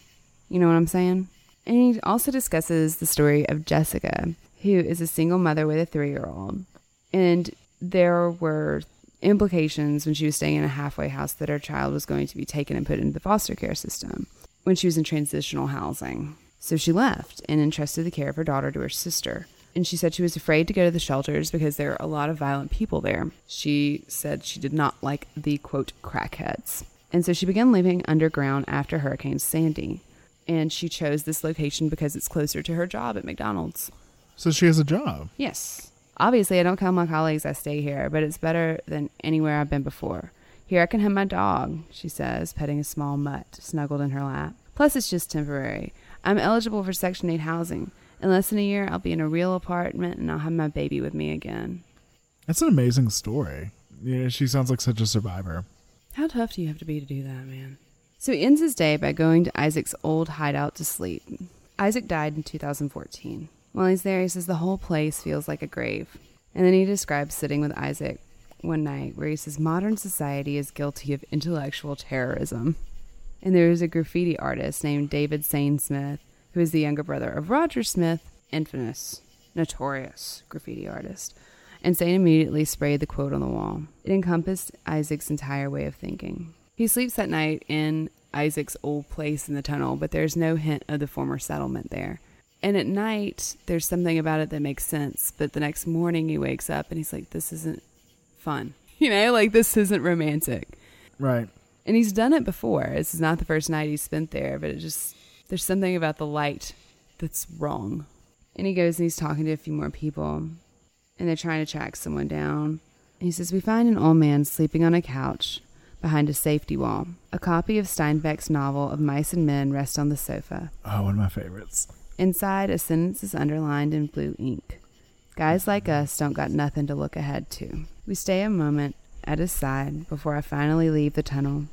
Speaker 11: You know what I'm saying? And he also discusses the story of Jessica, who is a single mother with a three year old. And there were implications when she was staying in a halfway house that her child was going to be taken and put into the foster care system when she was in transitional housing. So she left and entrusted the care of her daughter to her sister. And she said she was afraid to go to the shelters because there are a lot of violent people there. She said she did not like the quote crackheads. And so she began living underground after Hurricane Sandy. And she chose this location because it's closer to her job at McDonald's.
Speaker 10: so she has a job.
Speaker 11: Yes. Obviously, I don't tell my colleagues I stay here, but it's better than anywhere I've been before. Here I can have my dog, she says, petting a small mutt snuggled in her lap. Plus, it's just temporary. I'm eligible for Section 8 housing. In less than a year, I'll be in a real apartment and I'll have my baby with me again.
Speaker 10: That's an amazing story. Yeah, she sounds like such a survivor.
Speaker 11: How tough do you have to be to do that, man? So he ends his day by going to Isaac's old hideout to sleep. Isaac died in 2014. While he's there, he says the whole place feels like a grave. And then he describes sitting with Isaac one night where he says modern society is guilty of intellectual terrorism. And there is a graffiti artist named David Sane Smith, who is the younger brother of Roger Smith, infamous, notorious graffiti artist. And Sane immediately sprayed the quote on the wall. It encompassed Isaac's entire way of thinking. He sleeps that night in Isaac's old place in the tunnel, but there's no hint of the former settlement there. And at night, there's something about it that makes sense, but the next morning he wakes up and he's like, this isn't fun. You know, like this isn't romantic.
Speaker 10: Right.
Speaker 11: And he's done it before. This is not the first night he's spent there, but it just, there's something about the light that's wrong. And he goes and he's talking to a few more people, and they're trying to track someone down. And he says, We find an old man sleeping on a couch behind a safety wall. A copy of Steinbeck's novel of Mice and Men rests on the sofa.
Speaker 10: Oh, one of my favorites.
Speaker 11: Inside, a sentence is underlined in blue ink. Guys like us don't got nothing to look ahead to. We stay a moment at his side before I finally leave the tunnel,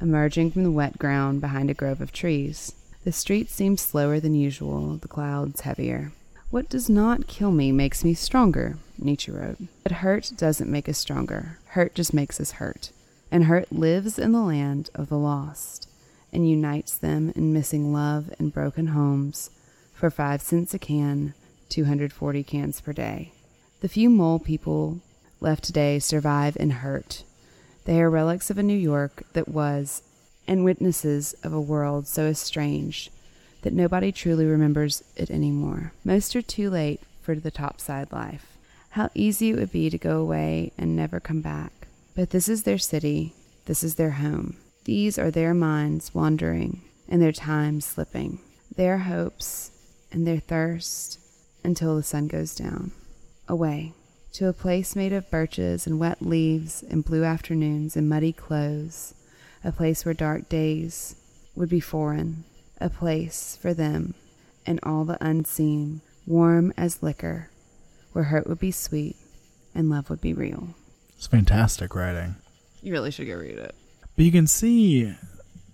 Speaker 11: emerging from the wet ground behind a grove of trees. The street seems slower than usual, the clouds heavier. What does not kill me makes me stronger, Nietzsche wrote. But hurt doesn't make us stronger. Hurt just makes us hurt. And hurt lives in the land of the lost and unites them in missing love and broken homes for five cents a can, 240 cans per day. The few mole people left today survive in hurt. They are relics of a New York that was, and witnesses of a world so estranged that nobody truly remembers it anymore. Most are too late for the topside life. How easy it would be to go away and never come back. But this is their city, this is their home. These are their minds wandering and their time slipping, their hopes and their thirst until the sun goes down. Away to a place made of birches and wet leaves and blue afternoons and muddy clothes, a place where dark days would be foreign, a place for them and all the unseen, warm as liquor, where hurt would be sweet and love would be real.
Speaker 10: It's fantastic writing.
Speaker 11: You really should go read it.
Speaker 10: But you can see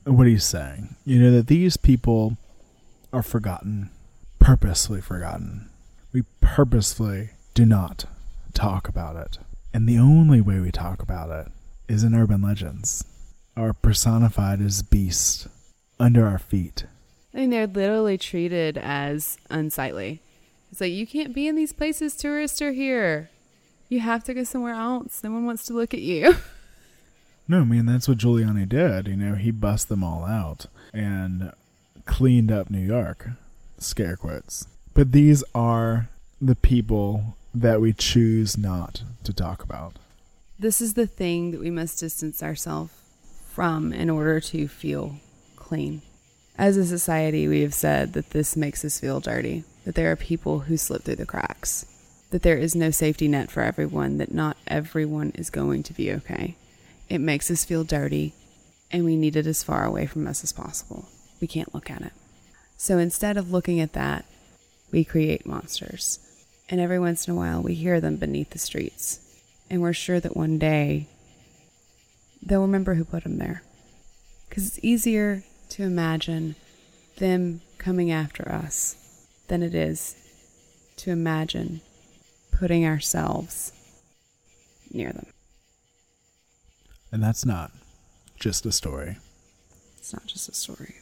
Speaker 10: what he's saying. You know, that these people are forgotten, purposely forgotten. We purposefully do not talk about it. And the only way we talk about it is in urban legends, are personified as beasts under our feet.
Speaker 11: I mean, they're literally treated as unsightly. It's like, you can't be in these places, tourists are here. You have to go somewhere else. No one wants to look at you.
Speaker 10: No, I mean that's what Giuliani did. You know, he bust them all out and cleaned up New York. Scare quotes. But these are the people that we choose not to talk about.
Speaker 11: this is the thing that we must distance ourselves from in order to feel clean. As a society, we have said that this makes us feel dirty, that there are people who slip through the cracks, that there is no safety net for everyone, that not everyone is going to be okay. It makes us feel dirty, and we need it as far away from us as possible. We can't look at it. So instead of looking at that, we create monsters. And every once in a while, we hear them beneath the streets. And we're sure that one day they'll remember who put them there. Because it's easier to imagine them coming after us than it is to imagine putting ourselves near them.
Speaker 10: And that's not just a story.
Speaker 11: It's not just a story.